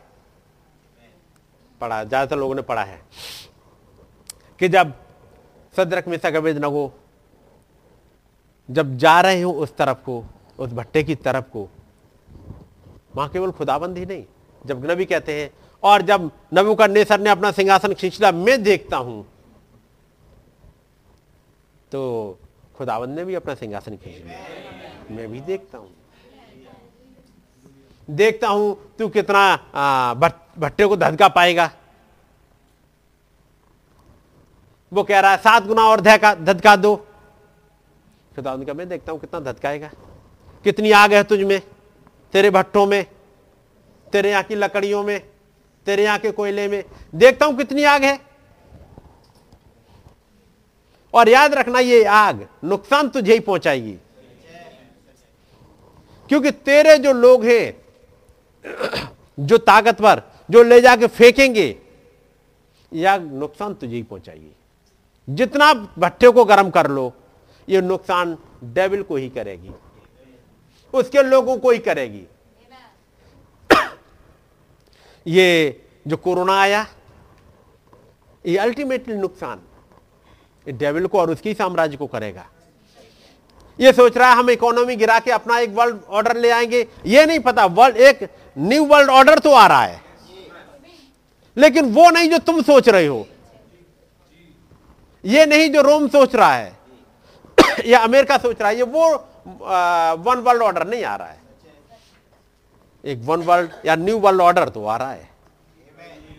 पढ़ा, ज़्यादातर लोगों ने पढ़ा है कि जब सदरक, मेसक अवैध नगो जब जा रहे हो उस तरफ़ को उस भट्टे की तरफ़ को। वहाँ केवल खुदाबंद ही नहीं, जब नबी कहते हैं, और जब नबू का नेसर ने अपना सिंहासन खींचला मैं देखता हूँ। तो खुदावंद ने भी अपना सिंहासन खींच लिया। मैं भी देखता हूँ। देखता हूँ, तू कितना भट्टे को धधका पाएगा। वो कह रहा है, सात गुना और धधका दो। खुदावंद का, मैं देखता हूँ कितना धधकाएगा कितनी आग है तुझ में तेरे भट्टों में, तेरे यहाँ की लकड़ियों में, तेरे यहाँ के कोयले में। देखता हूँ कितनी आग है। और याद रखना ये आग नुकसान तुझे ही पहुंचाएगी। क्योंकि तेरे जो लोग हैं, जो ताकतवर, जो ले जाके फेंकेंगे, या नुकसान तुझे ही पहुंचाएगी। जितना भट्टे को गर्म कर लो, ये नुकसान डेविल को ही करेगी। उसके लोगों को ही करेगी। ये जो कोरोना आया, ये अल्टीमेटली नुकसान। डेविल को और उसकी साम्राज्य को करेगा। ये सोच रहा है, हम इकोनॉमी गिरा के अपना एक वर्ल्ड ऑर्डर ले आएँगे। ये नहीं पता वर्ल्ड एक न्यू वर्ल्ड ऑर्डर तो आ रहा है। लेकिन वो नहीं जो तुम सोच रहे हो। ये नहीं जो रोम सोच रहा है। या अमेरिका सोच रहा है, ये वो वन वर्ल्ड ऑर्डर नहीं आ रहा है। एक वन वर्ल्ड या न्यू वर्ल्ड ऑर्डर तो आ रहा है।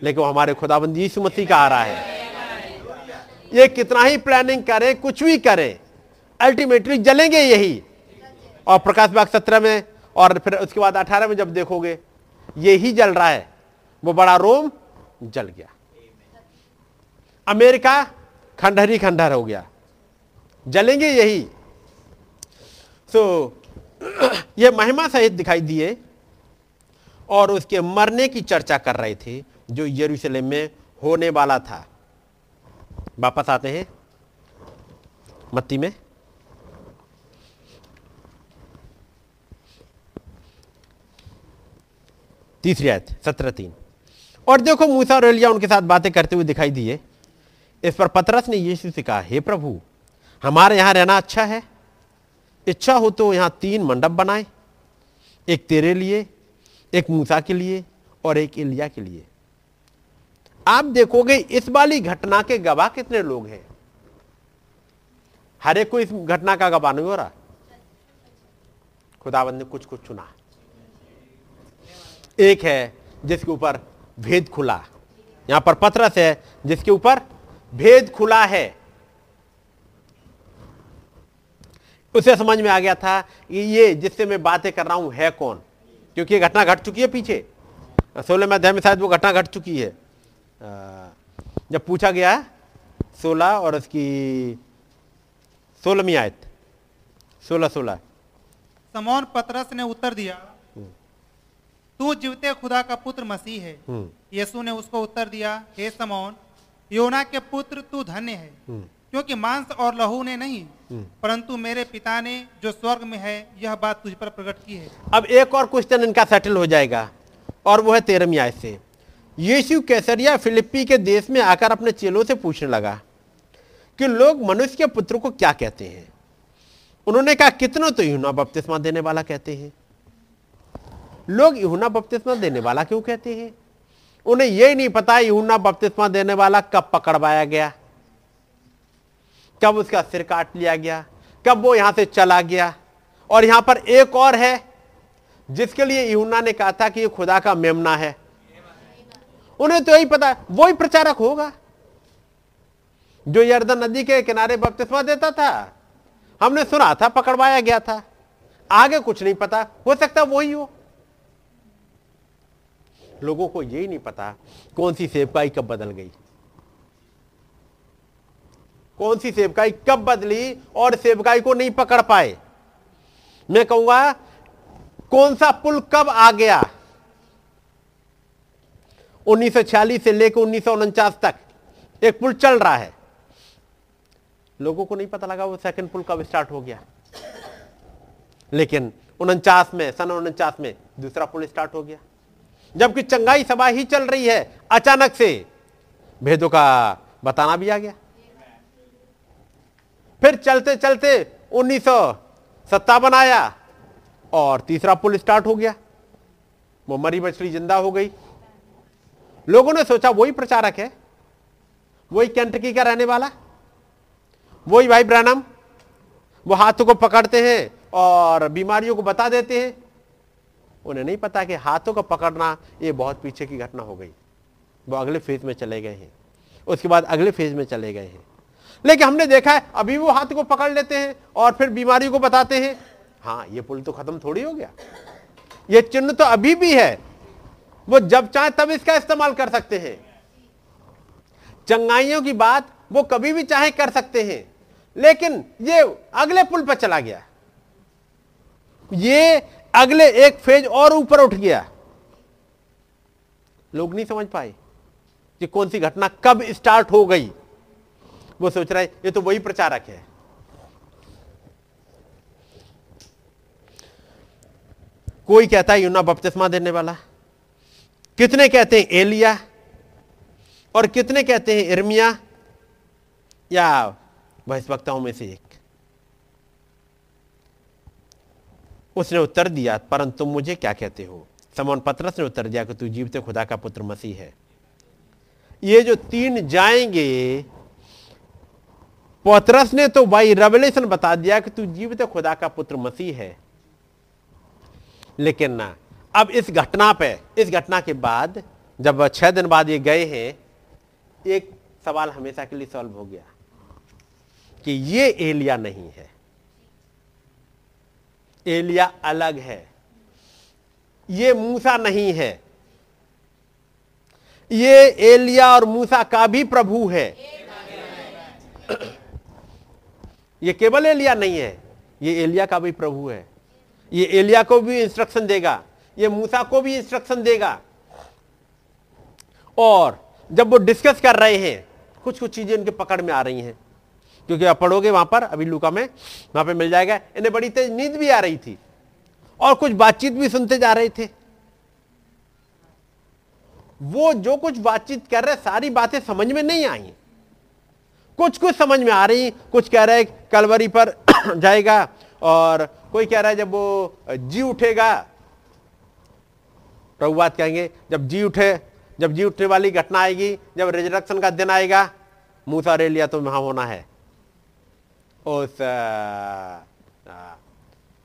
लेकिन हमारे खुदाबंद यीशु मसीह का आ रहा है। ये कितना ही प्लानिंग करे, कुछ भी करे अल्टीमेटली जलेंगे यही। और प्रकाश बाग सत्रह में, और फिर उसके बाद अठारह में जब देखोगे, यही जल रहा है। वो बड़ा रोम जल गया। अमेरिका खंडहरी खंडहर हो गया। जलेंगे यही। तो ये महिमा सहित दिखाई दिए और उसके मरने की चर्चा कर रहे थे, जो यरूशलेम में होने वाला था। वापस आते हैं मत्ती में। तीसरी आयत, सत्रह तीन। और देखो, मूसा और एलिया उनके साथ बातें करते हुए दिखाई दिए। इस पर पतरस ने यीशु से कहा, हे प्रभु, हमारे यहाँ रहना अच्छा है? इच्छा हो तो यहाँ तीन मंडप बनाए, एक तेरे लिए, एक मूसा के लिए और एक इलिया के लिए। आप देखोगे इस वाली घटना के गवाह कितने लोग हैं? हर एक को इस घटना का गवाह नहीं हो रहा। खुदाबंद ने कुछ कुछ चुना। एक है जिसके ऊपर भेद खुला। यहाँ पर पत्रस है जिसके ऊपर भेद खुला है। उसे समझ में आ गया था कि ये जिससे मैं बातें कर रहा हूँ है कौन? क्योंकि ये घटना घट चुकी है पीछे। सोलह में अध्याय में शायद वो घटना घट चुकी है। जब पूछा गया सोलह और उसकी सोलहवीं आयत सोलह सोलह। समौन पतरस ने उत्तर दिया तू जीवते खुदा का पुत्र मसीह है। हम्म। यीशु ने उसको उत्तर दिया हे समौन योना के पुत्र तू धन्य है। हम्म। क्योंकि मांस और लहू ने नहीं हम्म। परंतु मेरे पिता ने जो स्वर्ग में है यह बात तुझ पर प्रकट की है। अब एक और क्वेश्चन इनका सेटल हो जाएगा और वो है तेरहवीं आयत से। यीशु कैसरिया फिलिप्पी के देश में आकर अपने चेलों से पूछने लगा कि लोग मनुष्य के पुत्र को क्या कहते हैं? उन्होंने कहा कितनों तो यूना बपतिस्मा देने वाला कहते हैं? लोग यूना बपतिस्मा देने वाला क्यों कहते हैं? उन्हें यही नहीं पता यूना बपतिस्मा देने वाला कब पकड़वाया गया। कब उसका सिर काट लिया गया? कब वो यहाँ से चला गया? और यहाँ पर एक और है, जिसके लिए यूना ने कहा था कि ये खुदा का मेमना है। उन्हें तो यही पता, वो ही प्रचारक होगा। जो यर्दन नदी के किनारे बपतिस्मा देता था, हमने सुना था, पकड़वाया गया था। आगे कुछ नहीं पता, हो सकता वही हो। लोगों को यही नहीं पता कौन सी सेवकाई कब बदल गई। कौन सी सेवकाई कब बदली और सेवकाई को नहीं पकड़ पाए? मैं कहूँगा, कौन सा पुल कब आ गया? 1946 से लेकर उन्नीस सौ उनचास तक एक पुल चल रहा है। लोगों को नहीं पता लगा वो सेकंड पुल कब स्टार्ट हो गया। लेकिन उनचास में, सन उनचास में दूसरा पुल स्टार्ट हो गया। जबकि चंगाई सभा ही चल रही है अचानक से। भेदों का बताना भी आ गया। फिर चलते चलते उन्नीस सत्तावन आया और तीसरा पुल स्टार्ट हो गया। वो मरी मछली ज़िंदा हो गई। लोगों ने सोचा, वही प्रचारक है, वही कैंटकी का रहने वाला, वही भाई ब्रैनम, वो हाथों को पकड़ते हैं और बीमारियों को बता देते हैं। उन्हें नहीं पता कि हाथों को पकड़ना ये बहुत पीछे की घटना हो गई। वो अगले फ़ेज़ में चले गए हैं। उसके बाद अगले फ़ेज़ में चले गए हैं। लेकिन हमने देखा है, अभी वो हाथ को पकड़ लेते हैं और फिर बीमारी को बताते हैं। हाँ ये पुल तो खत्म थोड़ी हो गया। ये चिन्ह तो अभी भी है। वो जब चाहे तब इसका इस्तेमाल कर सकते हैं। चंगाइयों की बात वो कभी भी चाहे कर सकते हैं। लेकिन ये अगले पुल पर चला गया। ये अगले एक फ़ेज़ और ऊपर उठ गया। लोग नहीं समझ पाए कि कौन सी घटना कब स्टार्ट हो गई। वो सोच रहा है, ये तो वही प्रचारक है। कोई कहता है यूना बपतिस्मा देने वाला। कितने कहते हैं, एलिया और कितने कहते हैं, इर्मिया या बहिष्वक्ताओं में से एक। उसने उत्तर दिया, परंतु तुम मुझे क्या कहते हो? समोन पत्रस ने उत्तर दिया, कि तू जीवते खुदा का पुत्र मसीह है। ये जो तीन जाएँगे पत्रस ने तो भाई रेवलेशन बता दिया कि तू जीवते खुदा का पुत्र मसीह है। लेकिन ना, अब इस घटना पे, इस घटना के बाद, जब छह दिन बाद ये गए हैं, एक सवाल हमेशा के लिए सॉल्व हो गया कि ये एलिया नहीं है। एलिया अलग है। ये मूसा नहीं है। ये एलिया और मूसा का भी प्रभु है। ये केवल एलिया नहीं है, ये एलिया का भी प्रभु है। ये एलिया को भी इंस्ट्रक्शन देगा, ये मूसा को भी इंस्ट्रक्शन देगा। और जब वो डिस्कस कर रहे हैं कुछ कुछ चीज़ें उनके पकड़ में आ रही हैं। क्योंकि आप पढ़ोगे वहाँ पर, अभी लुका में, वहाँ पे मिल जाएगा। इन्हें बड़ी तेज नींद भी आ रही थी और कुछ बातचीत भी सुनते जा रहे थे। वो जो कुछ बातचीत कर रहे सारी बातें समझ में नहीं आई। कुछ कुछ समझ में आ रही, कुछ कह रहे कलवरी पर जाएगा और कोई कह रहा है जब वो जी उठेगा, प्रभु बात कहेंगे, जब जी उठे, जब जी उठने वाली घटना आएगी, जब रिजरक्शन का दिन आएगा मूसा रेलिया तो वहाँ होना है। उस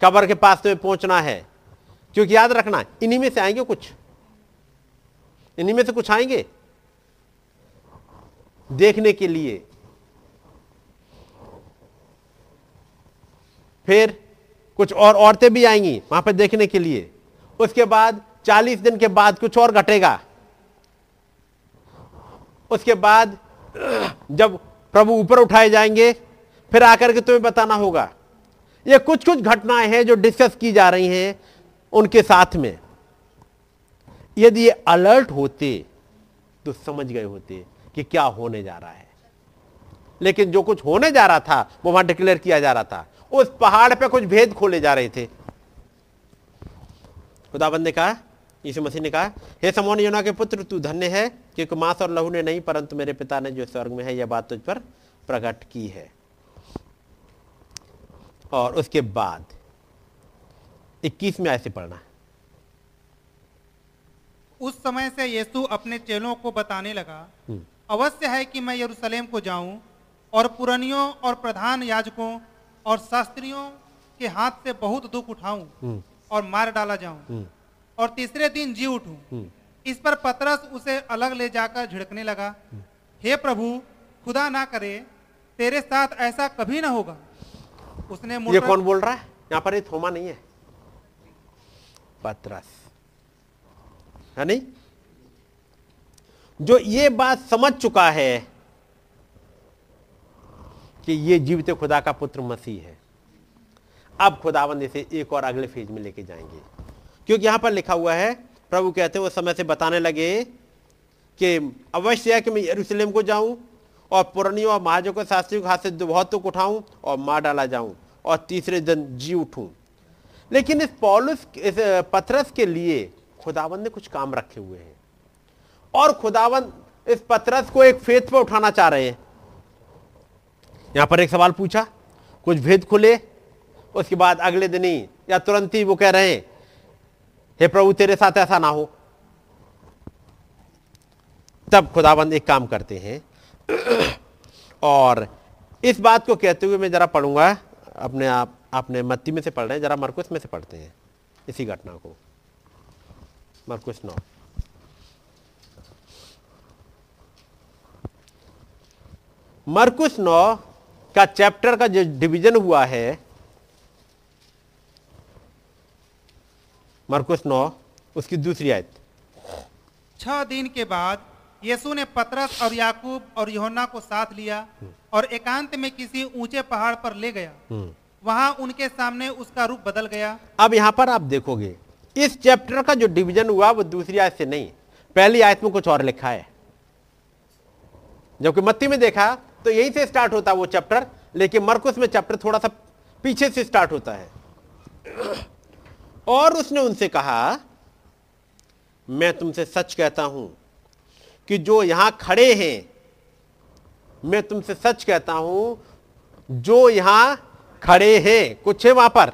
कबर के पास तुम्हें पहुँचना है। क्योंकि याद रखना, इन्हीं में से आएँगे कुछ। इन्हीं में से कुछ आएँगे। देखने के लिए। फिर कुछ और औरतें भी आएँगी वहाँ पर देखने के लिए। उसके बाद चालीस दिन के बाद कुछ और घटेगा। उसके बाद जब प्रभु ऊपर उठाए जाएँगे, फिर आकर के तुम्हें बताना होगा। ये कुछ कुछ घटनाएँ हैं जो डिस्कस की जा रही हैं उनके साथ में। यदि ये अलर्ट होते तो समझ गए होते कि क्या होने जा रहा है। लेकिन जो कुछ होने जा रहा था, वो वहाँ डिक्लेयर किया जा रहा था। उस पहाड़ पे कुछ भेद खोले जा रहे थे। खुदाबंद ने कहा यीशु मसीह ने कहा हे समोन योना के पुत्र तू धन्य है क्योंकि मांस और लहू ने नहीं परंतु मेरे पिता ने जो स्वर्ग में है यह बात तुझ पर प्रकट की है। और उसके बाद इक्कीस में ऐसे पढ़ना। उस समय से यीशु अपने चेलों को बताने लगा अवश्य है कि मैं यरूशलेम को जाऊँ और पुरानियों और प्रधान याजकों और शास्त्रियों के हाथ से बहुत दुख उठाऊं और मार डाला जाऊँ। और तीसरे दिन जी उठूं। इस पर पतरस उसे अलग ले जाकर झिड़कने लगा। हे प्रभु खुदा ना करे तेरे साथ ऐसा कभी ना होगा। उसने ये कौन बोल रहा है? यहाँ पर ये थोमा नहीं है। पतरस। है नहीं? जो ये बात समझ चुका है कि ये जीवते खुदा का पुत्र मसीह है। अब खुदाबंद इसे एक और अगले फ़ेज़ में लेके जाएँगे। क्योंकि यहाँ पर लिखा हुआ है, प्रभु कहते हैं उस समय से बताने लगे कि अवश्य है कि मैं यरूशलेम को जाऊँ और पुरानियों और महाजों को शास्त्रियों के हाथ से बहुत तुक उठाऊं और मार डाला जाऊँ और तीसरे दिन जी उठूं। लेकिन इस पौलुस, इस पथरस के लिए खुदावंद ने कुछ काम रखे हुए हैं। और खुदावंद इस पथरस को एक फेथ पर उठाना चाह रहे हैं। यहाँ पर एक सवाल पूछा, कुछ भेद खुले? उसके बाद अगले दिन ही, या तुरंत ही वो कह रहे हैं, हे प्रभु, तेरे साथ ऐसा ना हो। तब खुदाबंद एक काम करते हैं। और इस बात को कहते हुए मैं जरा पढ़ूँगा, अपने आप अपने मत्ती में से पढ़ रहे हैं, जरा मरकुस में से पढ़ते हैं, इसी घटना को। मरकुस नौ। मरकुस नौ का चैप्टर का जो डिवीज़न हुआ है मरकुस नौ उसकी दूसरी आयत। छह दिन के बाद यीशु ने पतरस और याकूब और यूहन्ना को साथ लिया और एकांत में किसी ऊँचे पहाड़ पर ले गया। वहाँ उनके सामने उसका रूप बदल गया। अब यहाँ पर आप देखोगे इस चैप्टर का जो डिवीज़न हुआ वो दूसरी आयत से नहीं पहली आयत में कुछ और लिखा है। जबकि मत्ती में देखा तो यहीं से स्टार्ट होता है वो चैप्टर लेकिन मरकुस में चैप्टर थोड़ा सा पीछे से स्टार्ट होता है। और उसने उनसे कहा, मैं तुमसे सच कहता हूँ कि जो यहाँ खड़े हैं, मैं तुमसे सच कहता हूँ, जो यहाँ खड़े हैं, कुछ है वहाँ पर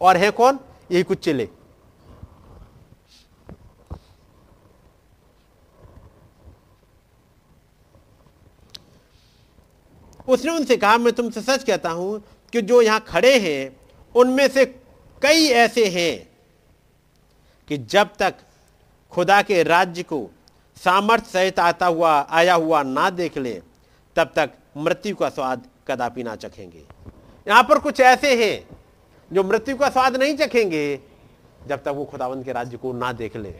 और है कौन? यही कुछ चिले। उसने उनसे कहा, मैं तुमसे सच कहता हूँ कि जो यहाँ खड़े हैं, उनमें से कई ऐसे हैं कि जब तक खुदा के राज्य को सामर्थ्य सहित आता हुआ, आया हुआ ना देख ले, तब तक मृत्यु का स्वाद कदापि ना चखेंगे। यहाँ पर कुछ ऐसे हैं जो मृत्यु का स्वाद नहीं चखेंगे, जब तक वो खुदावंत के राज्य को ना देख ले।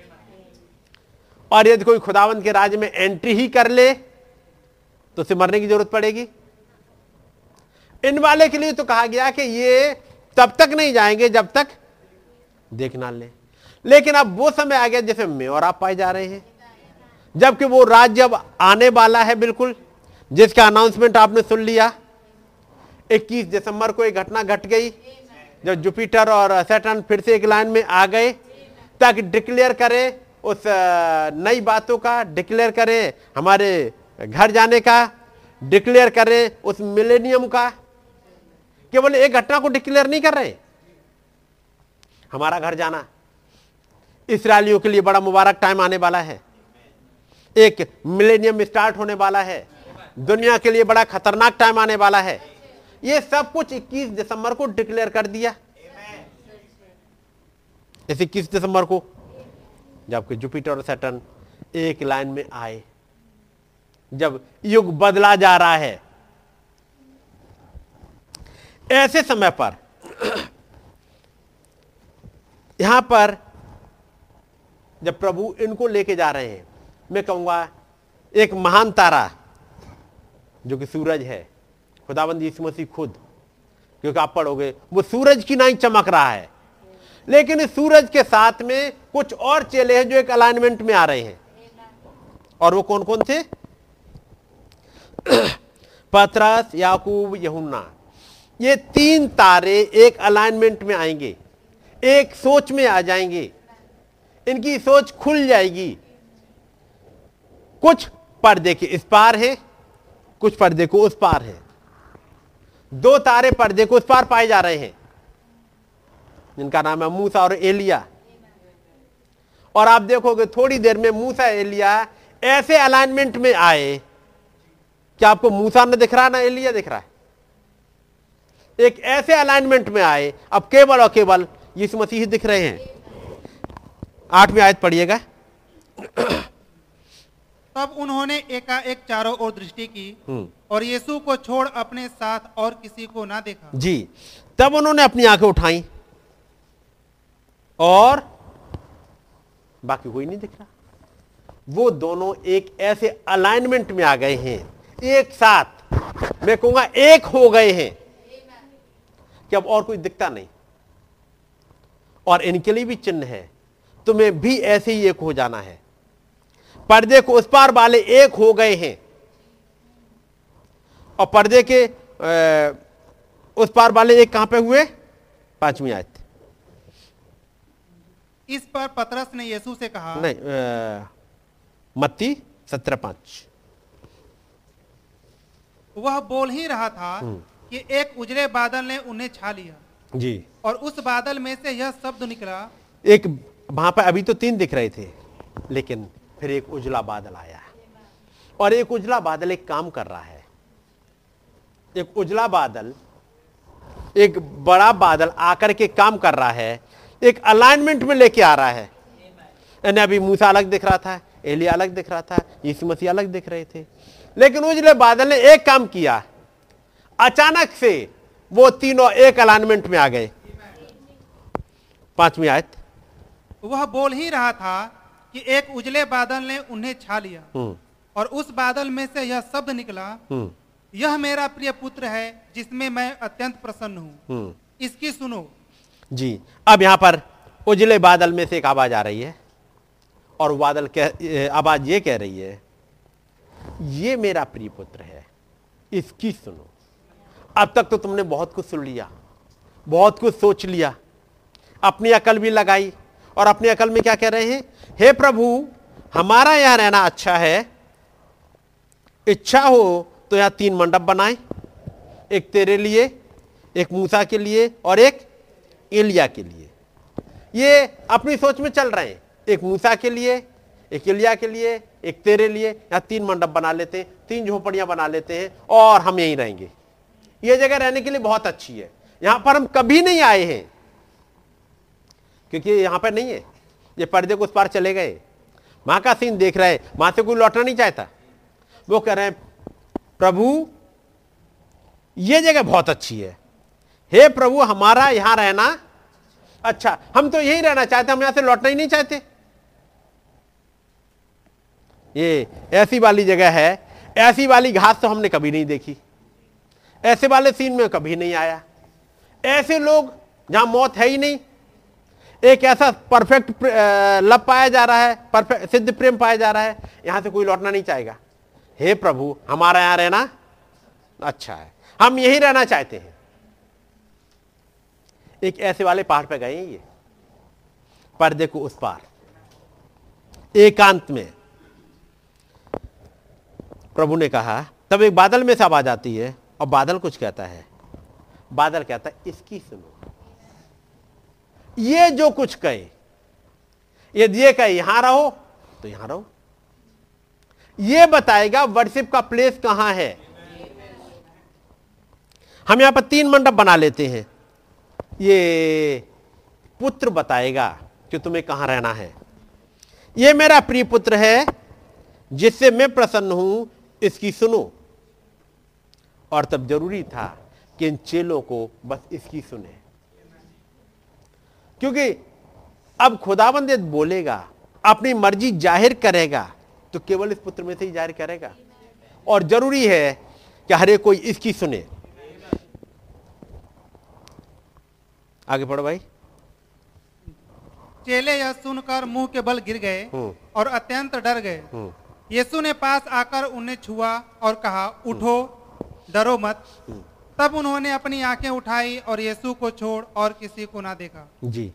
और यदि कोई खुदावंत के राज्य में एंट्री ही कर ले तो उसे मरने की ज़रूरत पड़ेगी। इन वाले के लिए तो कहा गया कि ये तब तक नहीं जाएँगे जब तक देखना ले। लेकिन अब वो समय आ गया जैसे मैं और आप पाए जा रहे हैं। जबकि वो राज्य अब आने वाला है बिल्कुल, जिसका अनाउंसमेंट आपने सुन लिया। 21 दिसंबर को एक घटना घट गई, जब जुपिटर और सैटर्न फिर से एक लाइन में आ गए, ताकि डिक्लेयर करें उस नई बातों का डिक्लेयर करें हमारे घर जाने का डिक्लेयर करें उस मिलेनियम का। केवल एक घटना को डिक्लेयर नहीं कर रहे। हमारा घर जाना। इसराइलियों के लिए बड़ा मुबारक टाइम आने वाला है। एक मिलेनियम स्टार्ट होने वाला है। दुनिया के लिए बड़ा खतरनाक टाइम आने वाला है। ये सब कुछ 21 दिसंबर को डिक्लेयर कर दिया। इस इक्कीस दिसंबर को जबकि जुपिटर और सैटर्न एक लाइन में आए। जब युग बदला जा रहा है ऐसे समय पर, यहाँ पर जब प्रभु इनको लेके जा रहे हैं, मैं कहूँगा, एक महान तारा जो कि सूरज है खुदाबंद यीशु मसीह खुद, क्योंकि आप पढ़ोगे, वो सूरज की नहीं चमक रहा है। लेकिन इस सूरज के साथ में कुछ और चेले हैं जो एक अलाइनमेंट में आ रहे हैं। और वो कौन कौन थे? पतरस, याकूब, यहुन्ना। ये तीन तारे एक अलाइनमेंट में आएँगे, एक सोच में आ जाएँगे। इनकी सोच खुल जाएगी। कुछ पर्दे के इस पार है, कुछ पर्दे को उस पार है। दो तारे पर्दे को उस पार पाए जा रहे हैं, जिनका नाम है मूसा और एलिया। और आप देखोगे थोड़ी देर में मूसा एलिया ऐसे अलाइनमेंट में आए, क्या आपको मूसा न दिख रहा ना एलिया दिख रहा है? एक ऐसे अलाइनमेंट में आए अब केवल और केवल यीशु मसीह दिख रहे हैं। आठवीं आयत पढ़िएगा। तब उन्होंने एकाएक चारों ओर दृष्टि की हम्म। और यीशु को छोड़ अपने साथ और किसी को ना देखा। जी। तब उन्होंने अपनी आँखें उठाई और बाकी कोई नहीं दिख रहा। वो दोनों एक ऐसे अलाइनमेंट में आ गए हैं। एक साथ मैं कहूँगा एक हो गए हैं। कि अब और कोई दिखता नहीं। और इनके लिए भी चिन्ह है। तुम्हें भी ऐसे ही एक हो जाना है। पर्दे को उस पार वाले एक हो गए हैं। और पर्दे के उस पार वाले एक कहाँ पे हुए? पांचवी आयत। इस पर पतरस ने यीशु से कहा नहीं अ, मत्ती सत्रह पाँच। वह बोल ही रहा था कि एक उजले बादल ने उन्हें छा लिया। जी। और उस बादल में से यह शब्द निकला एक वहाँ पर अभी तो तीन दिख रहे थे लेकिन फिर एक उजला बादल आया। और एक उजला बादल एक काम कर रहा है। एक उजला बादल एक बड़ा बादल आकर के काम कर रहा है एक अलाइनमेंट में लेके आ रहा है। यानी अभी मूसा अलग दिख रहा था एलिया अलग दिख रहा था यीशु मसीह अलग दिख रहे थे। लेकिन उजले बादल ने एक काम किया अचानक से वो तीनों एक अलाइनमेंट में आ गए। पांचवी आयत। वह बोल ही रहा था कि एक उजले बादल ने उन्हें छा लिया। हम्म। और उस बादल में से यह शब्द निकला हम्म। यह मेरा प्रिय पुत्र है जिसमें मैं अत्यंत प्रसन्न हूँ। हम्म। इसकी सुनो। जी अब यहाँ पर उजले बादल में से एक आवाज़ आ रही है। और बादल कह आवाज़ ये कह रही है ये मेरा प्रिय पुत्र है इसकी सुनो। अब तक तो तुमने बहुत कुछ सुन लिया, बहुत कुछ सोच लिया। अपनी अकल भी लगाई और अपनी अकल में क्या कह रहे हैं? हे प्रभु, हमारा यहाँ रहना अच्छा है। इच्छा हो तो यहाँ तीन मंडप बनाए, एक तेरे लिए, एक मूसा के लिए और एक एलिया के लिए। ये अपनी सोच में चल रहे हैं। एक मूसा के लिए, एक एलिया के लिए, एक तेरे लिए। यहाँ तीन मंडप बना लेते हैं, तीन झोपड़ियाँ बना लेते हैं और हम यहीं रहेंगे। ये जगह रहने के लिए बहुत अच्छी है। यहाँ पर हम कभी नहीं आए हैं। क्योंकि यहाँ पर नहीं है। ये पर्दे को उस पार चले गए। माँ का सीन देख रहे हैं। वहाँ से कोई लौटना नहीं चाहता। वो कह रहे हैं, प्रभु, ये जगह बहुत अच्छी है। हे प्रभु, हमारा यहाँ रहना अच्छा। हम तो यही रहना चाहते हम यहाँ से लौटना ही नहीं चाहते। ये ऐसी वाली जगह है। ऐसी वाली घास तो हमने कभी नहीं देखी। ऐसे वाले सीन में कभी नहीं आया। ऐसे लोग जहाँ मौत है ही नहीं, एक ऐसा परफेक्ट लव पाया जा रहा है परफेक्ट सिद्ध प्रेम पाया जा रहा है, यहाँ से कोई लौटना नहीं चाहेगा। हे प्रभु, हमारा यहाँ रहना अच्छा है। हम यही रहना चाहते हैं। एक ऐसे वाले पहाड़ पे गए ये, पर्दे को उस पार, एकांत में। प्रभु ने कहा, तब एक बादल में से आवाज़ आती है और बादल कुछ कहता है। बादल कहता है, इसकी सुनो। ये जो कुछ कहे यदि ये कहे, यहाँ रहो तो यहाँ रहो। ये बताएगा वर्शिप का प्लेस कहाँ है। हम यहाँ पर तीन मंडप बना लेते हैं। ये पुत्र बताएगा कि तुम्हें कहाँ रहना है। ये मेरा प्रिय पुत्र है, जिससे मैं प्रसन्न हूँ, इसकी सुनो। और तब ज़रूरी था कि इन चेलों को बस इसकी सुने। क्योंकि अब खुदाबंद बोलेगा अपनी मर्ज़ी ज़ाहिर करेगा तो केवल इस पुत्र में से ही ज़ाहिर करेगा। और ज़रूरी है कि हरे कोई इसकी सुने। आगे पढ़ो भाई। चेले यह सुनकर मुँह के बल गिर गए हम्म। और अत्यंत डर गए। हम्म, यीशु ने पास आकर उन्हें छुआ और कहा उठो डरो मत। तब उन्होंने अपनी आँखें उठाई और यीशु को छोड़ और किसी को ना देखा। जी।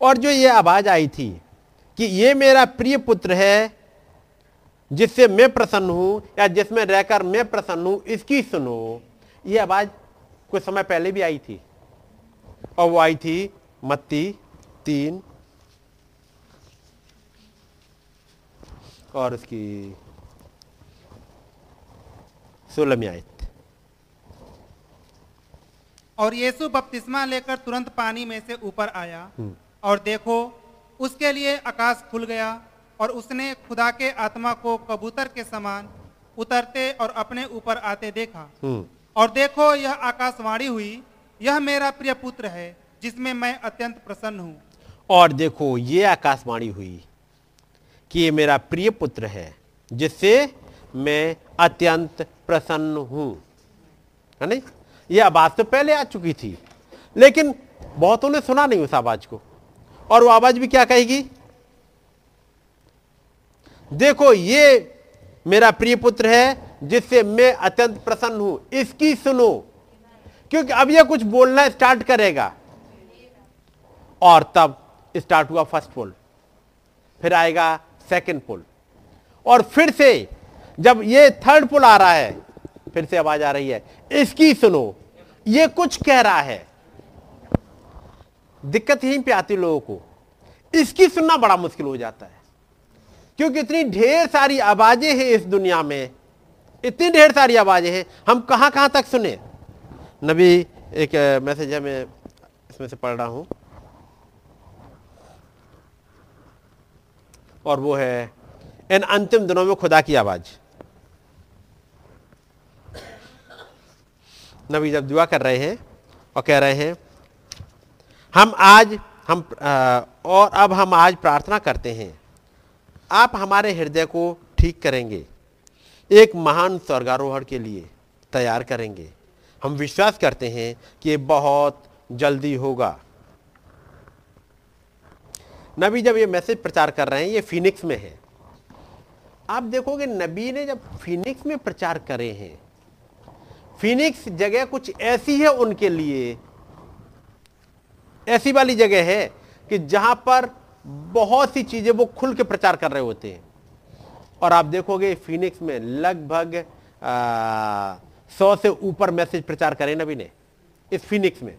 और जो ये आवाज़ आई थी कि ये मेरा प्रिय पुत्र है जिससे मैं प्रसन्न हूँ या जिसमें रहकर मैं प्रसन्न हूँ इसकी सुनो। ये आवाज़ कुछ समय पहले भी आई थी। और वो आई थी मत्ती तीन। और उसकी सोलह में आयत। और यीशु बपतिस्मा लेकर तुरंत पानी में से ऊपर आया और देखो उसके लिए आकाश खुल गया और उसने खुदा के आत्मा को कबूतर के समान उतरते और अपने ऊपर आते देखा। हम्म। और देखो यह आकाशवाणी हुई यह मेरा प्रिय पुत्र है जिसमें मैं अत्यंत प्रसन्न हूँ। और देखो ये आकाशवाणी हुई कि ये मेरा प्रिय पुत्र है जिससे मैं अत्यंत प्रसन्न हूँ। है नहीं? ये आवाज़ तो पहले आ चुकी थी, लेकिन बहुतों ने सुना नहीं उस आवाज़ को। और वो आवाज़ भी क्या कहेगी? देखो, ये मेरा प्रिय पुत्र है, जिससे मैं अत्यंत प्रसन्न हूँ। इसकी सुनो, क्योंकि अब ये कुछ बोलना स्टार्ट करेगा। और तब स्टार्ट हुआ फ़र्स्ट पोल, फिर आएगा सेकंड पोल। और फिर से जब ये थर्ड पुल आ रहा है फिर से आवाज़ आ रही है। इसकी सुनो, ये कुछ कह रहा है। दिक्कत यहीं पे आती लोगों को। इसकी सुनना बड़ा मुश्किल हो जाता है। क्योंकि इतनी ढेर सारी आवाज़ें हैं इस दुनिया में। इतनी ढेर सारी आवाज़ें हैं। हम कहाँ कहाँ तक सुने? नबी, एक मैसेज है, मैं इसमें से पढ़ रहा हूँ। और वो है इन अंतिम दिनों में खुदा की आवाज़। नबी जब दुआ कर रहे हैं और कह रहे हैं हम आज हम आ, और अब हम आज प्रार्थना करते हैं। आप हमारे हृदय को ठीक करेंगे। एक महान स्वर्गारोहण के लिए तैयार करेंगे। हम विश्वास करते हैं कि ये बहुत जल्दी होगा। नबी जब ये मैसेज प्रचार कर रहे हैं ये फिनिक्स में है। आप देखोगे नबी ने जब फिनिक्स में प्रचार करे हैं फिनिक्स जगह कुछ ऐसी है उनके लिए। ऐसी वाली जगह है कि जहाँ पर बहुत सी चीज़ें वो खुल के प्रचार कर रहे होते हैं। और आप देखोगे फिनिक्स में लगभग सौ से ऊपर मैसेज प्रचार करें नबी ने इस फिनिक्स में।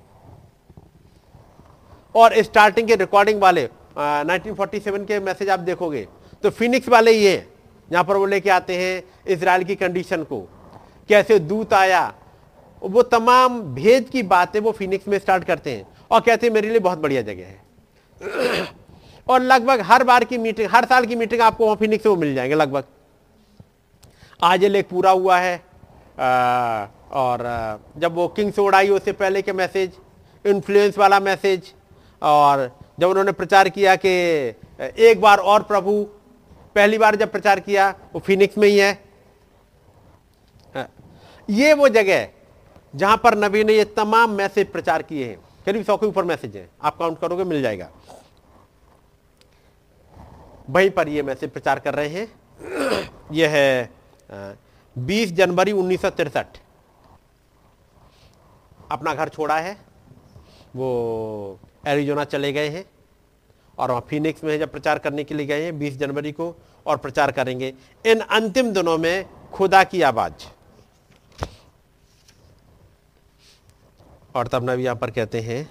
और स्टार्टिंग के रिकॉर्डिंग वाले आ, 1947 के मैसेज आप देखोगे तो फिनिक्स वाले ये जहाँ पर वो लेके आते हैं इसराइल की कंडीशन को। कैसे दूत आया? वो तमाम भेद की बातें वो फिनिक्स में स्टार्ट करते हैं और कहते हैं मेरे लिए बहुत बढ़िया जगह है। और लगभग हर बार की मीटिंग हर साल की मीटिंग आपको वहाँ फिनिक्स में मिल जाएँगे लगभग। आज लेख पूरा हुआ है। आ, और जब वो किंग से उड़ाई उससे पहले के मैसेज इन्फ्लुएंस वाला मैसेज और जब उन्होंने प्रचार किया कि एक बार और प्रभु पहली बार जब प्रचार किया वो फिनिक्स में ही है। ये वो जगह है जहाँ पर नबी ने ये तमाम मैसेज प्रचार किए हैं। करीब सौ के ऊपर मैसेज हैं? आप काउंट करोगे, मिल जाएगा। वहीं पर ये मैसेज प्रचार कर रहे हैं। यह है बीस जनवरी उन्नीस अपना घर छोड़ा है। वो एरिजोना चले गए हैं और वहाँ फिनिक्स में जब प्रचार करने के लिए गए हैं 20 जनवरी को और प्रचार करेंगे। इन अंतिम दिनों में खुदा की आवाज़। और तब नबी यहाँ पर कहते हैं,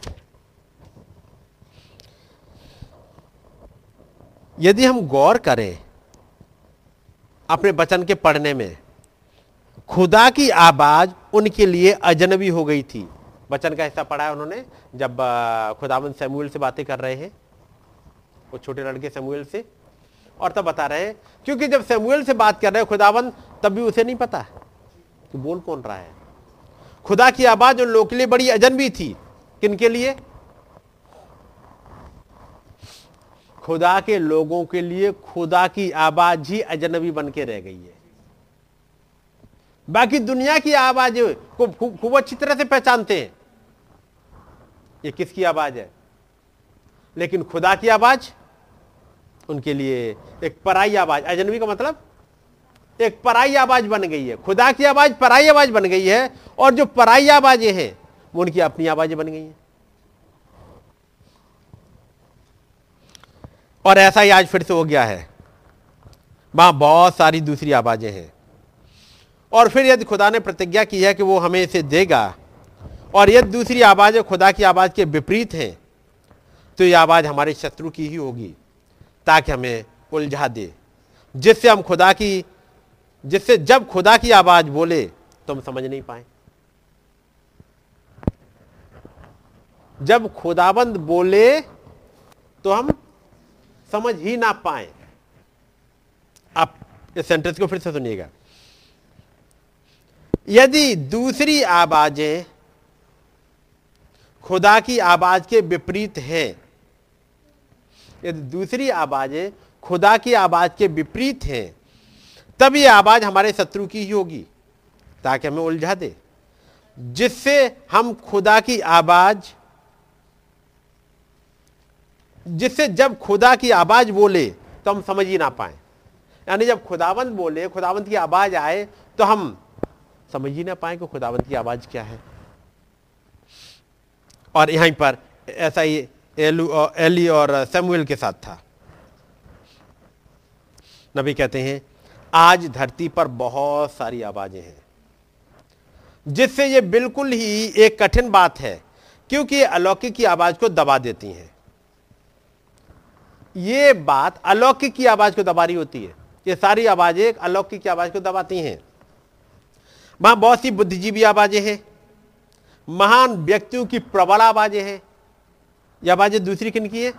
यदि हम गौर करें अपने बचन के पढ़ने में, खुदा की आवाज़ उनके लिए अजनबी हो गई थी। बचन का हिस्सा पढ़ा है उन्होंने, जब खुदावन सैमुअल से बातें कर रहे हैं, वो छोटे लड़के सैमुअल से, और तब बता रहे हैं, क्योंकि जब सैमुअल से बात कर रहे हैं खुदावन, तब भी उसे नहीं पता कि बोल कौन रहा है। खुदा की आवाज़ उन लोगों के लिए बड़ी अजनबी थी। किन के लिए? खुदा के लोगों के लिए खुदा की आवाज़ ही अजनबी बन के रह गई है। बाकी दुनिया की आवाज़ को खूब अच्छी तरह से पहचानते हैं। ये किसकी आवाज़ है? लेकिन खुदा की आवाज़ उनके लिए एक पराई आवाज़, अजनबी का मतलब एक पराई आवाज़ बन गई है। खुदा की आवाज़ पराई आवाज़ बन गई है और जो पराई आवाज़ें हैं, वो उनकी अपनी आवाज़ें बन गई हैं। और ऐसा ही आज फिर से हो गया है। वहाँ बहुत सारी दूसरी आवाज़ें हैं। और फिर यदि खुदा ने प्रतिज्ञा की है कि वो हमें इसे देगा, और यदि दूसरी आवाज़ें खुदा की आवाज़ के विपरीत हैं तो ये आवाज़ हमारे शत्रु की ही होगी, ताकि हमें उलझा दे, जिससे हम खुदा की जिससे जब खुदा की आवाज़ बोले तो हम समझ नहीं पाए। जब खुदाबंद बोले तो हम समझ ही ना पाए। आप इस सेंटेंस को फिर से सुनिएगा। यदि दूसरी आवाज़ें खुदा की आवाज़ के विपरीत हैं, यदि दूसरी आवाज़ें खुदा की आवाज़ के विपरीत हैं तब ये आवाज़ हमारे शत्रु की ही होगी, ताकि हमें उलझा दे। जिससे हम खुदा की आवाज़, जिससे जब खुदा की आवाज़ बोले तो हम समझ ही ना पाए। यानी जब खुदावंत बोले, खुदावंत की आवाज़ आए तो हम समझ ही ना पाए कि खुदावंत की आवाज़ क्या है। और यहीं पर ऐसा ही एलू, एली और सैमुअल के साथ था। नबी कहते हैं आज धरती पर बहुत सारी आवाज़ें हैं। जिससे ये बिल्कुल ही एक कठिन बात है, क्योंकि अलौकिक की आवाज़ को दबा देती हैं। ये बात अलौकिक की आवाज़ को दबा रही होती है। ये सारी आवाज़ें अलौकिक की आवाज़ को दबाती हैं। वहाँ बहुत सी बुद्धिजीवी आवाज़ें हैं। महान व्यक्तियों की प्रबल आवाज़ें हैं। यह आवाज़ें दूसरी किन की है?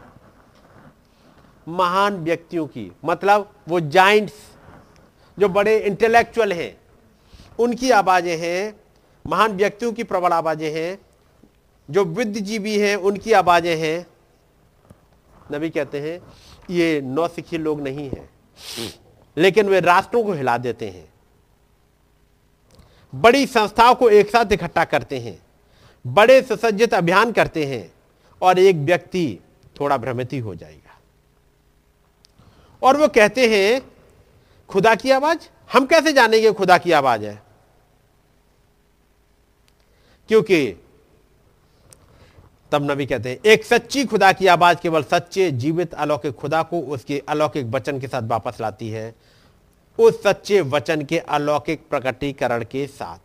महान व्यक्तियों की। मतलब वो जाइंट्स जो बड़े इंटेलेक्चुअल हैं, उनकी आवाज़ें हैं, महान व्यक्तियों की प्रबल आवाज़ें हैं, जो बुद्धिजीवी हैं, उनकी आवाज़ें हैं। नबी कहते हैं, ये नौसिखी लोग नहीं हैं, लेकिन वे राष्ट्रों को हिला देते हैं। बड़ी संस्थाओं को एक साथ इकट्ठा करते हैं, बड़े सुसज्जित अभियान करते हैं, और एक व्यक्ति थोड़ा भ्रमित हो जाएगा। और वो कहते हैं खुदा की आवाज़? हम कैसे जानेंगे खुदा की आवाज़ है? क्योंकि तब नबी कहते हैं, एक सच्ची खुदा की आवाज़ केवल सच्चे जीवित अलौकिक खुदा को उसके अलौकिक वचन के साथ वापस लाती है, उस सच्चे वचन के अलौकिक प्रकटीकरण के साथ।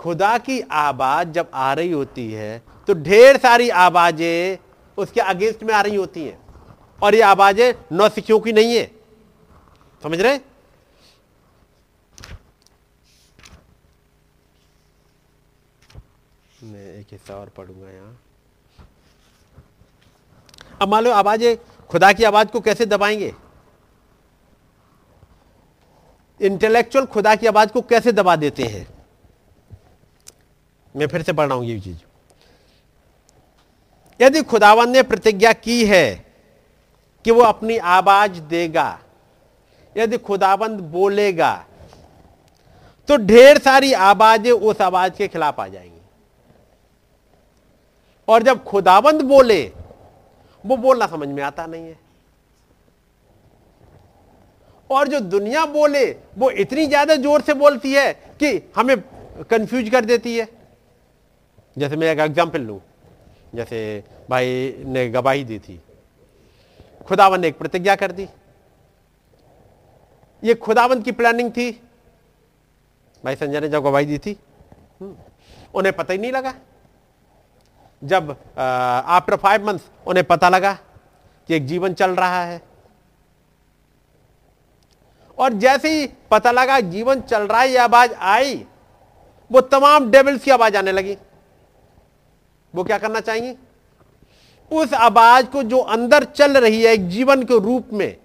खुदा की आवाज़ जब आ रही होती है तो ढेर सारी आवाज़ें उसके अगेंस्ट में आ रही होती हैं, और ये आवाज़ें नौसिखियों की नहीं है। समझ रहे? मैं एक हिस्सा और पढ़ूँगा यहाँ। अब मान लो आवाज़ खुदा की आवाज़ को कैसे दबाएँगे? इंटेलेक्चुअल खुदा की आवाज़ को कैसे दबा देते हैं? मैं फिर से पढ़ रहा हूँ ये चीज़। यदि खुदावन ने प्रतिज्ञा की है कि वो अपनी आवाज़ देगा यदि खुदाबंद बोलेगा तो ढेर सारी आवाज़ें उस आवाज़ के खिलाफ आ जाएँगी। और जब खुदाबंद बोले, वो बोलना समझ में आता नहीं है। और जो दुनिया बोले, वो इतनी ज़्यादा ज़ोर से बोलती है कि हमें कंफ्यूज कर देती है। जैसे मैं एक एग्ज़ाम्पल लू। जैसे भाई ने गवाही दी थी। खुदावन ने एक प्रतिज्ञा कर दी। ये खुदावंत की प्लानिंग थी। भाई संजय ने जब गवाही दी थी। हम्म, उन्हें पता ही नहीं लगा। जब आफ्टर फाइव मंथ उन्हें पता लगा कि एक जीवन चल रहा है। और जैसे ही पता लगा जीवन चल रहा है ये आवाज़ आई वो तमाम डेविल्स की आवाज़ आने लगी। वो क्या करना चाहिए उस आवाज़ को जो अंदर चल रही है एक जीवन के रूप में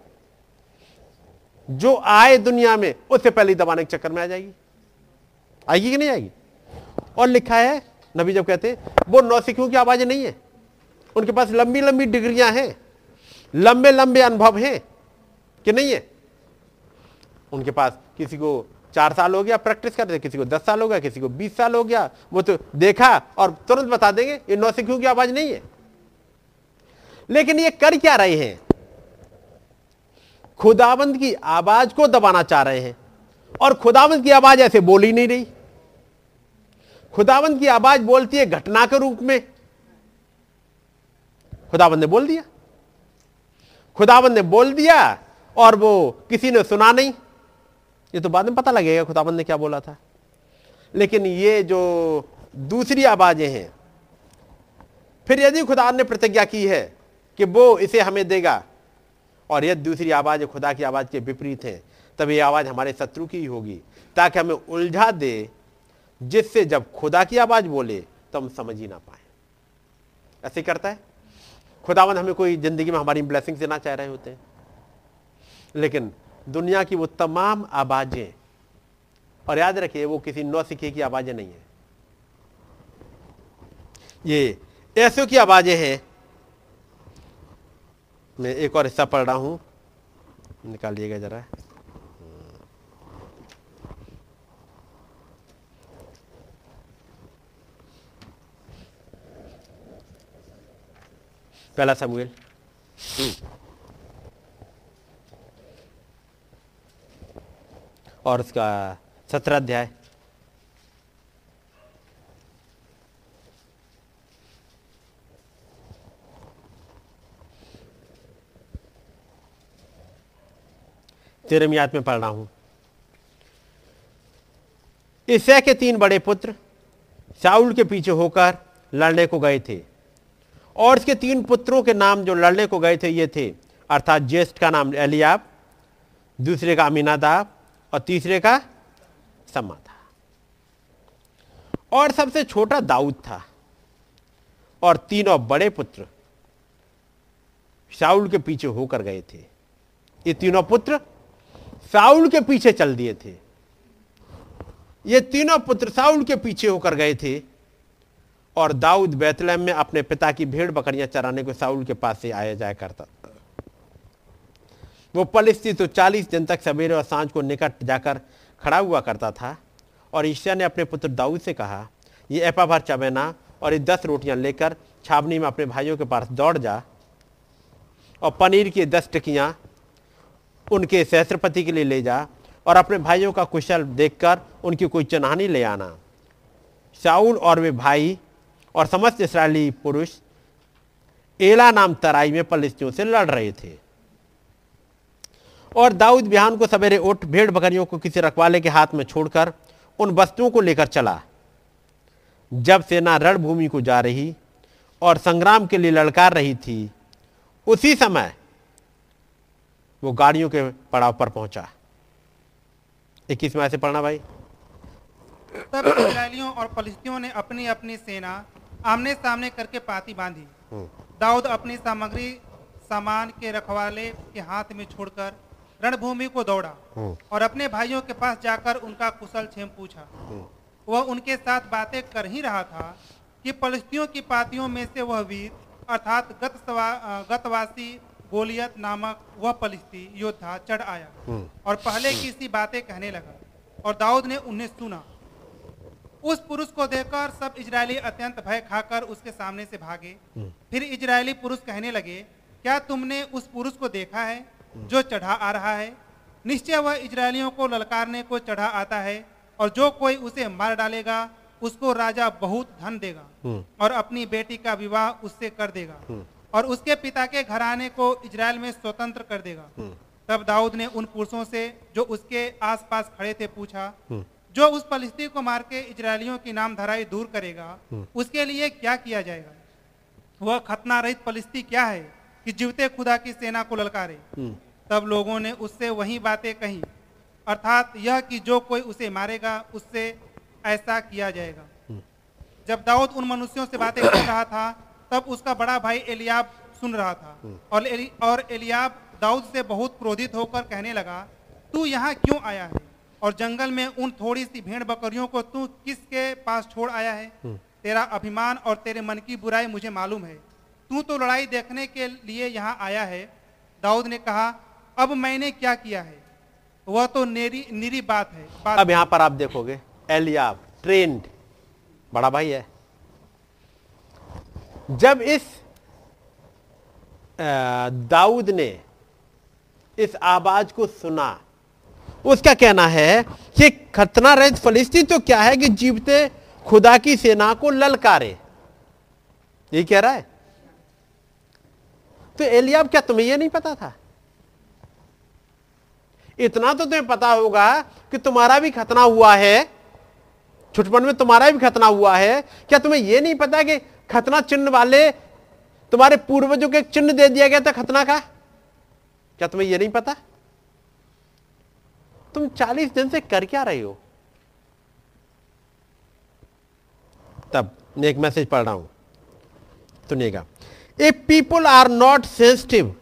जो आए दुनिया में, उससे पहले दबाने के चक्कर में आ जाएगी। आएगी कि नहीं आएगी? और लिखा है, नबी जब कहते वो नौसिखियों की आवाज़ें नहीं है। उनके पास लंबी लंबी डिग्रियाँ हैं। लंबे लंबे अनुभव हैं कि नहीं है? उनके पास किसी को चार साल हो गया प्रैक्टिस करते, किसी को दस साल हो गया, किसी को बीस साल हो गया। वो तो देखा और तुरंत बता देंगे, ये नौसिखियों की आवाज़ नहीं है। लेकिन ये कर क्या रहे हैं? खुदाबंद की आवाज़ को दबाना चाह रहे हैं। और खुदाबंद की आवाज़ ऐसे बोल नहीं रही। खुदाबंद की आवाज़ बोलती है घटना के रूप में। खुदाबंद ने बोल दिया। खुदाबंद ने बोल दिया और वो किसी ने सुना नहीं। ये तो बाद में पता लगेगा खुदाबंद ने क्या बोला था। लेकिन ये जो दूसरी आवाज़ें हैं, फिर यदि खुदा ने प्रतिज्ञा की है कि वो इसे हमें देगा और यदि दूसरी आवाज़ खुदा की आवाज़ के विपरीत है, तब ये आवाज़ हमारे शत्रु की ही होगी, ताकि हमें उलझा दे, जिससे जब खुदा की आवाज़ बोले तो हम समझ ही ना पाए। ऐसे करता है? खुदावन हमें कोई ज़िंदगी में हमारी ब्लेसिंग देना चाह रहे होते हैं। लेकिन दुनिया की वो तमाम आवाज़ें, और याद रखिए, वो किसी नौ नौसिखे की आवाज़ें नहीं है। ये ऐसों की आवाज़ें हैं मैं एक और हिस्सा पढ़ रहा हूँ। निकालिएगा जरा। पहला समूएल। और उसका सत्रह अध्याय। तेरहवीं में पढ़ रहा हूँ। ईसै के तीन बड़े पुत्र शाउल के पीछे होकर लड़ने को गए थे। और इसके तीन पुत्रों के नाम जो लड़ने को गए थे, ये थे, अर्थात ज्येष्ठ का नाम एलियाब, दूसरे का अमीनादाब और तीसरे का समा था और सबसे छोटा दाऊद था और तीनों बड़े पुत्र शाउल के पीछे होकर गए थे। ये तीनों पुत्र साउल के पीछे चल दिए थे। ये तीनों पुत्र साउल के पीछे होकर गए थे और दाऊद बैतलहम में अपने पिता की भेड़ बकरियाँ चराने को साउल के पास से आया जाया करता वो पलिस्ती तो चालीस दिन तक सवेरे और साँझ को निकट जाकर खड़ा हुआ करता था और ईशिया ने अपने पुत्र दाऊद से कहा, ये एपा भर चबेना और ये दस रोटियाँ लेकर छावनी में अपने भाइयों के पास दौड़ जा और पनीर की दस टिकियाँ उनके सहस्त्रपति के लिए ले जा और अपने भाइयों का कुशल देखकर उनकी कोई चनहानी ले आना। शाऊल और वे भाई और समस्त इसराइली पुरुष एला नाम तराई में पलिस्तियों से लड़ रहे थे। और दाऊद बिहान को सवेरे उठ भेड़ बकरियों को किसी रखवाले के हाथ में छोड़कर उन वस्तुओं को लेकर चला। जब सेना रणभूमि को जा रही और संग्राम के लिए ललकार रही थी, उसी समय वो गाड़ियों के पड़ाव पर पहुँचा। इक्कीसवें से पढ़ना भाई। तब इस्राएलियों और फलिस्तियों ने अपनी अपनी सेना आमने सामने करके पाती बांधी। दाऊद अपनी सामग्री सामान के रखवाले के हाथ में छोड़कर रणभूमि को दौड़ा और अपने भाइयों के पास जाकर उनका कुशल क्षेम पूछा। वह उनके साथ बातें कर ही रहा था कि फलिस्तियों की पातियों में से वह वीर अर्थात गत गतवासी गोलियत नामक वह पलिस्ती योद्धा चढ़ आया और पहले की सी बातें कहने लगा और दाऊद ने उन्हें सुना। उस पुरुष को देखकर सब इजरायली अत्यंत भय खाकर उसके सामने से भागे। फिर इजरायली पुरुष कहने लगे क्या तुमने उस पुरुष को देखा है जो चढ़ा आ रहा है? निश्चय वह इजरायलियों को ललकारने को चढ़ा आता है और जो कोई उसे मार डालेगा उसको राजा बहुत धन देगा और अपनी बेटी का विवाह उससे कर देगा। और उसके पिता के घराने को इजराइल में स्वतंत्र कर देगा। तब दाऊद ने उन पुरुषों से जो उसके आसपास खड़े थे पूछा जो उस फलिस्ती को मार के इजरायलियों की नाम धराई दूर करेगा उसके लिए क्या किया जाएगा? वह खतना रहित फलिस्ती क्या है कि जीवते खुदा की सेना को ललकारे? तब लोगों ने उससे वही बातें कही अर्थात यह कि जो कोई उसे मारेगा उससे ऐसा किया जाएगा। जब दाऊद उन मनुष्यों से बातें कर रहा था तब उसका बड़ा भाई एलियाब सुन रहा था। और एलि, और एलियाब दाऊद से बहुत क्रोधित होकर कहने लगा तू यहाँ क्यों आया है? और जंगल में उन थोड़ी सी भेड़ बकरियों को तू किसके पास छोड़ आया है? तेरा अभिमान और तेरे मन की बुराई मुझे मालूम है। तू तो लड़ाई देखने के लिए यहाँ आया है। दाऊद ने कहा अब मैंने क्या किया है? वह तो नेरी निरी बात है बात अब यहाँ पर आप देखोगे एलियाब ट्रेंड बड़ा भाई है। जब इस दाऊद ने इस आवाज़ को सुना, उसका कहना है कि खतना रहित फलिस्ती तो क्या है कि जीवते खुदा की सेना को ललकारे? ये कह रहा है। तो एलियाब, क्या तुम्हें ये नहीं पता था? इतना तो तुम्हें पता होगा कि तुम्हारा भी खतना हुआ है, छुटपन में तुम्हारा भी खतना हुआ है। क्या तुम्हें यह नहीं पता कि खतना चिन्ह वाले, तुम्हारे पूर्वजों को चिन्ह दे दिया गया था खतना का? क्या तुम्हें यह नहीं पता? तुम चालीस दिन से कर क्या रहे हो? तब, मैं एक मैसेज पढ़ रहा हूँ। सुनिएगा। If people are not sensitive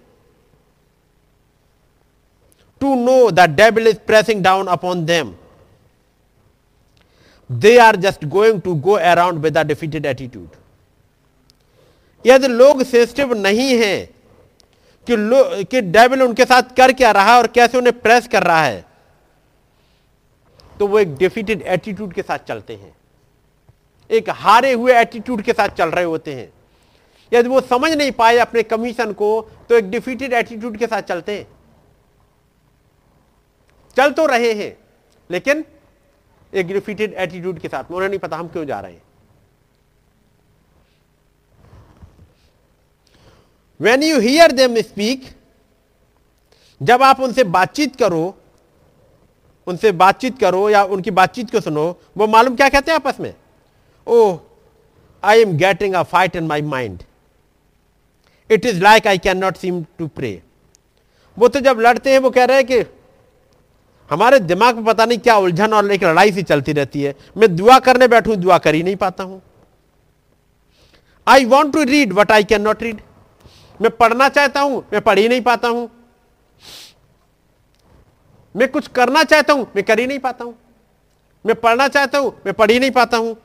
to know the devil is pressing down upon them. They are just going to go around with a defeated attitude. यदि लोग सेंसिटिव नहीं है, कि लो, कि डेविल उनके साथ कर क्या रहा है और कैसे उन्हें प्रेस कर रहा है तो वो एक डिफीटेड एटीट्यूड के साथ चलते हैं। एक हारे हुए एटीट्यूड के साथ चल रहे होते हैं। यदि वो समझ नहीं पाए अपने कमीशन को तो एक डिफीटेड एटीट्यूड के साथ चलते हैं। चल तो रहे हैं, लेकिन एक डिफीटेड एटीट्यूड के साथ, उन्हें नहीं पता हम क्यों जा रहे हैं। When you hear them speak जब आप उनसे बातचीत करो, उनसे बातचीत करो या उनकी बातचीत को सुनो, वो मालूम क्या कहते हैं आपस में? ओह I am getting a fight in my mind it is like I can not seem to pray वो तो जब लड़ते हैं, वो कह रहे हैं कि हमारे दिमाग में पता नहीं क्या उलझन और एक लड़ाई सी चलती रहती है। मैं दुआ करने बैठूं, दुआ कर ही नहीं पाता हूँ। I want to read what I can not read मैं पढ़ना चाहता हूँ, मैं पढ़ ही नहीं पाता हूँ। मैं कुछ करना चाहता हूँ, मैं कर ही नहीं पाता हूँ। मैं पढ़ना चाहता हूँ, मैं पढ़ ही नहीं पाता हूँ।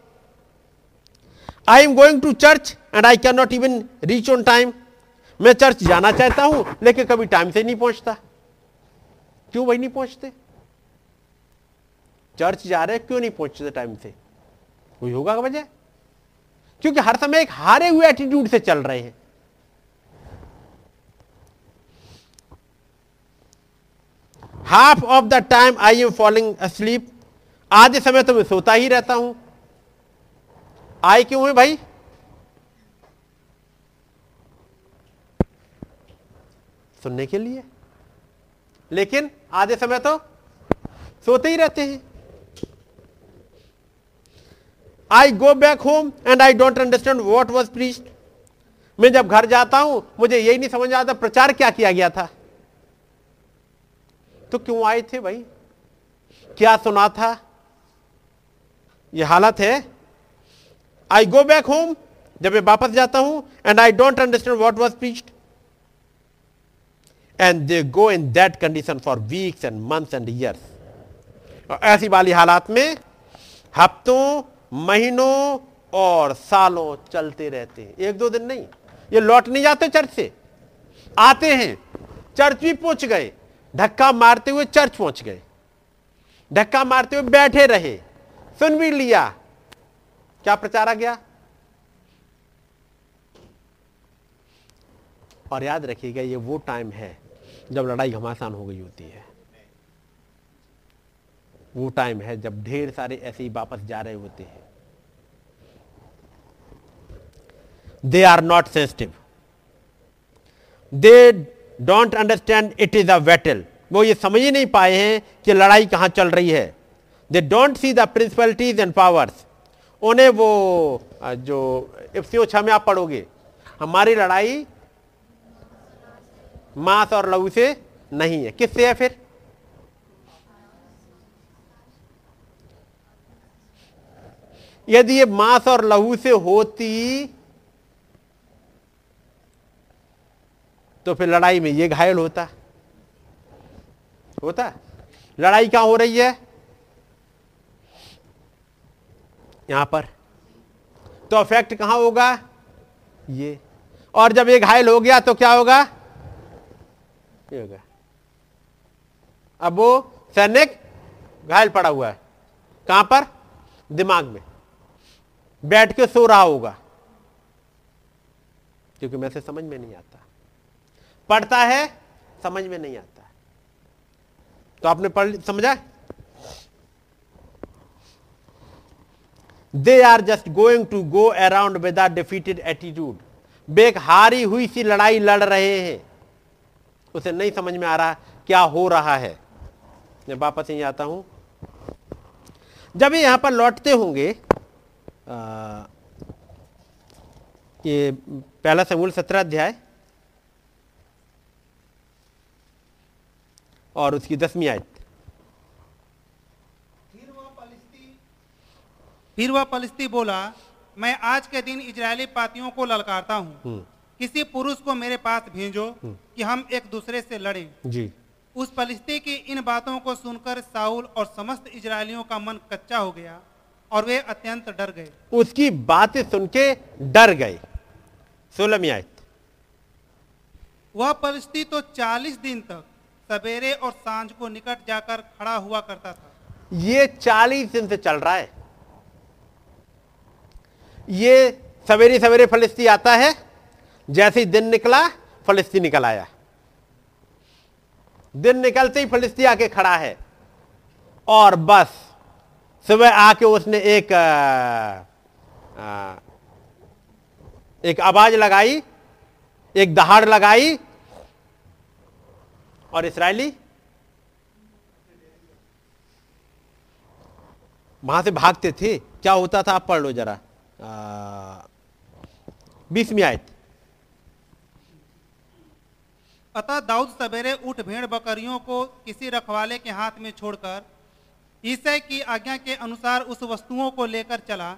I am going to church and I can not even reach on time मैं चर्च जाना चाहता हूँ, लेकिन कभी टाइम से नहीं पहुँचता। क्यों वही नहीं पहुँचते? चर्च जा रहे क्यों नहीं पहुँचते टाइम से? कोई होगा वजह? क्योंकि हर समय एक हारे हुए एटीट्यूड से चल रहे हैं। Half of the time I am following asleep आधे समय तो मैं सोता ही रहता हूँ। आए क्यों है भाई? सुनने के लिए। लेकिन आधे समय तो सोते ही रहते हैं। I go back home and I don't understand what was priest मैं जब घर जाता हूँ, मुझे यही नहीं समझ आता प्रचार क्या किया गया था। तो क्यों आए थे भाई? क्या सुना था? यह हालत है। आई गो बैक होम जब मैं वापस जाता हूँ and I don't understand what was preached and they go in that condition for weeks and months and years और ऐसी वाली हालात में हफ्तों, महीनों और सालों चलते रहते हैं। एक दो दिन नहीं। ये लौट नहीं जाते चर्च से। आते हैं। चर्च भी पहुँच गए। धक्का मारते हुए चर्च पहुँच गए। धक्का मारते हुए बैठे रहे। सुन भी लिया। क्या प्रचार आ गया? और याद रखिएगा, ये वो टाइम है जब लड़ाई घमासान हो गई होती है। वो टाइम है जब ढेर सारे ऐसे ही वापस जा रहे होते हैं। They are not sensitive they don't understand it is a battle वो ये समझ ही नहीं पाए हैं कि लड़ाई कहाँ चल रही है। They don't see the principalities and powers उन्हें वो जो इफ्सियों छह में आप पढ़ोगे, हमारी लड़ाई मांस और लहू से नहीं है। किससे है फिर? यदि ये मांस और लहू से होती तो फिर लड़ाई में ये घायल होता। होता? लड़ाई कहाँ हो रही है? यहाँ पर। तो अफेक्ट कहाँ होगा? ये। और जब ये घायल हो गया तो क्या होगा? ये होगा। अब वो सैनिक घायल पड़ा हुआ है। कहाँ पर? दिमाग में। बैठ के सो रहा होगा। क्योंकि मैं से समझ में नहीं आता। पढ़ता है, समझ में नहीं आता। तो आपने पढ़ समझा? They are just going to go around with are defeated attitude bake हारी हुई सी लड़ाई लड़ रहे हैं। उसे नहीं समझ में आ रहा क्या हो रहा है। मैं वापस यहीं आता हूँ। जब ये यहाँ पर लौटते होंगे ये पहला समूल सत्रह अध्याय और उसकी दसवीं आयत। फिर वह पलिस्ती बोला मैं आज के दिन इजरायली पातियों को ललकारता हूँ। किसी पुरुष को मेरे पास भेजो कि हम एक दूसरे से लड़ें। जी। उस पलिस्ती की इन बातों को सुनकर साउल और समस्त इजरायलियों का मन कच्चा हो गया और वे अत्यंत डर गए। उसकी बातें सुन के डर गए। सोलहवीं आयत। वह पलिस्ती तो चालीस दिन तक सवेरे और साँझ को निकट जाकर खड़ा हुआ करता था। ये चालीस दिन से चल रहा है। ये सवेरे सवेरे फलिस्ती आता है जैसे ही दिन निकला फलिस्ती निकल आया। दिन निकलते ही फलिस्ती आके खड़ा है। और बस सुबह आके उसने एक आ, आ, एक आवाज़ लगाई एक दहाड़ लगाई और इसराइली? वहाँ से भागते थे। क्या होता था? आप पढ़ लो जरा। बीसवीं आयत। अतः दाऊद सवेरे उठ भेड़ बकरियों को किसी रखवाले के हाथ में छोड़कर ईसै की आज्ञा के अनुसार उस वस्तुओं को लेकर चला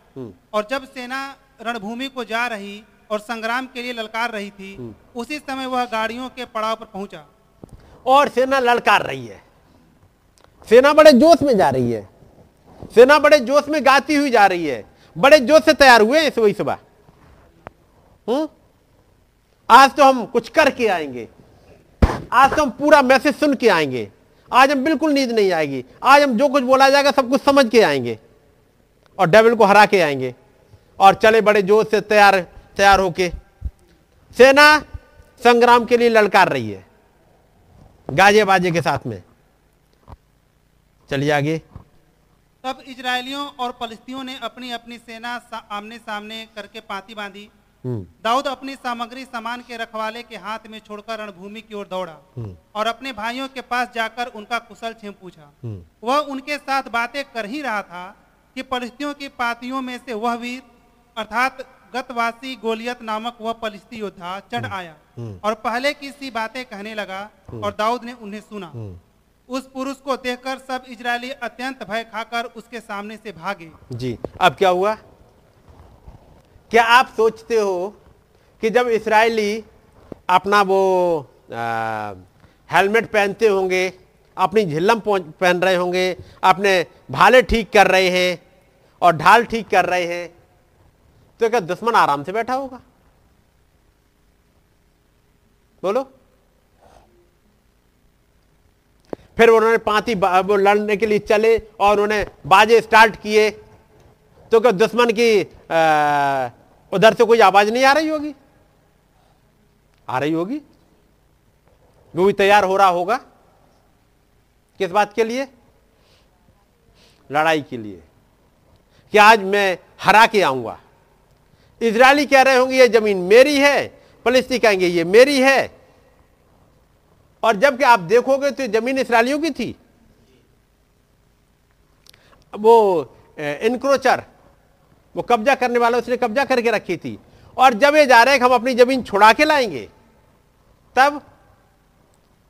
और जब सेना रणभूमि को जा रही और संग्राम के लिए ललकार रही थी उसी समय वह गाड़ियों के पड़ाव पर पहुँचा। और सेना लड़कार रही है। सेना बड़े जोश में जा रही है। सेना बड़े जोश में गाती हुई जा रही है। बड़े जोश से तैयार हुए हैं सुबह सुबह। हम्म? आज तो हम कुछ करके आएँगे। आज तो हम पूरा मैसेज सुन के आएँगे। आज हम बिल्कुल नींद नहीं आएगी। आज हम जो कुछ बोला जाएगा सब कुछ समझ के आएँगे। और डेविल को हरा के आएँगे। और चले बड़े जोश से तैयार तैयार होके। सेना संग्राम के लिए ललकार रही है। गाजे बाजे के साथ में। चलिए आगे। तब इजरायलियों और फलिस्तियों ने अपनी अपनी सेना आमने सामने करके पाती बांधी। हम्म, दाऊद अपनी सामग्री सामान के रखवाले के हाथ में छोड़कर रणभूमि की ओर दौड़ा हम्म, और अपने भाइयों के पास जाकर उनका कुशल क्षेम पूछा। हम्म, वह उनके साथ बातें कर ही रहा था कि फलिस्तियों की पातियों में से वह वीर अर्थात गतवासी गोलियत नामक वह फलिस्ती योद्धा चढ़ आया। और पहले की सी बातें कहने लगा और दाऊद ने उन्हें सुना। उस पुरुष को देखकर सब इजरायली अत्यंत भय खाकर उसके सामने से भागे। जी, अब क्या हुआ? क्या आप सोचते हो कि जब इसराइली अपना वो हेलमेट पहनते होंगे, अपनी झिल्लम पहन रहे होंगे, अपने भाले ठीक कर रहे हैं और ढाल ठीक कर रहे हैं तो क्या दुश्मन आराम से बैठा होगा? बोलो। फिर उन्होंने पांति वो लड़ने के लिए चले और उन्हें बाजे स्टार्ट किए। तो क्या दुश्मन की उधर से कोई आवाज़ नहीं आ रही होगी? आ रही होगी? वो भी तैयार हो रहा होगा? किस बात के लिए? लड़ाई के लिए। कि आज मैं हरा के आऊँगा। इजरायली कह रहे होंगे, ये ज़मीन मेरी है फलिस्ती कहेंगे, ये मेरी है। और जबकि आप देखोगे तो ज़मीन इसराइलियों की थी। वो इनक्रोचर, वो कब्जा करने वाला उसने कब्जा करके रखी थी। और जब ये जा रहे हैं हम अपनी ज़मीन छुड़ा के लाएँगे, तब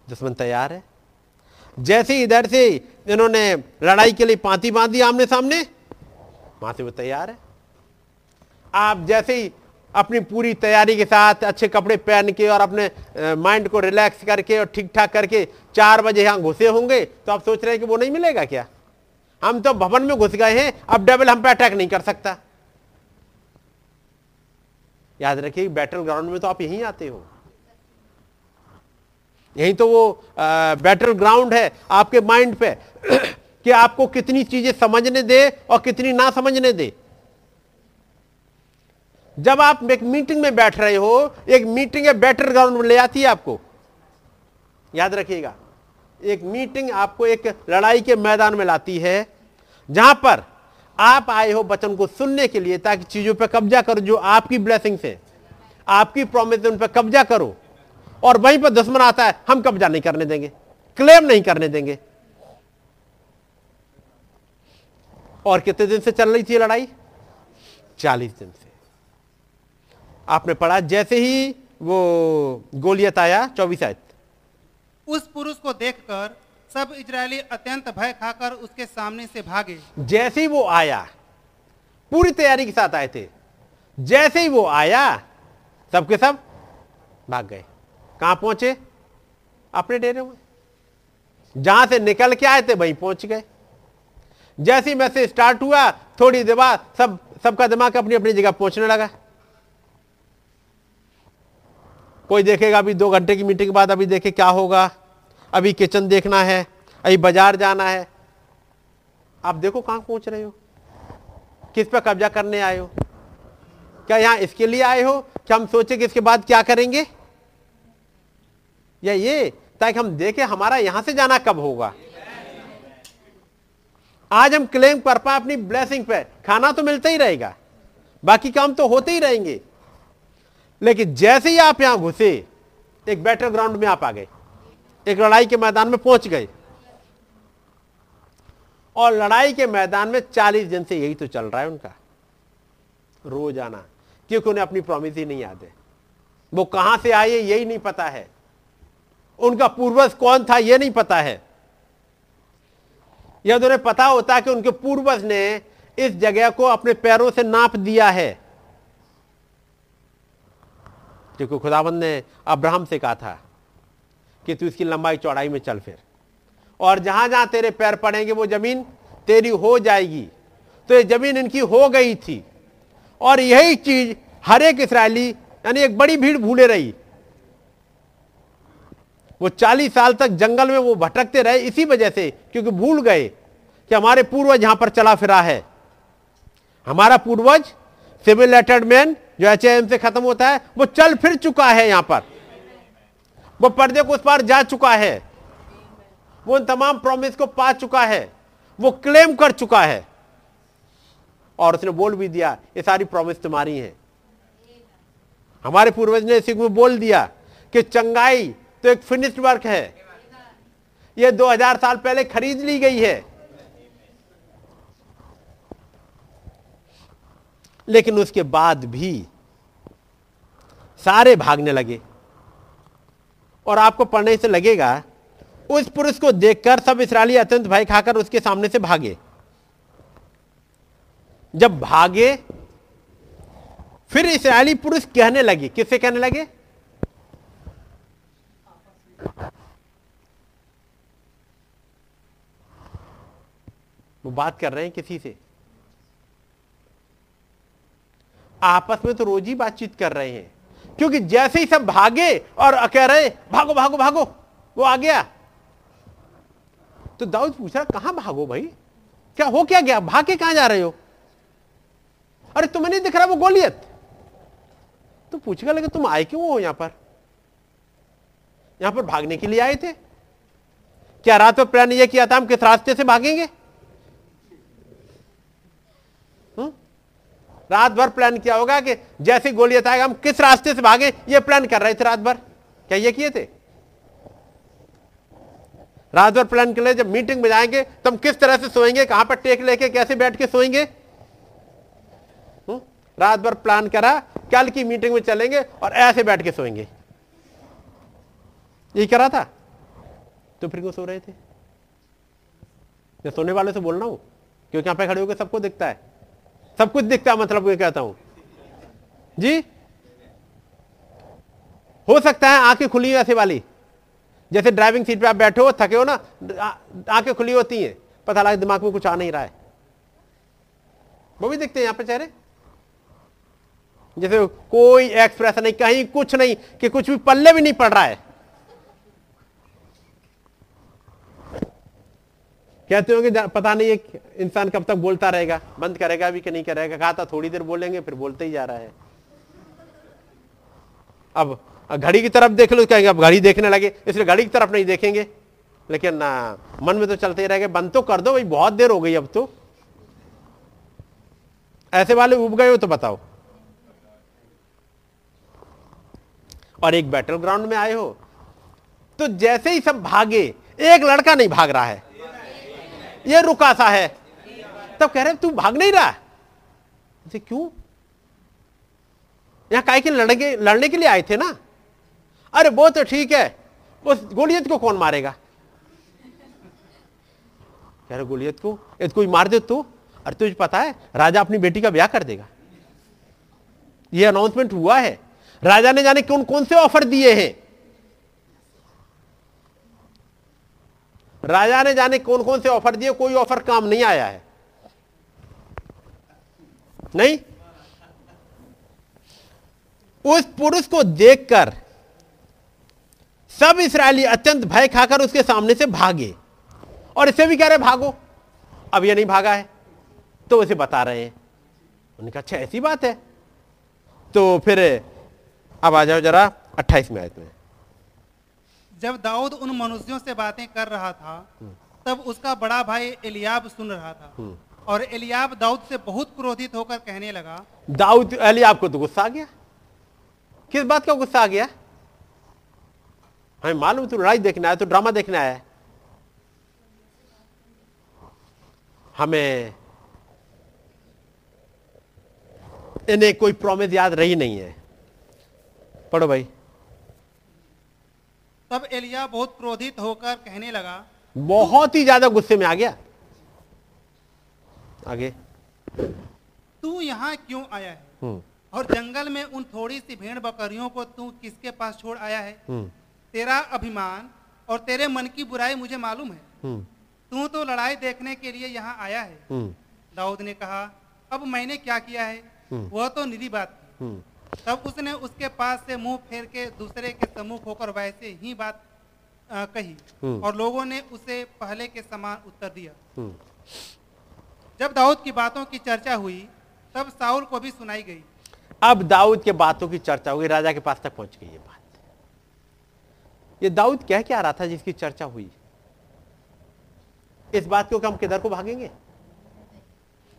दुश्मन तैयार है। जैसे इधर से इन्होंने लड़ाई के लिए पांति बांधी आमने सामने, वहाँ से वो तैयार है। आप जैसे ही अपनी पूरी तैयारी के साथ अच्छे कपड़े पहन के और अपने माइंड को रिलैक्स करके और ठीक ठाक करके चार बजे यहाँ घुसे होंगे तो आप सोच रहे हैं कि वो नहीं मिलेगा क्या? हम तो भवन में घुस गए हैं, अब डबल हम पे अटैक नहीं कर सकता। याद रखिए बैटल ग्राउंड में तो आप यहीं आते हो। यही तो वो बैटल ग्राउंड है आपके माइंड पे कि आपको कितनी चीज़ें समझने दे और कितनी ना समझने दे। जब आप एक मीटिंग में बैठ रहे हो, एक मीटिंग बैटल ग्राउंड में ले आती है आपको। याद रखिएगा, एक मीटिंग आपको एक लड़ाई के मैदान में लाती है, जहाँ पर आप आए हो वचन को सुनने के लिए ताकि चीज़ों पर कब्जा करो जो आपकी ब्लेसिंग से आपकी प्रॉमिस उन पर कब्जा करो और वहीं पर दुश्मन आता है, हम कब्जा नहीं करने देंगे क्लेम नहीं करने देंगे। और कितने दिन से चल रही थी लड़ाई? चालीस दिन से। आपने पढ़ा जैसे ही वो गोलियत आया चौबीस आयत। उस पुरुष को देखकर सब इजरायली अत्यंत भय खाकर उसके सामने से भागे। जैसे ही वो आया पूरी तैयारी के साथ आए थे। जैसे ही वो आया सबके सब भाग गए। कहाँ पहुँचे? अपने डेरे में। जहाँ से निकल के आए थे वहीं पहुँच गए। जैसे ही मैसेज स्टार्ट हुआ थोड़ी देर बाद सब सबका दिमाग अपनी अपनी जगह पहुँचने लगा। कोई देखेगा अभी दो घंटे की मीटिंग के बाद अभी देखे क्या होगा? अभी किचन देखना है, अभी बाज़ार जाना है। आप देखो कहाँ पहुँच रहे हो? किस पर कब्जा करने आए हो? क्या यहाँ इसके लिए आए हो? कि हम सोचे कि इसके बाद क्या करेंगे? या ये ताकि हम देखें हमारा यहाँ से जाना कब होगा? आज हम क्लेम कर पाए अपनी ब्लेसिंग पे। खाना तो मिलता ही रहेगा। बाकी काम तो होते ही रहेंगे। लेकिन जैसे ही आप यहाँ घुसे, एक बैटल ग्राउंड में आप आ गए। एक लड़ाई के मैदान में पहुँच गए। और लड़ाई के मैदान में 40 दिन से यही तो चल रहा है उनका। रोज़ाना क्योंकि उन्हें अपनी प्रॉमिस ही नहीं याद है। वो कहाँ से आए, यही नहीं पता है। उनका पूर्वज कौन था यह नहीं पता है। यदि उन्हें पता होता कि उनके पूर्वज ने इस जगह को अपने पैरों से नाप दिया है। क्योंकि खुदाबंद ने अब्राहम से कहा था कि तू इसकी लंबाई चौड़ाई में चल फिर। और जहाँ जहाँ तेरे पैर पड़ेंगे वो ज़मीन तेरी हो जाएगी। तो ये ज़मीन इनकी हो गई थी। और यही चीज़ हर एक इसराइली, यानी एक बड़ी भीड़ भूले रही। वो चालीस साल तक जंगल में वो भटकते रहे इसी वजह से, क्योंकि भूल गए कि हमारे पूर्वज यहाँ पर चला फिरा है। हमारा पूर्वज सिविल मैन जो एच से खत्म होता है, वो चल फिर चुका है यहाँ पर। वो पर्दे को उस पार जा चुका है। वो उन तमाम प्रॉमिस को पा चुका है। वो क्लेम कर चुका है। और उसने बोल भी दिया, ये सारी प्रॉमिस तुम्हारी है। हमारे पूर्वज ने इसी को बोल दिया कि चंगाई तो एक फिनिश्ड वर्क है। ये 2000 साल पहले खरीद ली गई है। लेकिन उसके बाद भी सारे भागने लगे। और आपको पढ़ने से लगेगा, उस पुरुष को देखकर सब इसराइली अत्यंत भय खाकर उसके सामने से भागे। जब भागे, फिर इसराइली पुरुष कहने लगे। किससे कहने लगे? वो बात कर रहे हैं किसी से। आपस में तो रोज ही बातचीत कर रहे हैं। क्योंकि जैसे ही सब भागे और कह रहे भागो भागो भागो, वो आ गया। तो दाऊद पूछ रहा कहाँ भागो भाई? क्या हो क्या गया? भाग के कहाँ जा रहे हो? अरे, तुम्हें नहीं दिख रहा वो गोलियत? तो पूछेगा लगे, तुम आए क्यों हो यहाँ पर? यहाँ पर भागने के लिए आए थे। क्या रात में प्लान ये किया था? हम किस रास्ते से भागेंगे? रात भर प्लान किया होगा कि जैसे गोलियत आएगा हम किस रास्ते से भागे, ये प्लान कर रहे थे रात भर क्या ये किए थे? रात भर प्लान कर ले जब मीटिंग में जाएँगे तो हम किस तरह से सोएँगे, कहाँ पर टेक लेके, कैसे बैठ के सोएँगे? रात भर प्लान करा, कल की मीटिंग में चलेंगे और ऐसे बैठ के सोएँगे। यही करा था। तो फिर क्यों सो रहे थे? मैं सोने वाले से बोल रहा हूँ, क्योंकि यहाँ पे खड़े होकर सबको दिखता है। सब कुछ दिखता है मतलब ये कहता हूँ। जी? हो सकता है आँखें खुली ऐसे वाली। जैसे ड्राइविंग सीट पे आप बैठे हो, थके हो ना आँखें खुली होती हैं, पता लगा दिमाग में कुछ आ नहीं रहा है। वो भी दिखते हैं यहाँ पे चेहरे। जैसे कोई एक्सप्रेशन नहीं, कहीं कुछ नहीं, कि कुछ भी पल्ले भी नहीं पड़ रहा है। कहते होंगे पता नहीं इंसान कब तक बोलता रहेगा, बंद करेगा भी कि नहीं करेगा, कहा था थोड़ी देर बोलेंगे, फिर बोलते ही जा रहा है। अब घड़ी की तरफ़ देख लो कहेंगे, अब घड़ी देखने लगे, इसलिए घड़ी की तरफ़ नहीं देखेंगे। लेकिन ना मन में तो चलते ही रहेगा, बंद तो कर दो, भाई, बहुत देर हो गई अब तो। ऐसे वाले उब गए हो तो बताओ। और एक बैटल ग्राउंड में आए हो तो जैसे ही सब भागे, एक लड़का नहीं भाग रहा है। ये रुका सा है। तब कह रहे तू भाग नहीं रहा? है क्यों? यहाँ काय के लड़ने लड़ने के लिए आए थे ना? अरे, वो तो ठीक है। उस गोलियत को कौन मारेगा? कह रहे, गोलियत को? यदि कोई मार दे तो। अरे, तुझे पता है, राजा अपनी बेटी का ब्याह कर देगा। ये अनाउंसमेंट हुआ है। राजा ने जाने कौन कौन से ऑफ़र दिए हैं। राजा ने जाने कौन कौन से ऑफ़र दिए, कोई ऑफ़र काम नहीं आया है। नहीं? उस पुरुष को देखकर सब इसराइली अत्यंत भय खाकर उसके सामने से भागे। और इसे भी कह रहे, भागो। अब ये नहीं भागा है तो उसे बता रहे हैं। उन्होंने कहा अच्छा ऐसी बात है। तो फिर, अब आ जाओ जरा अट्ठाईस में आयत में। जब दाऊद उन मनुष्यों से बातें कर रहा था तब उसका बड़ा भाई एलियाब सुन रहा था। और एलियाब दाऊद से बहुत क्रोधित होकर कहने लगा दाऊद एलियाब को तो गुस्सा आ गया। किस बात का गुस्सा आ गया? हमें मालूम तू लड़ाई देखना है तो ड्रामा देखना है हमें इन्हें कोई प्रॉमिस याद रही नहीं है। पढ़ो भाई। तब एलिया बहुत क्रोधित होकर कहने लगा बहुत ही ज़्यादा गुस्से में आ गया। आगे। तू यहाँ क्यों आया है? हम्म। और जंगल में उन थोड़ी सी भेड़ बकरियों को तू किसके पास छोड़ आया है? हम्म। तेरा अभिमान और तेरे मन की बुराई मुझे मालूम है। हम्म। तू तो लड़ाई देखने के लिए यहाँ आया है। दाऊद ने कहा अब मैंने क्या किया है। वह तो निरी बात थी तब उसने उसके पास से मुँह फेर के दूसरे के सम्मुख होकर वैसे ही बात अ, कही हम्म। और लोगों ने उसे पहले के समान उत्तर दिया। हम्म, जब दाऊद की बातों की चर्चा हुई तब साउल को भी सुनाई गई। अब दाऊद के बातों की चर्चा हो गई राजा के पास तक पहुँच गई ये बात। ये दाऊद कह क्या रहा था जिसकी चर्चा हुई? इस बात को हम किधर को भागेंगे?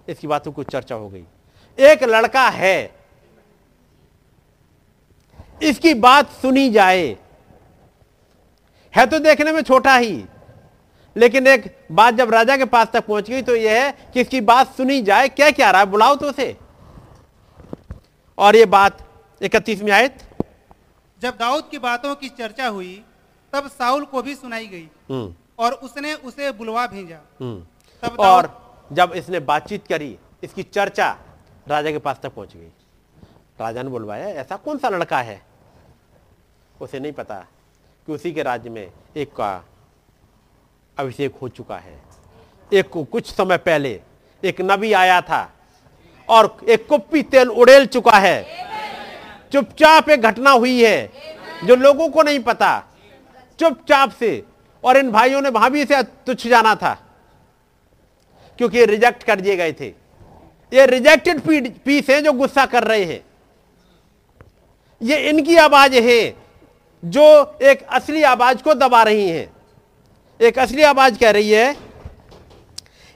इसकी बातों को चर्चा हो गई। एक लड़का है इसकी बात सुनी जाए। है तो देखने में छोटा ही लेकिन एक बात जब राजा के पास तक पहुँच गई तो यह है कि इसकी बात सुनी जाए क्या क्या रहा है बुलाओ तो उसे। और यह बात इकतीसवीं आयत। जब दाऊद की बातों की चर्चा हुई तब साउल को भी सुनाई गई। हम्म, और उसने उसे बुलवा भेजा। हम्म। तब और जब इसने बातचीत करी इसकी चर्चा राजा के पास तक पहुँच गई। राजा ने बुलवाया, ऐसा कौन सा लड़का है? उसे नहीं पता कि उसी के राज्य में एक का अभिषेक हो चुका है। एक को कुछ समय पहले एक नबी आया था और एक कुप्पी तेल उड़ेल चुका है। चुपचाप एक घटना हुई है जो लोगों को नहीं पता। चुपचाप से और इन भाइयों ने वहाँ भी इसे तुच्छ जाना था क्योंकि ये रिजेक्ट कर दिए गए थे। ये रिजेक्टेड पीस है जो गुस्सा कर रहे हैं। ये इनकी आवाज़ है, जो एक असली आवाज़ को दबा रही हैं। एक असली आवाज़ कह रही है,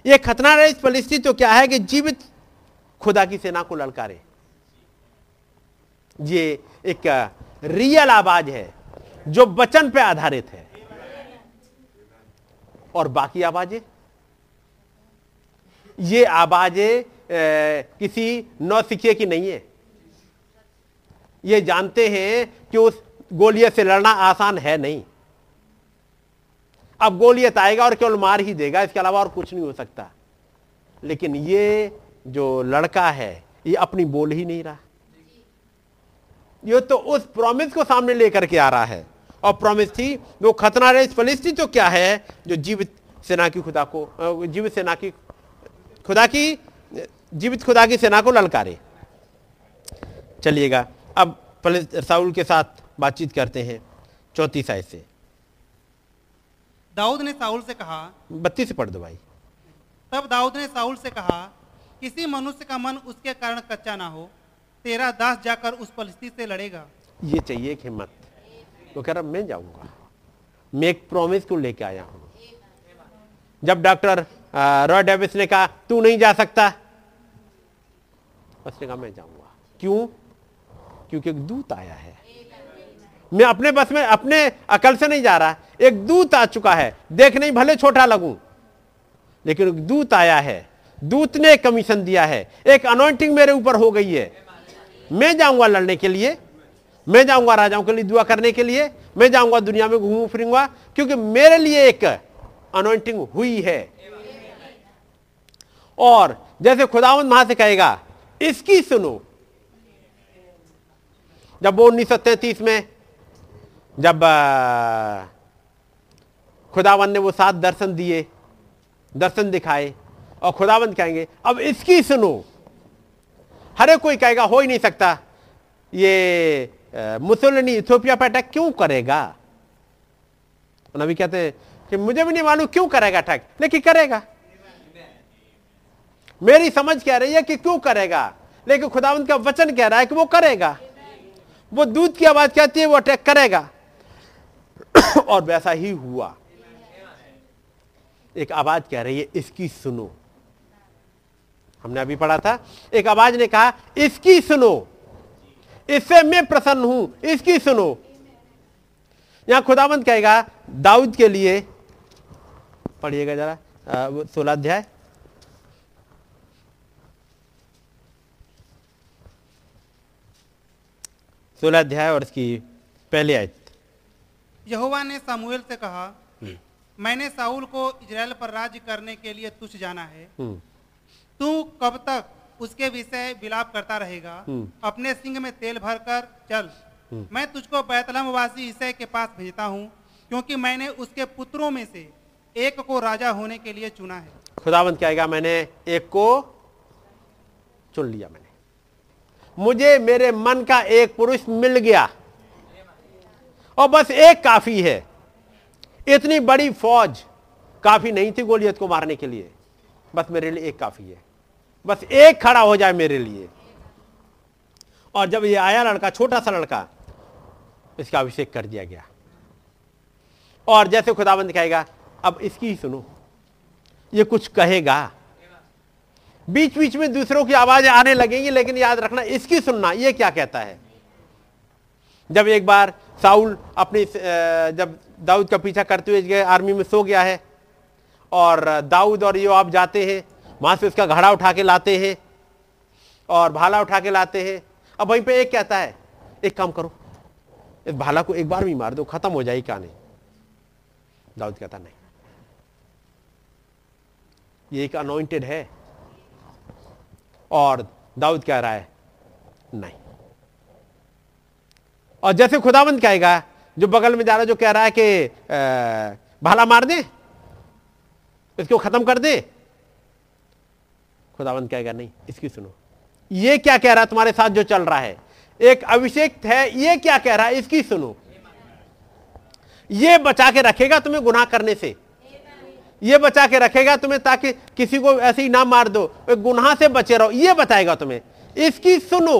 ये खतना रही परिस्थिति तो क्या है कि जीवित खुदा की सेना को ललकारे? ये एक रियल आवाज़ है, जो वचन पे आधारित है। और बाकी आवाज़ें? ये आवाज़ें किसी नौसिखिए की नहीं है। ये जानते हैं कि उस गोलियत से लड़ना आसान है नहीं। अब गोलियत आएगा और केवल मार ही देगा, इसके अलावा और कुछ नहीं हो सकता। लेकिन ये जो लड़का है, ये अपनी बोल ही नहीं रहा। ये तो उस प्रॉमिस को सामने लेकर के आ रहा है। और प्रॉमिस थी, वो खतना रहे फलिस्ती तो क्या है, जो जीवित सेना की खुदा को जीवित सेना की, खुदा की, जीवित खुदा की सेना को ललकारे। चलिएगा। अब साउल के साथ बातचीत करते हैं चौतीस आय से। दाऊद ने साउल से कहा बत्तीस से पढ़ दो भाई। तब दाऊद ने साउल से कहा किसी मनुष्य का मन उसके कारण कच्चा ना हो तेरा दास जाकर उस परिस्थिति से लड़ेगा। ये चाहिए एक हिम्मत। तो कह रहा मैं जाऊँगा। मैं एक प्रॉमिस को लेके आया हूँ। जब डॉक्टर रॉय डेविस ने कहा तू नहीं जा सकता? उसने कहा मैं जाऊँगा। क्यों? क्योंकि एक दूत आया है। मैं अपने बस में, अपने अकल से नहीं जा रहा। एक दूत आ चुका है। देखने ही भले छोटा लगूं। लेकिन एक दूत आया है। दूत ने कमीशन दिया है। एक अनॉइंटिंग मेरे ऊपर हो गई है। मैं जाऊँगा लड़ने के लिए। मैं जाऊँगा राजाओं के लिए दुआ करने के लिए। मैं जाऊँगा दुनिया में घूमू फिरूँगा। क्योंकि मेरे लिए एक अनॉइंटिंग हुई है। और जैसे खुदावंद वहाँ से कहेगा, इसकी सुनो। जब वो उन्नीस में, जब खुदावन ने वो सात दर्शन दिए, दर्शन दिखाए, और खुदावंद कहेंगे, अब इसकी सुनो। हर कोई कहेगा, हो ही नहीं सकता। ये मुसोलिनी इथियोपिया पे अटैक क्यों करेगा? नबी कहते हैं कि, मुझे भी नहीं मालूम क्यों करेगा अटैक। लेकिन करेगा। मेरी समझ कह रही है कि क्यों करेगा। लेकिन खुदावंत का वचन कह रहा है कि वो करेगा। वो दूध की आवाज़ कहती है? वो अटैक करेगा। और वैसा ही हुआ। एक आवाज़ कह रही है, इसकी सुनो। हमने अभी पढ़ा था, एक आवाज़ ने कहा, इसकी सुनो। इससे मैं प्रसन्न हूँ, इसकी सुनो। यहाँ खुदावंत कहेगा, दाऊद के लिए, पढ़िएगा जरा सोलह अध्याय। सोलह अध्याय और इसकी पहली आयत। यहोवा ने सामुएल से कहा मैंने साउल को इजराइल पर राज्य करने के लिए तुझ जाना है। हम्म, तू कब तक उसके विषय विलाप करता रहेगा? हम्म। अपने सिंह में तेल भरकर चल। मैं तुझको बैतलम वासी ईसै के पास भेजता हूँ क्योंकि मैंने उसके पुत्रों में से एक को राजा होने के लिए चुना है। खुदावंत कहेगा? मैंने एक को चुन लिया मैंने। मुझे मेरे मन का एक पुरुष मिल गया। और बस एक काफ़ी है। इतनी बड़ी फौज काफ़ी नहीं थी गोलियत को मारने के लिए। बस मेरे लिए एक काफ़ी है। बस एक खड़ा हो जाए मेरे लिए। और जब ये आया लड़का, छोटा सा लड़का, इसका अभिषेक कर दिया गया। और जैसे खुदाबंद कहेगा, अब इसकी ही सुनो। ये कुछ कहेगा। बीच बीच में दूसरों की आवाज़ें आने लगेंगी, लेकिन याद रखना, इसकी सुनना, ये क्या कहता है? जब एक बार साउल अपनी जब दाऊद का पीछा करते हुए आर्मी में सो गया है, और दाऊद और यो आप जाते हैं, वहाँ से उसका घड़ा उठा के लाते हैं, और भाला उठा के लाते हैं। अब वहीं पे एक कहता है, एक काम करो, इस भाला को एक बार भी मार दो, खत्म हो जाएगी कहानी। दाऊद कहता, नहीं, ये एक अनोइंटेड है और दाऊद कह रहा है, नहीं. और जैसे खुदावंत कहेगा, जो बगल में जा रहा है, जो कह रहा है कि भाला मार दे, इसको खत्म कर दे। खुदावंत कहेगा, नहीं, इसकी सुनो। ये क्या कह रहा है तुम्हारे साथ जो चल रहा है? एक अभिषेक है, ये क्या कह रहा है? इसकी सुनो। ये बचा के रखेगा तुम्हें गुनाह करने से। ये बचा के रखेगा तुम्हें ताकि किसी को ऐसे ही ना मार दो। गुनाह से बचे रहो, ये बताएगा तुम्हें। इसकी सुनो,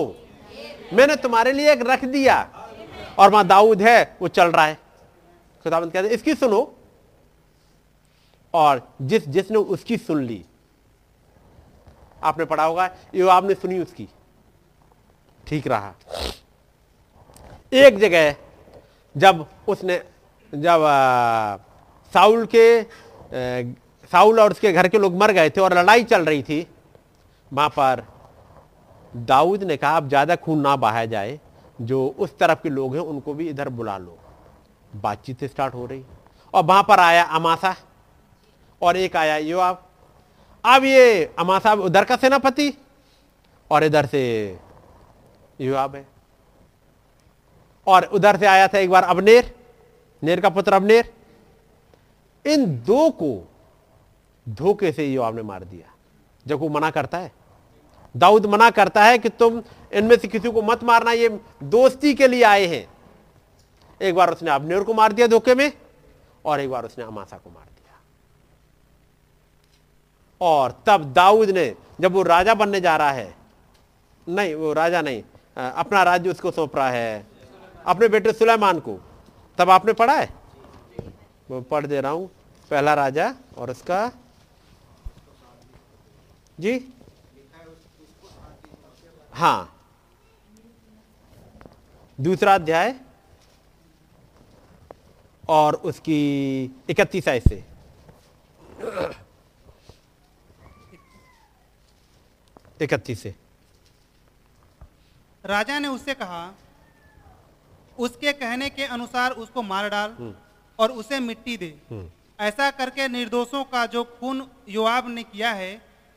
मैंने तुम्हारे लिए एक रख दिया और वहाँ दाऊद है, वो चल रहा है। खुदाबंद कहते इसकी सुनो। और जिस, जिसने उसकी सुन ली, आपने पढ़ा होगा ये आपने सुनी उसकी। ठीक रहा। एक जगह जब उसने, जब साउल के साउल और उसके घर के लोग मर गए थे और लड़ाई चल रही थी। वहाँ पर दाऊद ने कहा अब ज़्यादा खून ना बहाया जाए, जो उस तरफ़ के लोग हैं, उनको भी इधर बुला लो। बातचीत स्टार्ट हो रही। और वहाँ पर आया अमासा और एक आया योआब। अब ये अमासा उधर का सेनापति? और इधर से योआब है। और उधर से आया था एक बार अबनेर, नेर का पुत्र अबनेर। इन दो को धोखे से योआब ने मार दिया। जब वो मना करता है। दाऊद मना करता है कि तुम इनमें से किसी को मत मारना, ये दोस्ती के लिए आए हैं। एक बार उसने अबनेर को मार दिया धोखे में, और एक बार उसने अमासा को मार दिया। और तब दाऊद ने, जब वो राजा बनने जा रहा है, नहीं, वो राजा नहीं अपना राज्य उसको सौंप रहा है, अपने बेटे सुलेमान को, तब आपने पढ़ा है? पढ़ दे रहा हूँ पहला राजा और उसका जी? हाँ। दूसरा अध्याय और उसकी इकतीस आय से। इकतीस से। राजा ने उससे कहा उसके कहने के अनुसार उसको मार डाल। और उसे मिट्टी दे। ऐसा करके निर्दोषों का जो खून योआब ने किया है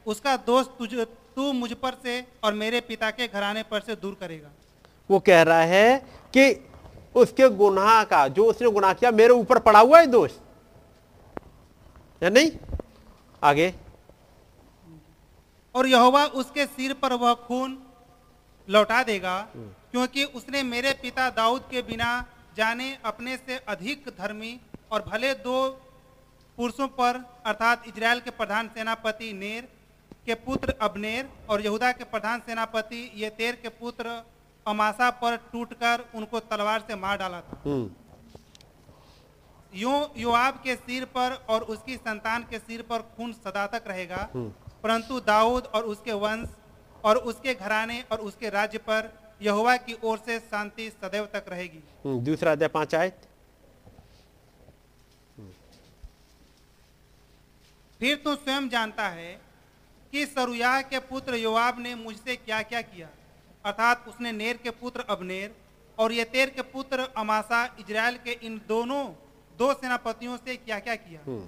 उसका दोष तुझ तू मुझ पर से और मेरे पिता के घराने पर से दूर करेगा। वो कह रहा है कि उसके गुनाह का जो उसने गुनाह किया मेरे ऊपर पड़ा हुआ है दोष। या नहीं? आगे। और यहोवा उसके सिर पर वह खून लौटा देगा क्योंकि उसने मेरे पिता दाऊद के बिना जाने अपने से अधिक धर्मी और भले दो पुरुषों पर अर्थात इजराइल के प्रधान सेनापति नेर के पुत्र अबनेर और यहूदा के प्रधान सेनापति येतेर के पुत्र अमासा पर टूटकर उनको तलवार से मार डाला था। हम्म। यूँ योआब के सिर पर और उसकी संतान के सिर पर खून सदा तक रहेगा परंतु दाऊद और उसके वंश और उसके घराने और उसके राज्य पर यहोवा की ओर से शांति सदैव तक रहेगी। हम्म, दूसरा अध्याय पाँच आयत फिर तू स्वयं जानता है कि सरुयाह के पुत्र योआब ने मुझसे क्या क्या। किया अर्थात उसने नेर के पुत्र अबनेर और येतेर के पुत्र अमासा इजराइल के इन दोनों दो सेनापतियों से क्या क्या। किया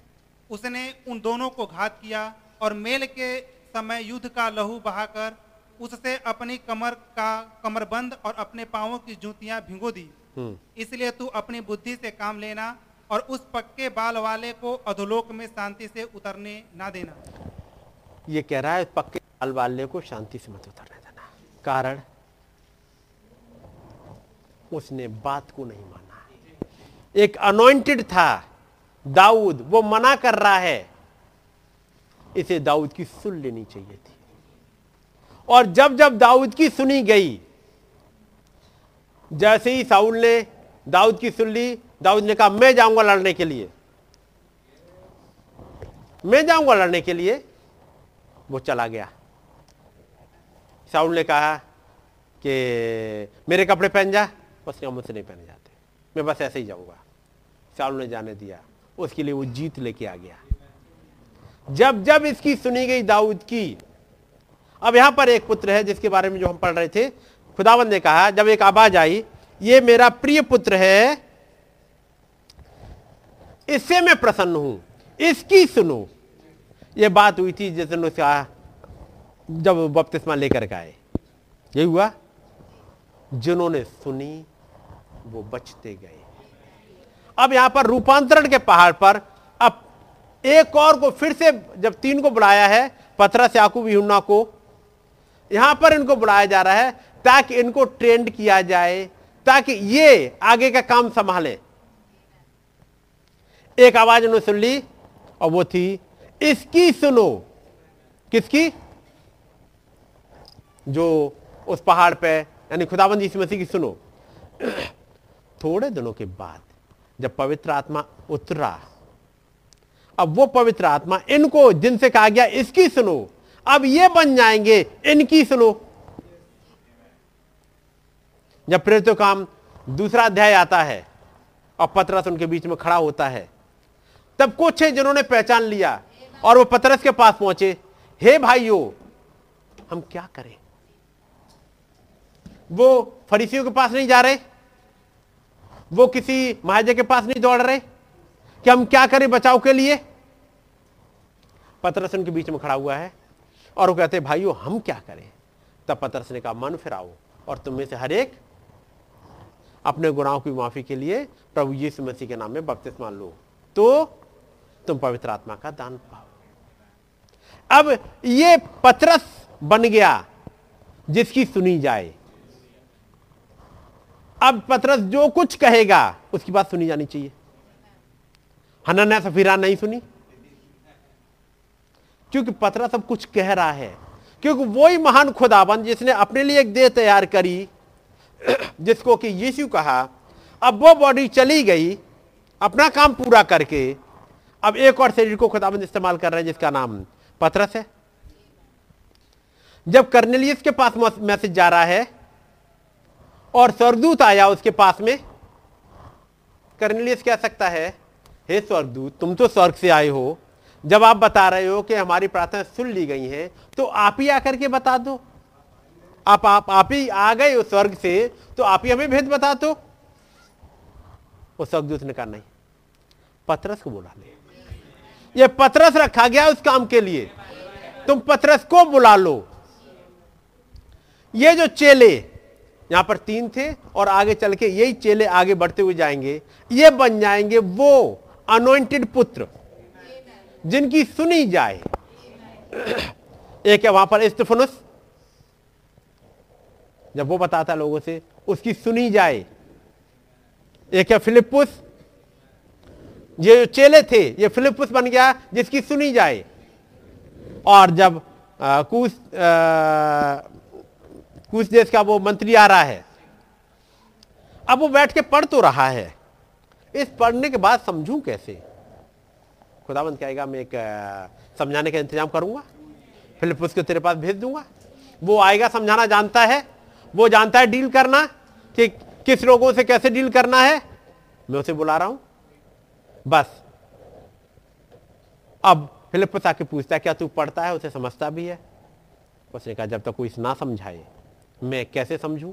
उसने उन दोनों को घात किया और मेल के समय युद्ध का लहू बहाकर उससे अपनी कमर का कमरबंद और अपने पांवों की जूतियाँ भिगो दी। हम्म। इसलिए तू अपनी बुद्धि से काम लेना और उस पक्के बाल वाले को अधोलोक में शांति से उतरने ना देना। ये कह रहा है पक्के बाल वाले को शांति से मत उतरने देना। कारण उसने बात को नहीं माना। एक अनोइंटेड था दाऊद वो मना कर रहा है। इसे दाऊद की सुन लेनी चाहिए थी। और जब जब दाऊद की सुनी गई, जैसे ही साउल ने दाऊद की सुन ली, दाऊद ने कहा, मैं जाऊँगा लड़ने के लिए। मैं जाऊँगा लड़ने के लिए? वो चला गया। साउल ने कहा कि, मेरे कपड़े पहन जा। उसने मुझसे नहीं पहने जाते। मैं बस ऐसे ही जाऊँगा। साउल ने जाने दिया। उसके लिए वो जीत लेके आ गया। जब जब इसकी सुनी गई दाऊद की अब यहाँ पर एक पुत्र है जिसके बारे में जो हम पढ़ रहे थे। खुदावन ने कहा, जब एक आवाज़ आई, ये मेरा प्रिय पुत्र है, इससे मैं प्रसन्न हूँ, इसकी सुनो। ये बात हुई थी जिस दिन उसका जब बपतिस्मा लेकर के आए। ये हुआ, जिन्होंने सुनी, वो बचते गए। अब यहाँ पर रूपांतरण के पहाड़ पर, अब एक और को फिर से, जब तीन को बुलाया है पथरा से आकू यूना को यहाँ पर इनको बुलाया जा रहा है ताकि इनको ट्रेंड किया जाए, ताकि ये आगे का काम संभाले। एक आवाज़ उन्होंने सुन ली, और वो थी, इसकी सुनो। किसकी? जो उस पहाड़ पे, यानी खुदाबंद यीशु मसीह की सुनो। थोड़े दिनों के बाद जब पवित्र आत्मा उतरा, अब वो पवित्र आत्मा इनको, जिनसे कहा गया, इसकी सुनो। अब ये बन जाएँगे इनकी सुनो। जब प्रेरित काम दूसरा अध्याय आता है और पतरस उनके बीच में खड़ा होता है, तब कुछ है जिन्होंने पहचान लिया और वो पतरस के पास पहुँचे। हे भाइयों, हम क्या करें? वो फरीसियों के पास नहीं जा रहे? वो किसी महाजे के पास नहीं दौड़ रहे? कि हम क्या करें बचाव के लिए? पतरस उनके बीच में खड़ा हुआ है। और वो कहते भाइयों, हम क्या करें? तब पतरस ने कहा, मन फिराओ और तुम में से हर एक अपने गुनाहों की माफ़ी के लिए प्रभु यीशु मसीह के नाम में बपतिस्मा लो। तो तुम पवित्र आत्मा का दान पाओ। अब ये पतरस बन गया, जिसकी सुनी जाए। अब पतरस जो कुछ कहेगा, उसकी बात सुनी जानी चाहिए। हनन्या सफीरा नहीं सुनी। क्योंकि पतरस अब कुछ कह रहा है। क्योंकि वही महान खुदाबंद जिसने अपने लिए एक देह तैयार करी, जिसको कि यीशु कहा, अब वो बॉडी चली गई, अपना काम पूरा करके, अब एक और शरीर को खुदाबंद इस्तेमाल कर रहे हैं जिसका नाम पतरस है। जब कर्नेलियस के पास मैसेज जा रहा है, और स्वर्गदूत आया उसके पास में, कर्नेलियस कह सकता है, हे स्वर्गदूत, तुम तो स्वर्ग से आए हो जब आप बता रहे हो कि हमारी प्रार्थना सुन ली गई है तो आप ही आकर के बता दो। आप आप आप ही आ गए उस स्वर्ग से तो आप ही हमें भेद बता दो। वो स्वर्गदूत ने कहा, नहीं, पतरस को बुला ले। ये पतरस रखा गया उस काम के लिए। तुम पतरस को बुला लो। ये जो चेले, यहाँ पर तीन थे, और आगे चल के यही चेले आगे बढ़ते हुए जाएँगे। ये बन जाएँगे वो अनोइंटेड पुत्र। जिनकी सुनी जाए। एक है वहाँ पर इस्तफनुस। जब वो बताता लोगों से, उसकी सुनी जाए। एक है फिलिपुस ये जो चेले थे, ये फिलिपुस बन गया, जिसकी सुनी जाए। और जब कुछ कुछ देश का वो मंत्री आ रहा है, अब वो बैठ के पढ़ तो रहा है। इस पढ़ने के बाद समझूं कैसे? खुदाबंद कहेगा, मैं एक समझाने का इंतज़ाम करूँगा। फिलिपुस को तेरे पास भेज दूँगा। वो आएगा, समझाना जानता है। वो जानता है डील करना कि किस लोगों से कैसे डील करना है। मैं उसे बुला रहा हूँ। बस। अब फिलिपुस आके पूछता है, क्या तू पढ़ता है? उसे समझता भी है? उसने कहा, जब तक तो कोई ना समझाए, मैं कैसे समझूं?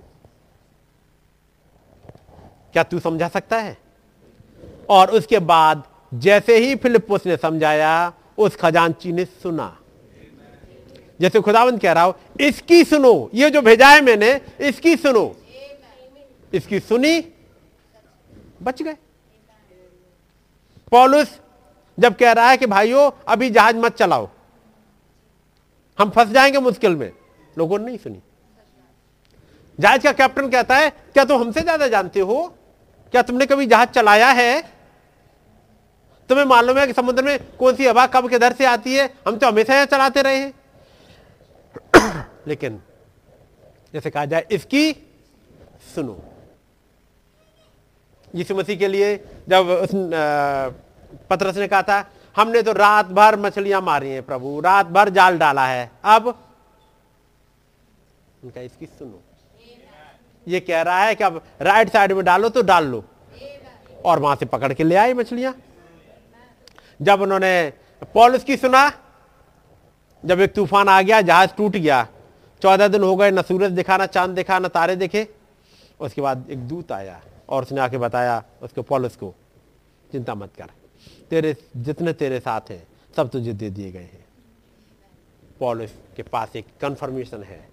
क्या तू समझा सकता है? और उसके बाद जैसे ही फिलिपुस ने समझाया, उस खजांची ने सुना। जैसे खुदावंत कह रहा हो, इसकी सुनो, ये जो भेजा है मैंने, इसकी सुनो। इसकी सुनी, बच गए। पॉलुस जब कह रहा है कि, भाइयों, अभी जहाज़ मत चलाओ। हम फंस जाएँगे मुश्किल में। लोगों ने नहीं सुनी। जहाज़ का कैप्टन कहता है, क्या तुम हमसे ज़्यादा जानते हो? क्या तुमने कभी जहाज़ चलाया है? तुम्हें मालूम है कि समुद्र में कौन सी हवा कब किधर से आती है? हम तो हमेशा यहाँ चलाते रहे हैं। लेकिन, जैसे कहा जाए, इसकी सुनो। यीशु मसीह के लिए जब उस पतरस ने कहा था, हमने तो रात भर मछलियाँ मारी हैं प्रभु रात भर जाल डाला है। अब, उनका इसकी सुनो। ये कह रहा है कि अब राइट साइड में डालो तो डाल लो। और वहाँ से पकड़ के ले आए मछलियाँ। जब उन्होंने पॉलिस की सुना, जब एक तूफ़ान आ गया, जहाज़ टूट गया, चौदह दिन हो गए, न सूरज दिखा, ना चाँद दिखा, ना तारे दिखे। उसके बाद एक दूत आया और उसने आके बताया उसको पॉलिस को, चिंता मत कर, तेरे, जितने तेरे साथ हैं, सब तुझे दे दिए गए हैं। पॉलिस के पास एक कंफर्मेशन है।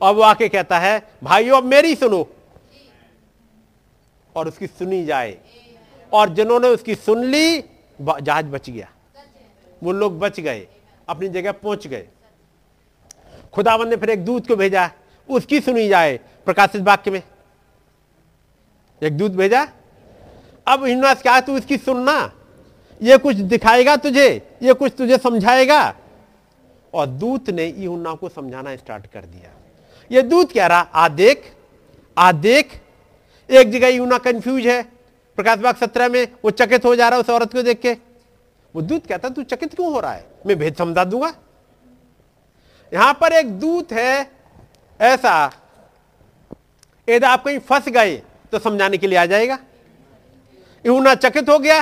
और वो आके कहता है, भाइयों, अब मेरी सुनो। और उसकी सुनी जाए। और जिन्होंने उसकी सुन ली जहाज़ बच गया। वो लोग बच गए, अपनी जगह पहुँच गए। खुदावन ने फिर एक दूत को भेजा, उसकी सुनी जाए प्रकाशित वाक्य में। एक दूत भेजा, अब हिन्नास क्या तू इसकी सुनना? ये कुछ दिखाएगा तुझे, ये कुछ तुझे समझाएगा? और दूत ने यूना को समझाना स्टार्ट कर दिया। ये दूत कह रहा, आ देख आ देख, एक जगह यूना कंफ्यूज है प्रकाश बाग सत्रह में वो चकित हो जा रहा है उस औरत को देख के। वो दूत कहता है, तू चकित क्यों हो रहा है? मैं भेद समझा दूँगा। यहाँ पर एक दूत है ऐसा, यदि आप कहीं फंस गए तो समझाने के लिए आ जाएगा। यूना चकित हो गया।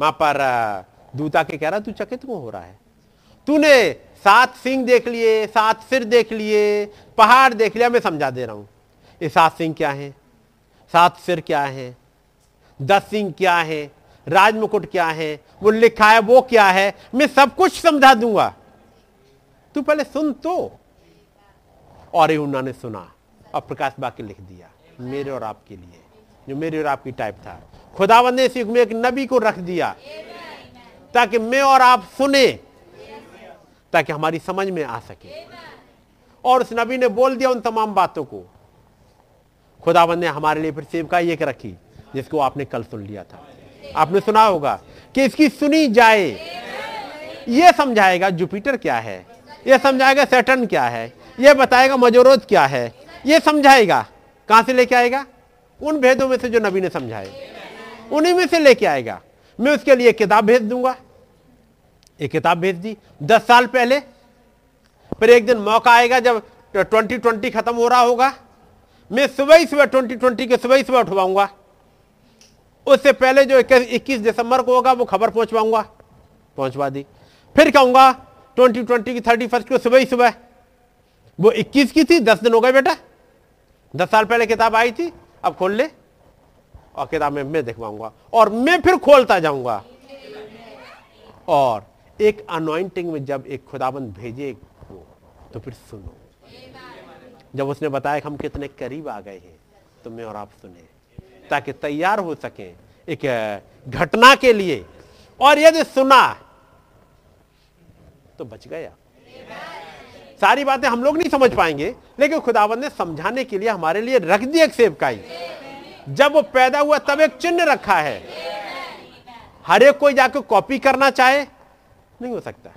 वहाँ पर दूत आके कह रहा, तू चकित क्यों हो रहा है? तूने सात सिंह देख लिए, सात सिर देख लिए, पहाड़ देख लिया, मैं समझा दे रहा हूँ। ये सात सिंह क्या है? सात सिर क्या है? दस सिंह क्या है? राज मुकुट क्या है? वो लिखा है, वो क्या है? मैं सब कुछ समझा दूँगा। तू पहले सुन तो। और उन्होंने सुना। और प्रकाश बाकी लिख दिया, मेरे और आपके लिए, जो मेरे और आपकी टाइप था। खुदावंद ने इस युग में एक नबी को रख दिया, ताकि मैं और आप सुने, ताकि हमारी समझ में आ सके। और उस नबी ने बोल दिया उन तमाम बातों को। खुदाबंद ने हमारे लिए फिर सेवकाई एक रखी, जिसको आपने कल सुन लिया था। आपने सुना होगा कि इसकी सुनी जाए यह समझाएगा जुपिटर क्या है यह समझाएगा सैटर्न क्या है यह बताएगा मजोरोद क्या है यह समझाएगा। कहाँ से लेके आएगा? उन भेदों में से जो नबी ने समझाए। उन्हीं में से लेके आएगा। मैं उसके लिए किताब भेज दूँगा। एक किताब भेज दी। दस साल पहले, फिर एक दिन मौका आएगा जब ट्वेंटी ट्वेंटी खत्म हो रहा होगा। मैं सुबह ही सुबह ट्वेंटी ट्वेंटी के सुबह ही सुबह उठवाऊँगा। उससे पहले जो इक्कीस दिसंबर को होगा, वो खबर पहुंचवाऊँगा। पहुंचवा दी। फिर कहूँगा, ट्वेंटी ट्वेंटी की थर्टी फ़र्स्ट को सुबह ही सुबह। वो इक्कीस की थी, दस दिन हो गए बेटा। दस साल पहले किताब आई थी, अब खोल ले। और किताब में, मैं दिखवाऊँगा। और मैं फिर खोलता जाऊँगा। और एक अनोइंटिंग में जब एक खुदाबंद भेजे तो फिर सुनो। जब उसने बताया कि हम कितने करीब आ गए हैं तो मैं और आप सुने, ताकि तैयार हो सके एक घटना के लिए। और यदि सुना तो बच गया। सारी बातें हम लोग नहीं समझ पाएँगे, लेकिन खुदावन ने समझाने के लिए हमारे लिए रख दी एक सेवकाई। जब वो पैदा हुआ, तब एक चिन्ह रखा है। हर एक कोई जाकर कॉपी करना चाहे, नहीं हो सकता।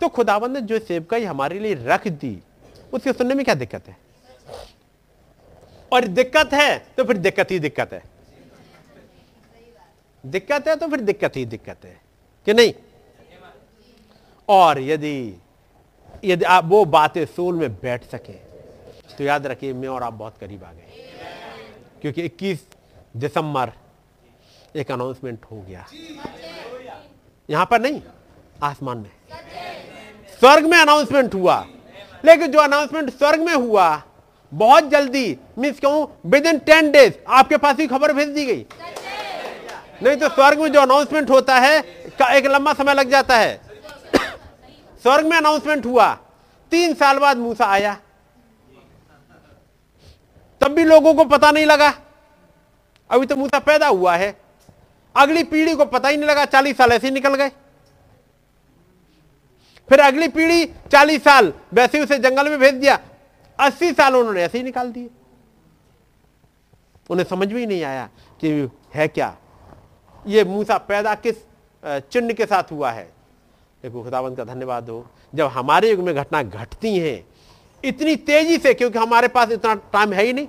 तो खुदावन ने जो सेवकाई हमारे लिए रख दी उसके सुनने में क्या दिक्कत है? और दिक्कत है तो फिर दिक्कत ही दिक्कत है। दिक्कत है तो फिर दिक्कत ही दिक्कत है, कि नहीं? और यदि यदि आप वो बातें सोल में बैठ सके तो याद रखिए, मैं और आप बहुत करीब आ गए। क्योंकि 21 दिसंबर एक अनाउंसमेंट हो गया। यहाँ पर नहीं, आसमान में। स्वर्ग में अनाउंसमेंट हुआ। लेकिन जो अनाउंसमेंट स्वर्ग में हुआ, बहुत जल्दी मीन्स कहूँ विद इन टेन डेज़ आपके पास ही खबर भेज दी गई। नहीं तो स्वर्ग में जो अनाउंसमेंट होता है, का एक लंबा समय लग जाता है। स्वर्ग में अनाउंसमेंट हुआ, तीन साल बाद मूसा आया। तब भी लोगों को पता नहीं लगा। अभी तो मूसा पैदा हुआ है। अगली पीढ़ी को पता ही नहीं लगा, चालीस साल ऐसे निकल गए। फिर अगली पीढ़ी चालीस साल, वैसे उसे जंगल में भेज दिया। अस्सी साल उन्होंने ऐसे ही निकाल दिए। उन्हें समझ में ही नहीं आया कि है क्या। ये मूसा पैदा किस चिन्ह के साथ हुआ है। देखो, खुदावंत का धन्यवाद हो। जब हमारे युग में घटना घटती हैं, इतनी तेज़ी से, क्योंकि हमारे पास इतना टाइम है ही नहीं,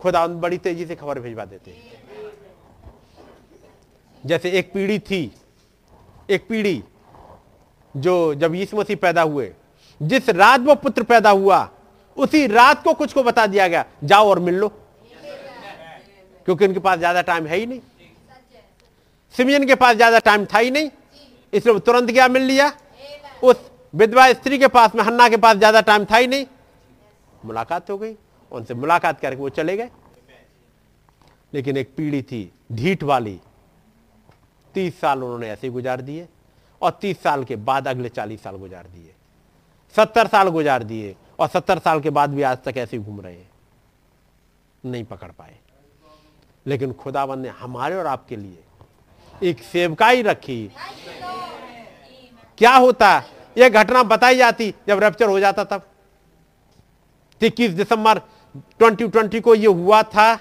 खुदावंत बड़ी तेज़ी से खबर भिजवा देते हैं। जैसे एक पीढ़ी थी, एक पीढ़ी जो जब यीशु मसीह पैदा हुए, जिस रात वो पुत्र पैदा हुआ, उसी रात को कुछ को बता दिया गया, जाओ और मिल लो। क्योंकि उनके पास ज़्यादा टाइम है ही नहीं। सिमियन के पास ज़्यादा टाइम था ही नहीं। इसलिए तुरंत गया मिल लिया? उस विधवा स्त्री के पास में, हन्ना के पास ज़्यादा टाइम था ही नहीं। मुलाकात हो गई। उनसे मुलाकात करके वो चले गए। लेकिन एक पीढ़ी थी, ढीठ वाली। तीस साल उन्होंने ऐसे ही गुजार दिए। और तीस साल के बाद अगले चालीस साल गुजार दिए। सत्तर साल गुजार दिए और सत्तर साल के बाद भी आज तक ऐसे घूम रहे हैं। नहीं पकड़ पाए। लेकिन खुदावन ने हमारे और आपके लिए एक सेवकाई रखी। क्या होता? यह घटना बताई जाती जब रैप्चर हो जाता तब। इक्कीस दिसंबर 2020 को यह हुआ था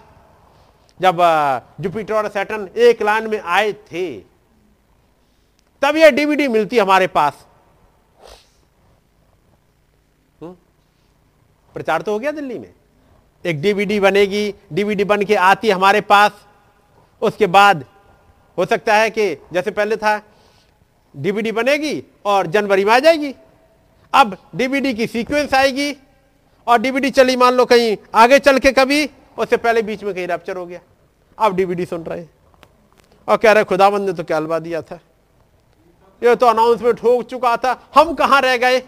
जब जुपिटर और सैटर्न एक लाइन में आए थे। तब यह डीवीडी मिलती हमारे पास। हम्म? प्रचार तो हो गया दिल्ली में। एक डीवीडी बनेगी डीवीडी बन के आती हमारे पास। उसके बाद हो सकता है कि जैसे पहले था डीवीडी बनेगी और जनवरी में आ जाएगी। अब डीवीडी की सीक्वेंस आएगी और डीवीडी चली मान लो कहीं आगे चल के कभी, उससे पहले बीच में कहीं रैप्चर हो गया। अब डीवीडी सुन रहे हैं। और कह रहे खुदाबंद ने तो क्या अलवा दिया था? ये तो अनाउंसमेंट हो चुका था। हम कहाँ रह गए?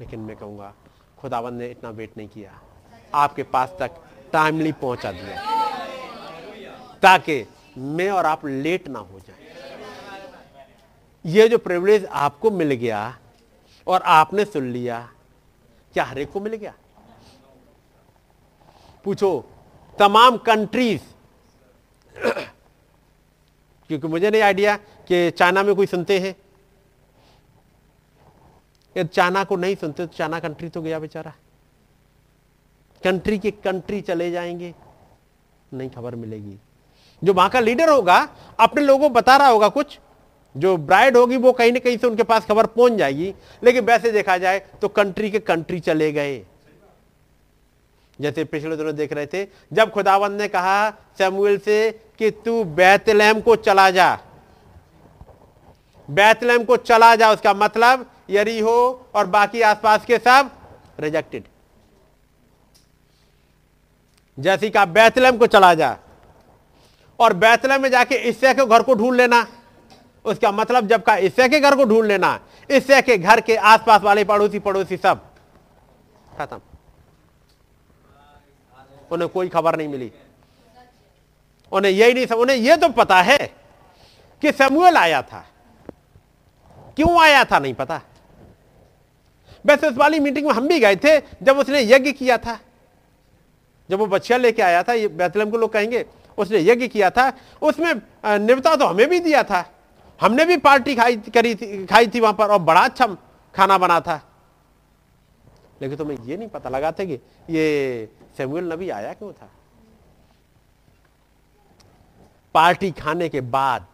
लेकिन मैं कहूँगा खुदाबंद ने इतना वेट नहीं किया। आपके पास तक टाइमली पहुँचा दिया। ताकि मैं और आप लेट ना हो जाए। ये जो प्रिविलेज आपको मिल गया और आपने सुन लिया, क्या हर एक को मिल गया? पूछो, तमाम कंट्रीज़ क्योंकि मुझे नहीं आइडिया कि चाइना में कोई सुनते हैं। चाइना को नहीं सुनते तो चाइना कंट्री तो गया बेचारा। कंट्री के कंट्री चले जाएँगे, नहीं खबर मिलेगी। जो वहाँ का लीडर होगा, अपने लोगों को बता रहा होगा कुछ, जो ब्राइड होगी, वो कहीं ना कहीं से उनके पास खबर पहुँच जाएगी। लेकिन वैसे देखा जाए तो कंट्री के कंट्री चले गए। जैसे पिछले दिनों देख रहे थे, जब खुदावंद ने कहा, सैमुएल से कि तू बैतलहम को चला जा। बैतलहम को चला जा, उसका मतलब यरी हो और बाकी आसपास के सब रिजेक्टेड जैसे कहा बैतलहम को चला जा। और बैतलहम में जाके इससे के घर को ढूंढ लेना। उसका मतलब जब का इससे के घर को ढूंढ लेना। इससे के घर के आसपास वाले पड़ोसी पड़ोसी सब। खत्म। उन्हें कोई खबर नहीं मिली। उन्हें यही नहीं उन्हें यह तो पता है कि समुएल आया था। क्यों आया था नहीं पता। वैसे उस वाली मीटिंग में हम भी गए थे, जब उसने यज्ञ किया था। जब वो बच्चा लेके आया था, ये बैतलम को लोग कहेंगे, उसने यज्ञ किया था, उसमें निवता तो हमें भी दिया था। हमने भी पार्टी खाई, करी थी, खाई थी वहाँ पर, और बड़ा अच्छा खाना बना था। लेकिन तुम्हें तो ये नहीं पता लगा था कि ये सैमुअल नबी आया क्यों था? पार्टी खाने के बाद,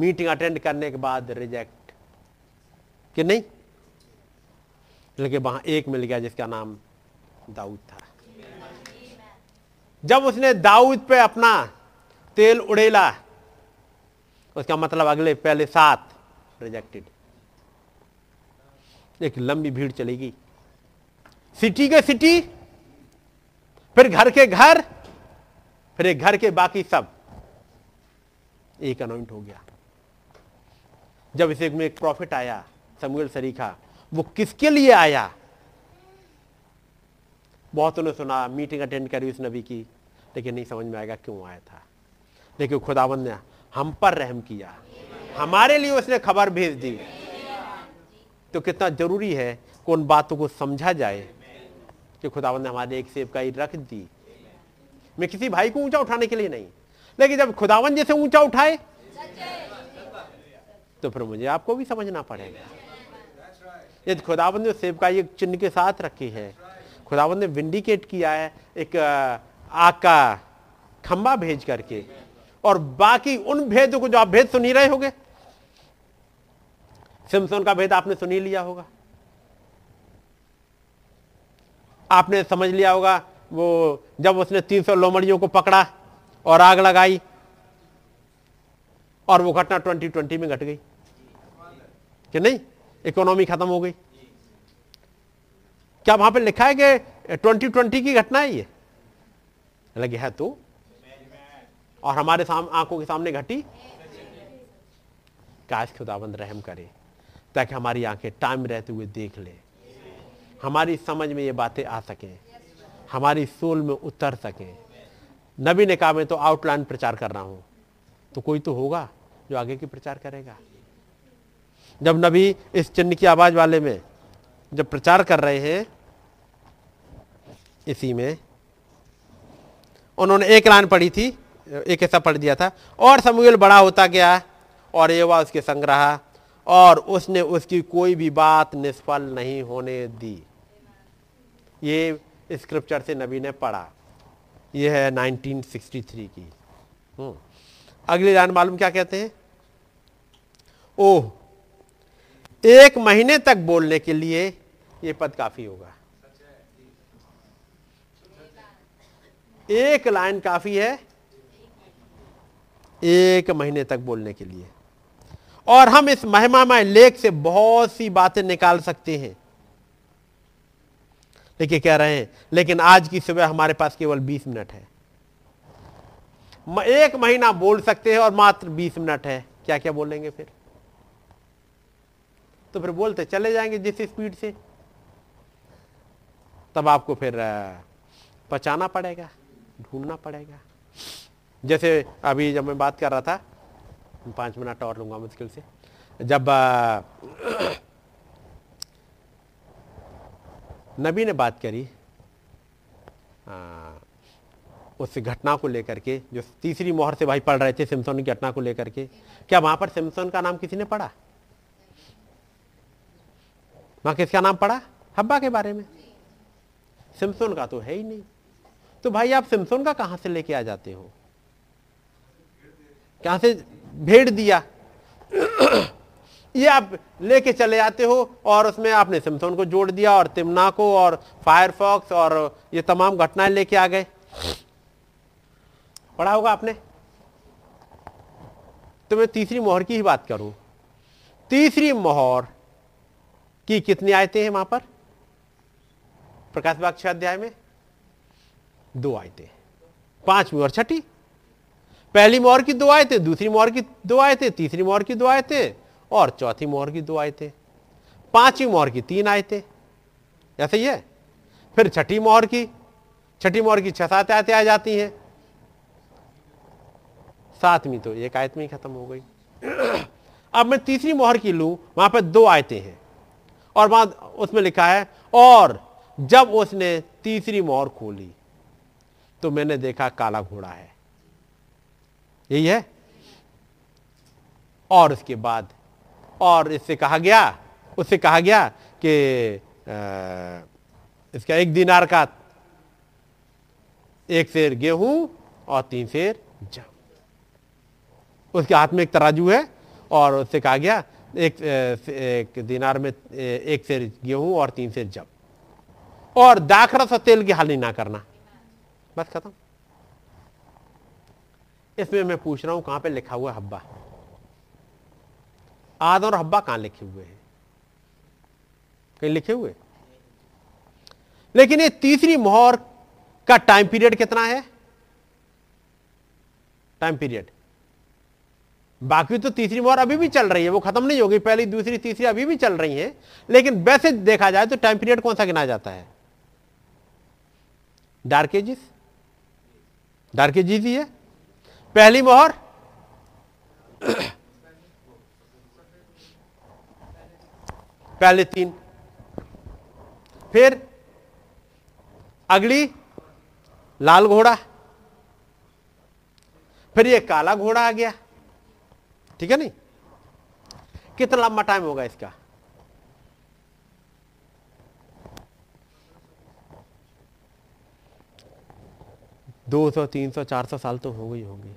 मीटिंग अटेंड करने के बाद रिजेक्ट। कि नहीं? लेकिन वहाँ एक मिल गया जिसका नाम दाऊद था। जब उसने दाऊद पे अपना तेल उड़ेला, उसका मतलब अगले पहले सात रिजेक्टेड एक लंबी भीड़ चलेगी। सिटी के सिटी फिर घर के घर, फिर एक घर के बाकी सब। एक अनाउंट हो गया। जब इसे में एक प्रॉफिट आया, समुएल सरीखा, वो किसके लिए आया? बहुतों ने सुना मीटिंग अटेंड करी उस नबी की, लेकिन नहीं समझ में आएगा क्यों आया था। लेकिन खुदाबंद ने हम पर रहम किया। हमारे लिए उसने खबर भेज दी। तो कितना ज़रूरी है कि उन बातों को समझा जाए। कि खुदाबंद ने हमारे एक सेवकाई रख दी। मैं किसी भाई को ऊँचा उठाने के लिए नहीं। लेकिन जब खुदावन जैसे ऊँचा उठाए तो फिर मुझे आपको भी समझना पड़ेगा। यदि खुदावन ने सेवकाई एक चिन्ह के साथ रखी है। खुदावन ने विंडिकेट किया है, एक आग का खंबा भेज करके। और बाकी उन भेदों को जो आप भेद सुनी रहे होगे, सिमसोन का भेद आपने सुनी लिया होगा। आपने समझ लिया होगा, वो जब उसने 300 लोमड़ियों को पकड़ा और आग लगाई और वो घटना 2020 में घट गई। कि नहीं? इकोनॉमी खत्म हो गई। क्या वहाँ पे लिखा है कि 2020 की घटना है ये? लगे, है तो? और हमारे साम, आँखों के सामने घटी? काश खुदाबंद रहम करे, ताकि हमारी आँखें टाइम रहते हुए देख ले। हमारी समझ में ये बातें आ सकें, हमारी सोल में उतर सकें। नबी ने कहा, मैं तो आउटलाइन प्रचार कर रहा हूँ। तो कोई तो होगा जो आगे की प्रचार करेगा। जब नबी इस चिन्ह की आवाज़ वाले में जब प्रचार कर रहे हैं, इसी में उन्होंने एक लाइन पढ़ी थी, एक ऐसा पढ़ दिया था, और समूएल बड़ा होता गया और ये एवा उसके संग्रह और उसने उसकी कोई भी बात निष्फल नहीं होने दी। ये स्क्रिप्चर से नबी ने पढ़ा। ये है 1963 की। हम्म। अगली लाइन मालूम क्या कहते हैं? ओह, एक महीने तक बोलने के लिए ये पद काफ़ी होगा। एक लाइन काफ़ी है। एक महीने तक बोलने के लिए। और हम इस महिमामय लेख से बहुत सी बातें निकाल सकते हैं। लेकिन कह रहे हैं? लेकिन आज की सुबह हमारे पास केवल 20 मिनट है। एक महीना बोल सकते हैं और मात्र 20 मिनट है। क्या क्या बोलेंगे फिर? तो फिर बोलते चले जाएँगे जिस स्पीड से। तब आपको फिर पचाना पड़ेगा, ढूंढना पड़ेगा। जैसे अभी जब मैं बात कर रहा था, पाँच मिनट और लूँगा मुश्किल से। जब नबी ने बात करी उस घटना को लेकर के, जो तीसरी मोहर से भाई पढ़ रहे थे सिमसोन की घटना को लेकर के, क्या वहाँ पर सिमसोन का नाम किसी ने पढ़ा? वहाँ किसका नाम पढ़ा? हब्बा के बारे में। सिमसोन का तो है ही नहीं। तो भाई आप सिमसोन का कहाँ से लेके आ जाते हो? कहाँ से भेड़ दिया? ये आप लेके चले आते हो और उसमें आपने सिमसोन को जोड़ दिया और तिमना को और फायरफॉक्स और ये तमाम घटनाएँ लेके आ गए। पढ़ा होगा आपने? तो मैं तीसरी मोहर की ही बात करूँ। तीसरी मोहर की कितनी आयतें हैं वहाँ पर? प्रकाश बाग अध्याय में दो आयतें। पांचवी और छठी। पहली मोहर की दो आयतें, दूसरी मोहर की दो आयतें, तीसरी मोहर की दो आयतें। और चौथी मोहर की दो आयतें, पांचवी मोहर की तीन आयतें ऐसे ही है? फिर छठी मोहर की, छठी मोहर की छह सात आयतें आ जाती हैं। सातवीं तो एक आयत में ही खत्म हो गई। अब मैं तीसरी मोहर की लू, वहाँ पर दो आयतें हैं। और वहाँ उसमें लिखा है, और जब उसने तीसरी मोहर खोली तो मैंने देखा काला घोड़ा है। यही है? और उसके बाद और इससे कहा गया, उससे कहा गया कि इसका एक दिनार का, एक शेर गेहूँ और तीन शेर जब उसके हाथ में एक तराजू है और उससे कहा गया, एक एक दिनार में एक शेर गेहूँ और तीन शेर जब और दाखरस तेल की हानि ना करना। बस खत्म। इसमें मैं पूछ रहा हूँ, कहाँ पे लिखा हुआ हब्बा? आदम और हब्बा कहाँ लिखे हुए हैं? कहीं लिखे हुए? लेकिन ये तीसरी मोहर का टाइम पीरियड कितना है? टाइम पीरियड बाकी तो तीसरी मोहर अभी भी चल रही है, वो खत्म नहीं होगी, पहली, दूसरी, तीसरी अभी भी चल रही है, लेकिन वैसे देखा जाए तो टाइम पीरियड कौन सा गिना जाता है? डार्क एजिस डार्क एजिस ही है। पहली मोहर पहले तीन। फिर अगली, लाल घोड़ा। फिर ये काला घोड़ा आ गया। ठीक है नहीं? कितना लंबा टाइम होगा इसका? दो सौ, तीन सौ, चार सौ साल तो हो गई होंगे।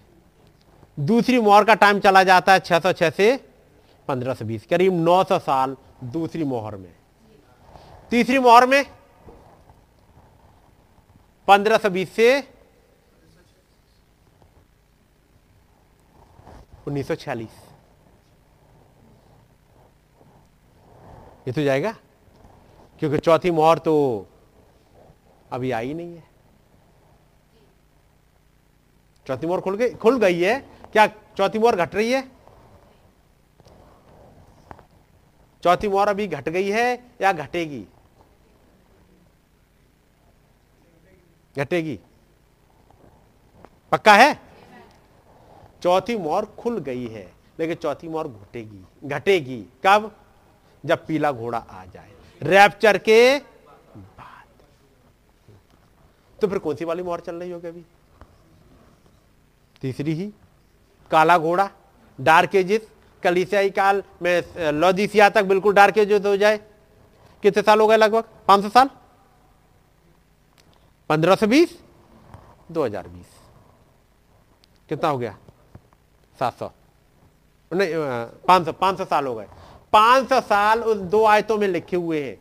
दूसरी मोहर का टाइम चला जाता है 606 से 1520 करीब 900 साल। दूसरी मोहर में। तीसरी मोहर में 1520 से 1946 ये तो जाएगा, क्योंकि चौथी मोहर तो अभी आई नहीं है। चौथी मोहर खुल गई खुल गई है। क्या चौथी मोहर घट रही है? चौथी मोहर अभी घट गई है या घटेगी? घटेगी। पक्का है? चौथी मोहर खुल गई है, लेकिन चौथी मोहर घटेगी। घटेगी कब? जब पीला घोड़ा आ जाए। रैप्चर के बाद। तो फिर कौन सी वाली मोहर चल रही होगी अभी? तीसरी ही? काला घोड़ा? Dark edges? कलिसियाई काल में लॉजिसिया तक बिल्कुल डार्क एजिस हो जाए। कितने साल हो गए लगभग? पाँच सौ साल? पंद्रह सौ बीस? दो हज़ार बीस। कितना हो गया? सात सौ। नहीं पाँच सौ पाँच सौ साल हो गए। पाँच सौ साल उस दो आयतों में लिखे हुए हैं।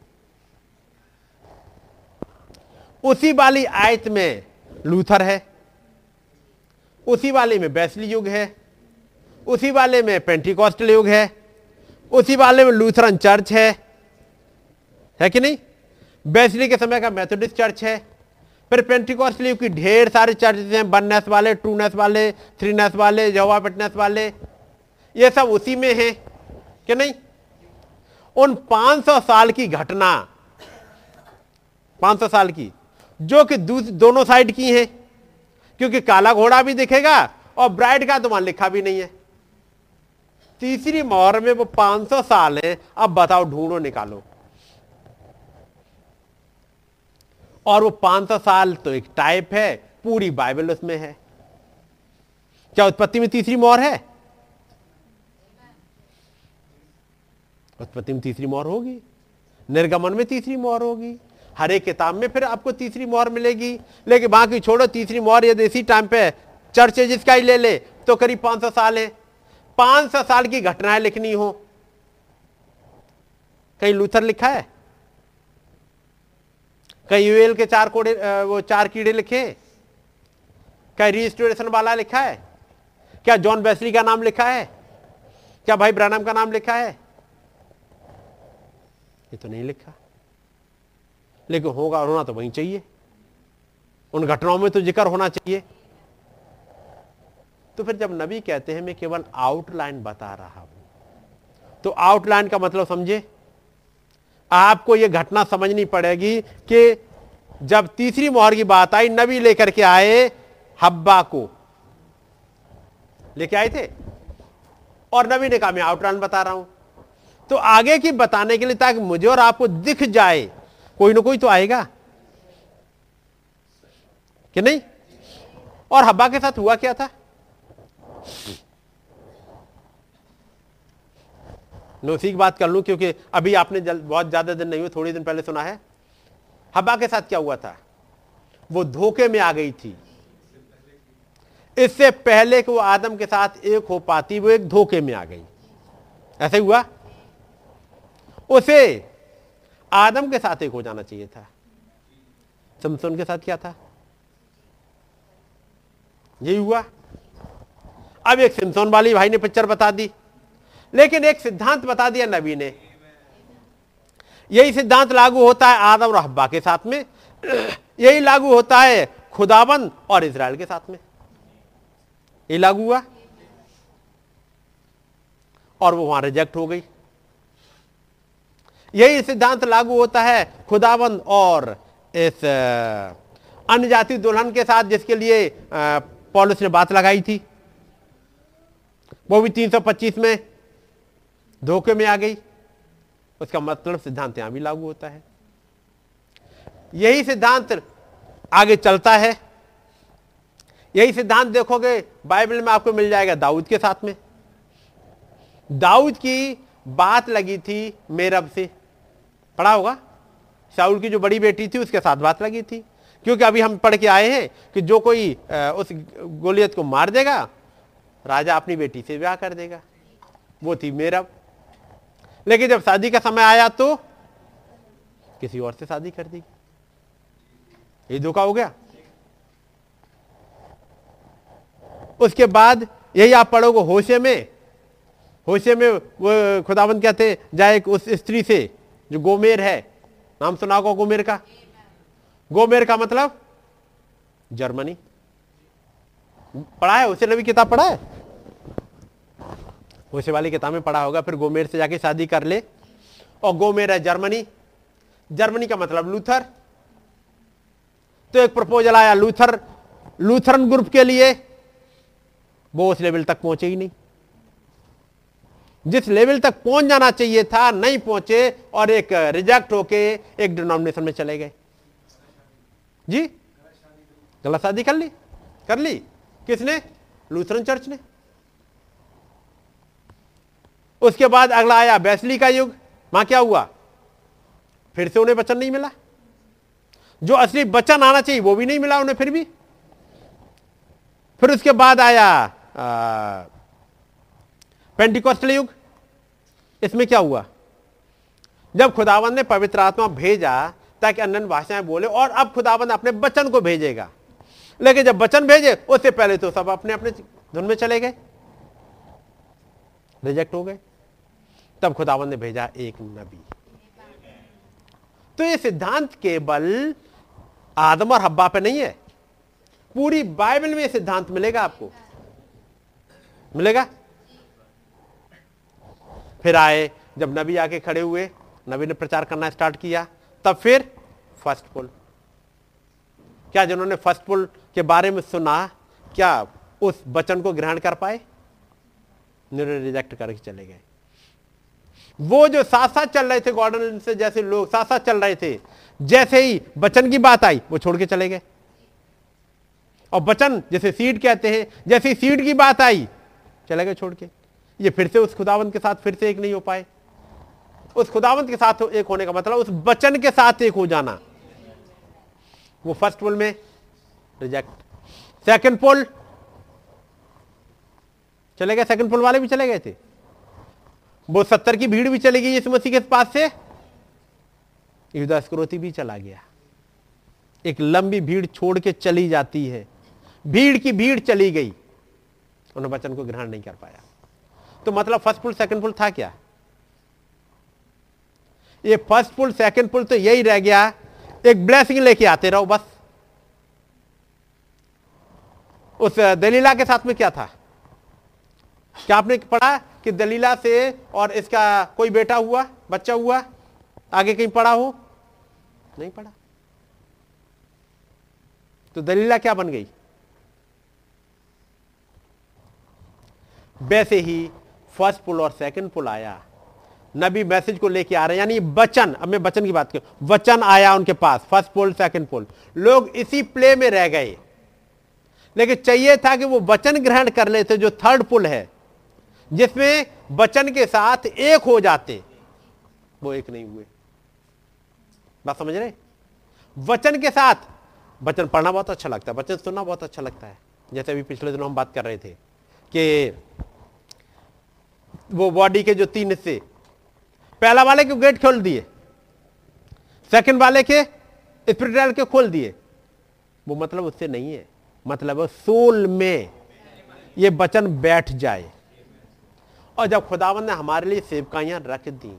उसी वाली आयत में लूथर है। उसी वाले में बैसली युग है। उसी वाले में पेंटिकॉस्टल युग है, उसी वाले में लूथरन चर्च है। है कि नहीं? बैसली के समय का मेथोडिस्ट चर्च है। फिर पेंटिकॉस्टल युग की ढेर सारे चर्च हैं वननेस वाले ट्रूनेस वाले थ्रीनेस वाले जवा पिटनेस वाले। ये सब उसी में हैं, कि नहीं? उन 500 साल की घटना 500 साल की, जो कि दोनों साइड की हैं, क्योंकि काला घोड़ा भी दिखेगा और ब्राइड का तो वहाँ लिखा भी नहीं है। तीसरी मोहर में वो 500 साल है। अब बताओ, ढूंढो, निकालो। और वो 500 साल तो एक टाइप है, पूरी बाइबल उसमें है। क्या उत्पत्ति में तीसरी मोहर है? उत्पत्ति में तीसरी मोहर होगी। निर्गमन में तीसरी मोहर होगी। हर एक किताब में फिर आपको तीसरी मोहर मिलेगी। लेकिन बाकी छोड़ो, तीसरी मोहर यदि इसी टाइम पे चर्च जिसका ही ले ले तो करीब 500 साल है। 500 साल की घटनाएँ लिखनी हो। कहीं लूथर लिखा है? कहीं यूएल के चार कोड़े वो चार कीड़े लिखे कहीं रिस्टोरेशन वाला लिखा है? क्या जॉन बेसली का नाम लिखा है? क्या भाई ब्रानम का नाम लिखा है? ये तो नहीं लिखा। लेकिन होगा और होना तो वहीं चाहिए। उन घटनाओं में तो ज़िक्र होना चाहिए। तो फिर जब नबी कहते हैं, मैं केवल आउटलाइन बता रहा हूँ। तो आउटलाइन का मतलब समझे? आपको यह घटना समझनी पड़ेगी कि जब तीसरी मोहर की बात आई, नबी लेकर के आए हब्बा को। लेके आए थे? और नबी ने कहा, मैं आउटलाइन बता रहा हूँ। तो आगे की बताने के लिए ताकि मुझे और आपको दिख जाए, कोई ना कोई तो आएगा। कि नहीं? और हब्बा के साथ हुआ क्या था? नौसी की बात कर लूँ, क्योंकि अभी आपने बहुत ज़्यादा दिन नहीं हुए, थोड़ी दिन पहले सुना है। हब्बा के साथ क्या हुआ था? वो धोखे में आ गई थी। इससे पहले कि वो आदम के साथ एक हो पाती, वो एक धोखे में आ गई। ऐसे हुआ? उसे आदम के साथ एक हो जाना चाहिए था। समसोन के साथ क्या था? यही हुआ। अब एक सिमसोन वाली भाई ने पिक्चर बता दी। लेकिन एक सिद्धांत बता दिया नबी ने। यही सिद्धांत लागू होता है आदम और हब्बा के साथ में। यही लागू होता है खुदाबंद और इसराइल के साथ में। ये लागू हुआ। और वो वहाँ रिजेक्ट हो गई। यही सिद्धांत लागू होता है खुदाबंद और इस अन्य जाति दुल्हन के साथ जिसके लिए पॉलिस ने बात लगाई थी। वो भी 325 में धोखे में आ गई। उसका मतलब सिद्धांत यहाँ भी लागू होता है। यही सिद्धांत आगे चलता है। यही सिद्धांत देखोगे, बाइबल में आपको मिल जाएगा दाऊद के साथ में। दाऊद की बात लगी थी मेरब से। पढ़ा होगा? शाउल की जो बड़ी बेटी थी, उसके साथ बात लगी थी। क्योंकि अभी हम पढ़ के आए हैं कि जो कोई उस गोलियत को मार देगा राजा अपनी बेटी से ब्याह कर देगा। वो थी मेरा लेकिन जब शादी का समय आया तो किसी और से शादी कर दी। ये धोखा हो गया। उसके बाद यही आप पढ़ोगे, होशे में होशे में वो खुदाबंद कहते हैं जाए उस स्त्री से जो गोमेर है, नाम सुना गोमेर का? गोमेर का मतलब जर्मनी। पढ़ा है? उसे नबी किताब पढ़ा है? उसे वाली किताब में पढ़ा होगा, फिर गोमेर से जाके शादी कर ले। और गोमेर है जर्मनी। जर्मनी का मतलब लूथर। तो एक प्रपोजल आया लूथर, लूथरन ग्रुप के लिए। वो उस लेवल तक पहुँचे ही नहीं। जिस लेवल तक पहुँच जाना चाहिए था, नहीं पहुँचे, और एक रिजेक्ट होके एक डिनोमिनेशन में चले गए। जी? गलत शादी कर ली? कर ली? किसने? लूथरन चर्च ने। उसके बाद अगला आया, बैसली का युग। वहाँ क्या हुआ? फिर से उन्हें वचन नहीं मिला। जो असली वचन आना चाहिए, वो भी नहीं मिला उन्हें फिर भी। फिर उसके बाद आया पेंटिकॉस्टल युग। इसमें क्या हुआ? जब खुदावन ने पवित्र आत्मा भेजा, ताकि अन्य भाषाएँ बोले, और अब खुदावन अपने बचन को भेजेगा। लेकिन जब बचन भेजे, उससे पहले तो सब अपने अपने धुन में चले गए। रिजेक्ट हो गए। तब खुदावन ने भेजा एक नबी। तो ये सिद्धांत केवल आदम और हब्बा पे नहीं है। पूरी बाइबल में सिद्धांत मिलेगा आपको। मिलेगा? फिर आए, जब नबी आके खड़े हुए, नबी ने प्रचार करना स्टार्ट किया, तब फिर फ़र्स्ट पुल। क्या जिन्होंने फ़र्स्ट पुल के बारे में सुना, क्या उस वचन को ग्रहण कर पाए? रिजेक्ट करके चले गए। वो जो साथ साथ चल रहे थे गॉर्डन से, जैसे लोग साथ साथ चल रहे थे, जैसे ही वचन की बात आई, वो छोड़ के चले गए। और वचन जैसे सीड कहते हैं, जैसे ही सीड की बात आई, चले गए छोड़ के। ये फिर से उस खुदावंत के साथ फिर से एक नहीं हो पाए। उस खुदावंत के साथ एक होने का मतलब उस वचन के साथ एक हो जाना। वो फ़र्स्ट पोल में रिजेक्ट सेकंड पोल चले गए? सेकंड पोल वाले भी चले गए थे? वो सत्तर की भीड़ भी चली गई इस मसीह के पास से। युदास्क्रोती भी चला गया। एक लंबी भीड़ छोड़ के चली जाती है। भीड़ की भीड़ चली गई। उन्होंने वचन को ग्रहण नहीं कर पाया। तो मतलब फ़र्स्ट पुल सेकंड पुल था क्या? ये फ़र्स्ट पुल सेकंड पुल तो यही रह गया। एक ब्लेसिंग लेके आते रहो, बस। उस दलीला के साथ में क्या था? क्या आपने पढ़ा कि दलीला से और इसका कोई बेटा हुआ, बच्चा हुआ? आगे कहीं पढ़ा हो? नहीं पढ़ा। तो दलीला क्या बन गई? वैसे ही फ़र्स्ट पुल और सेकंड पुल आया। नबी मैसेज को लेके आ रहे हैं, यानी वचन, अब मैं वचन की बात करूँ, वचन आया उनके पास फ़र्स्ट पुल सेकंड पुल लोग इसी प्ले में रह गए। लेकिन चाहिए था कि वो वचन ग्रहण कर लेते जो थर्ड पुल है, जिसमें वचन के साथ एक हो जाते, वो एक नहीं हुए। बात समझ रहे? वचन के साथ, वचन पढ़ना बहुत अच्छा लगता है, वचन सुनना बहुत अच्छा लगता है। जैसे अभी पिछले दिनों हम बात कर रहे थे कि वो बॉडी के जो तीन हिस्से पहला वाले के गेट खोल दिए। सेकंड वाले के स्पिरिचुअल के खोल दिए। वो मतलब उससे नहीं है। मतलब है सोल में ये वचन बैठ जाए। और जब खुदावन ने हमारे लिए सेवकाइयाँ रख दी,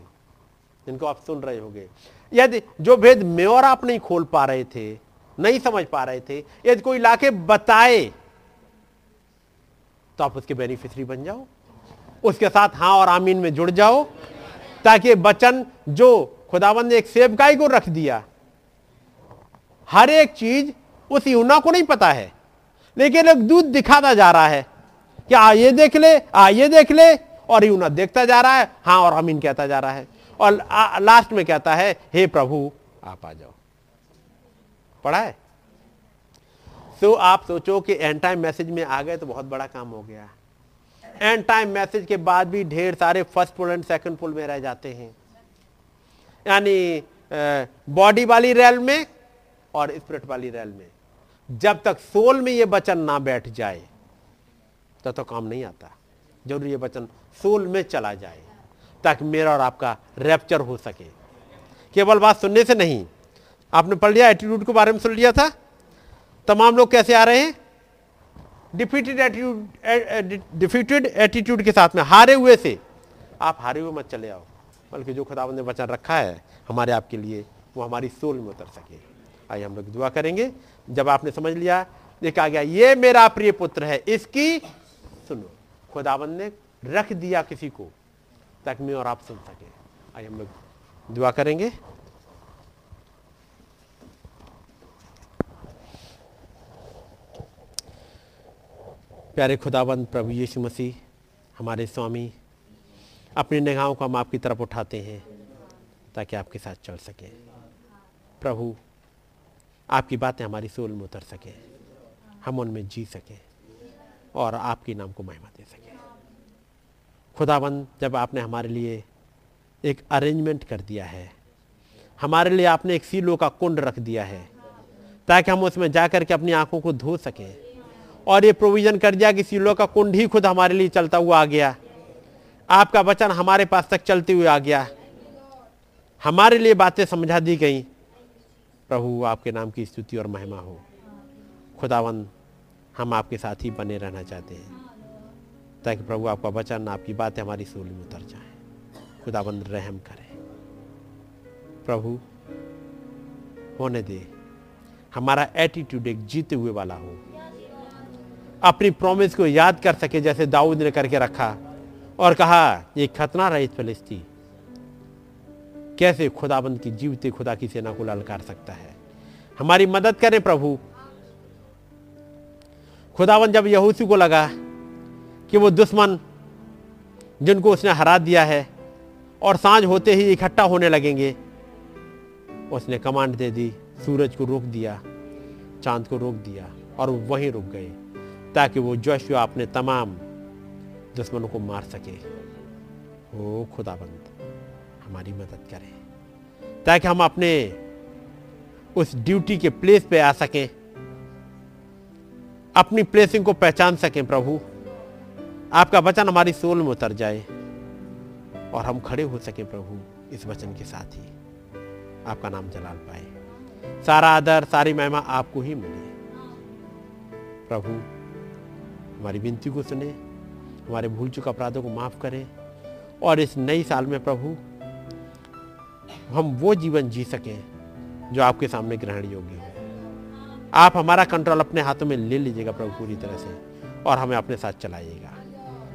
जिनको आप सुन रहे होंगे, यदि जो भेद में और आप नहीं खोल पा रहे थे, नहीं समझ पा रहे थे, यदि कोई लाके बताए तो आप उसके बेनिफिशरी बन जाओ। उसके साथ हाँ और आमीन में जुड़ जाओ। ताकि वचन जो खुदावन ने एक सेवकाई को रख दिया। हर एक चीज़ उस यूना को नहीं पता है। लेकिन एक दूध दिखाता जा रहा है कि आ ये देख ले आ ये देख ले, और यूना देखता जा रहा है। हाँ और अमीन कहता जा रहा है। और लास्ट में कहता है, हे प्रभु, आप आ जाओ। पढ़ा है? तो आप सोचो कि एंड टाइम मैसेज में आ गए तो बहुत बड़ा काम हो गया। एंड टाइम मैसेज के बाद भी ढेर सारे first pull and second pull में रह जाते हैं। यानी बॉडी वाली रेल में और स्पिरिट वाली रैल में। जब तक सोल में ये वचन ना बैठ जाए, तब तो काम नहीं आता। ज़रूरी ये वचन सोल में चला जाए, ताकि मेरा और आपका रैप्चर हो सके। केवल बात सुनने से नहीं, आपने पढ़ लिया एटीट्यूड के बारे में सुन लिया था? तमाम लोग कैसे आ रहे हैं? डिफीटेड एटीट्यूड डिफीटेड एटीट्यूड के साथ में, हारे हुए से, आप हारे हुए मत चले आओ, बल्कि जो खुदावंद ने वचन रखा है, हमारे आपके लिए, वो हमारी सोल में उतर सके। आइए हम लोग दुआ करेंगे। जब आपने समझ लिया देखा गया ये मेरा प्रिय पुत्र है, इसकी, सुनो खुदावंद ने रख दिया किसी को, ताकि मैं और आप सुन सके। आइए हम लोग दुआ करेंगे। प्यारे खुदाबंद प्रभु यीशु मसीह, हमारे स्वामी, अपनी निगाहों को हम आपकी तरफ़ उठाते हैं ताकि आपके साथ चल सकें। प्रभु, आपकी बातें हमारी सोल में उतर सकें, हम उनमें जी सकें और आपके नाम को महिमा दे सकें। खुदाबंद जब आपने हमारे लिए एक अरेंजमेंट कर दिया है, हमारे लिए आपने एक सीलो का कुंड रख दिया है, ताकि हम उसमें जाकर के अपनी आँखों को धो सकें और ये प्रोविज़न कर दिया कि सीलो का कुंड ही खुद हमारे लिए चलता हुआ आ गया। आपका वचन हमारे पास तक चलते हुए आ गया। हमारे लिए बातें समझा दी गई। प्रभु, आपके नाम की स्तुति और महिमा हो। खुदावन हम आपके साथ ही बने रहना चाहते हैं। ताकि प्रभु, आपका वचन, आपकी बातें हमारी सूल में उतर जाए। खुदाबंद रहम करे। प्रभु, होने दे। हमारा एटीट्यूड एक जीते हुए वाला हो। अपनी प्रॉमिस को याद कर सके जैसे दाऊद ने करके रखा और कहा, ये खतना रहित फलिस्ती। कैसे खुदाबंद की जीवते खुदा की सेना को ललकार सकता है? हमारी मदद करें प्रभु। खुदाबंद जब यहूसी को लगा कि वो दुश्मन जिनको उसने हरा दिया है और साँझ होते ही इकट्ठा होने लगेंगे, उसने कमांड दे दी, सूरज को रोक दिया, चाँद को रोक दिया और वहीं रुक गए। ताकि वो जोशुआ अपने तमाम दुश्मनों को मार सके। ओ खुदाबंद, हमारी मदद करें, ताकि हम अपने उस ड्यूटी के प्लेस पे आ सकें, अपनी प्लेसिंग को पहचान सकें प्रभु। आपका वचन हमारी सोल में उतर जाए और हम खड़े हो सके प्रभु इस वचन के साथ ही। आपका नाम जलाल पाए। सारा आदर, सारी महिमा आपको ही मिले। प्रभु हमारी विनती को सुने, हमारे भूल चुका अपराधों को माफ़ करें, और इस नई साल में प्रभु, हम वो जीवन जी सकें जो आपके सामने ग्रहण योग्य हो। आप हमारा कंट्रोल अपने हाथों में ले लीजिएगा प्रभु पूरी तरह से, और हमें अपने साथ चलाइएगा।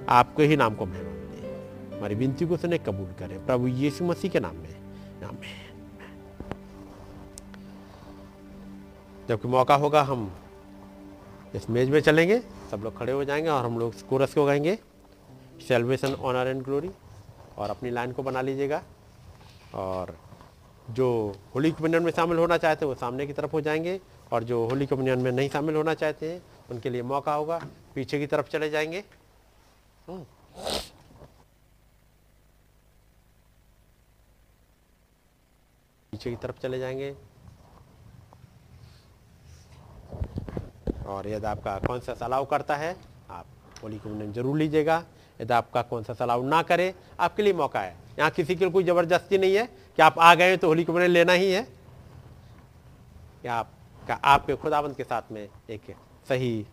आपके ही नाम को महिमा मिले हमारी विनती को सुने, कबूल करें। प्रभु यीशु मसीह के नाम में। नाम में जबकि मौका होगा, हम इस मेज में चलेंगे। सब लोग खड़े हो जाएँगे और हम लोग कोरस को गाएँगे। सेल्वेशन ऑनर एंड ग्लोरी और अपनी लाइन को बना लीजिएगा। और जो होली कम्युनियन में शामिल होना चाहते हैं, वो सामने की तरफ़ हो जाएँगे। और जो होली कम्युनियन में नहीं शामिल होना चाहते हैं, उनके लिए मौका होगा। पीछे की तरफ़ चले जाएँगे। हम्म। पीछे की तरफ़ चले जाएँगे। और यदि आपका कौन सा सलाव करता है, आप होली कम्युनियन ज़रूर लीजिएगा। यदि आपका कौन सा सलाव ना करे, आपके लिए मौका है। यहाँ किसी के लिए कोई ज़बरदस्ती नहीं है कि आप आ गए तो होली कम्युनियन लेना ही है। या आपका, आपके खुदाबंद के साथ में एक सही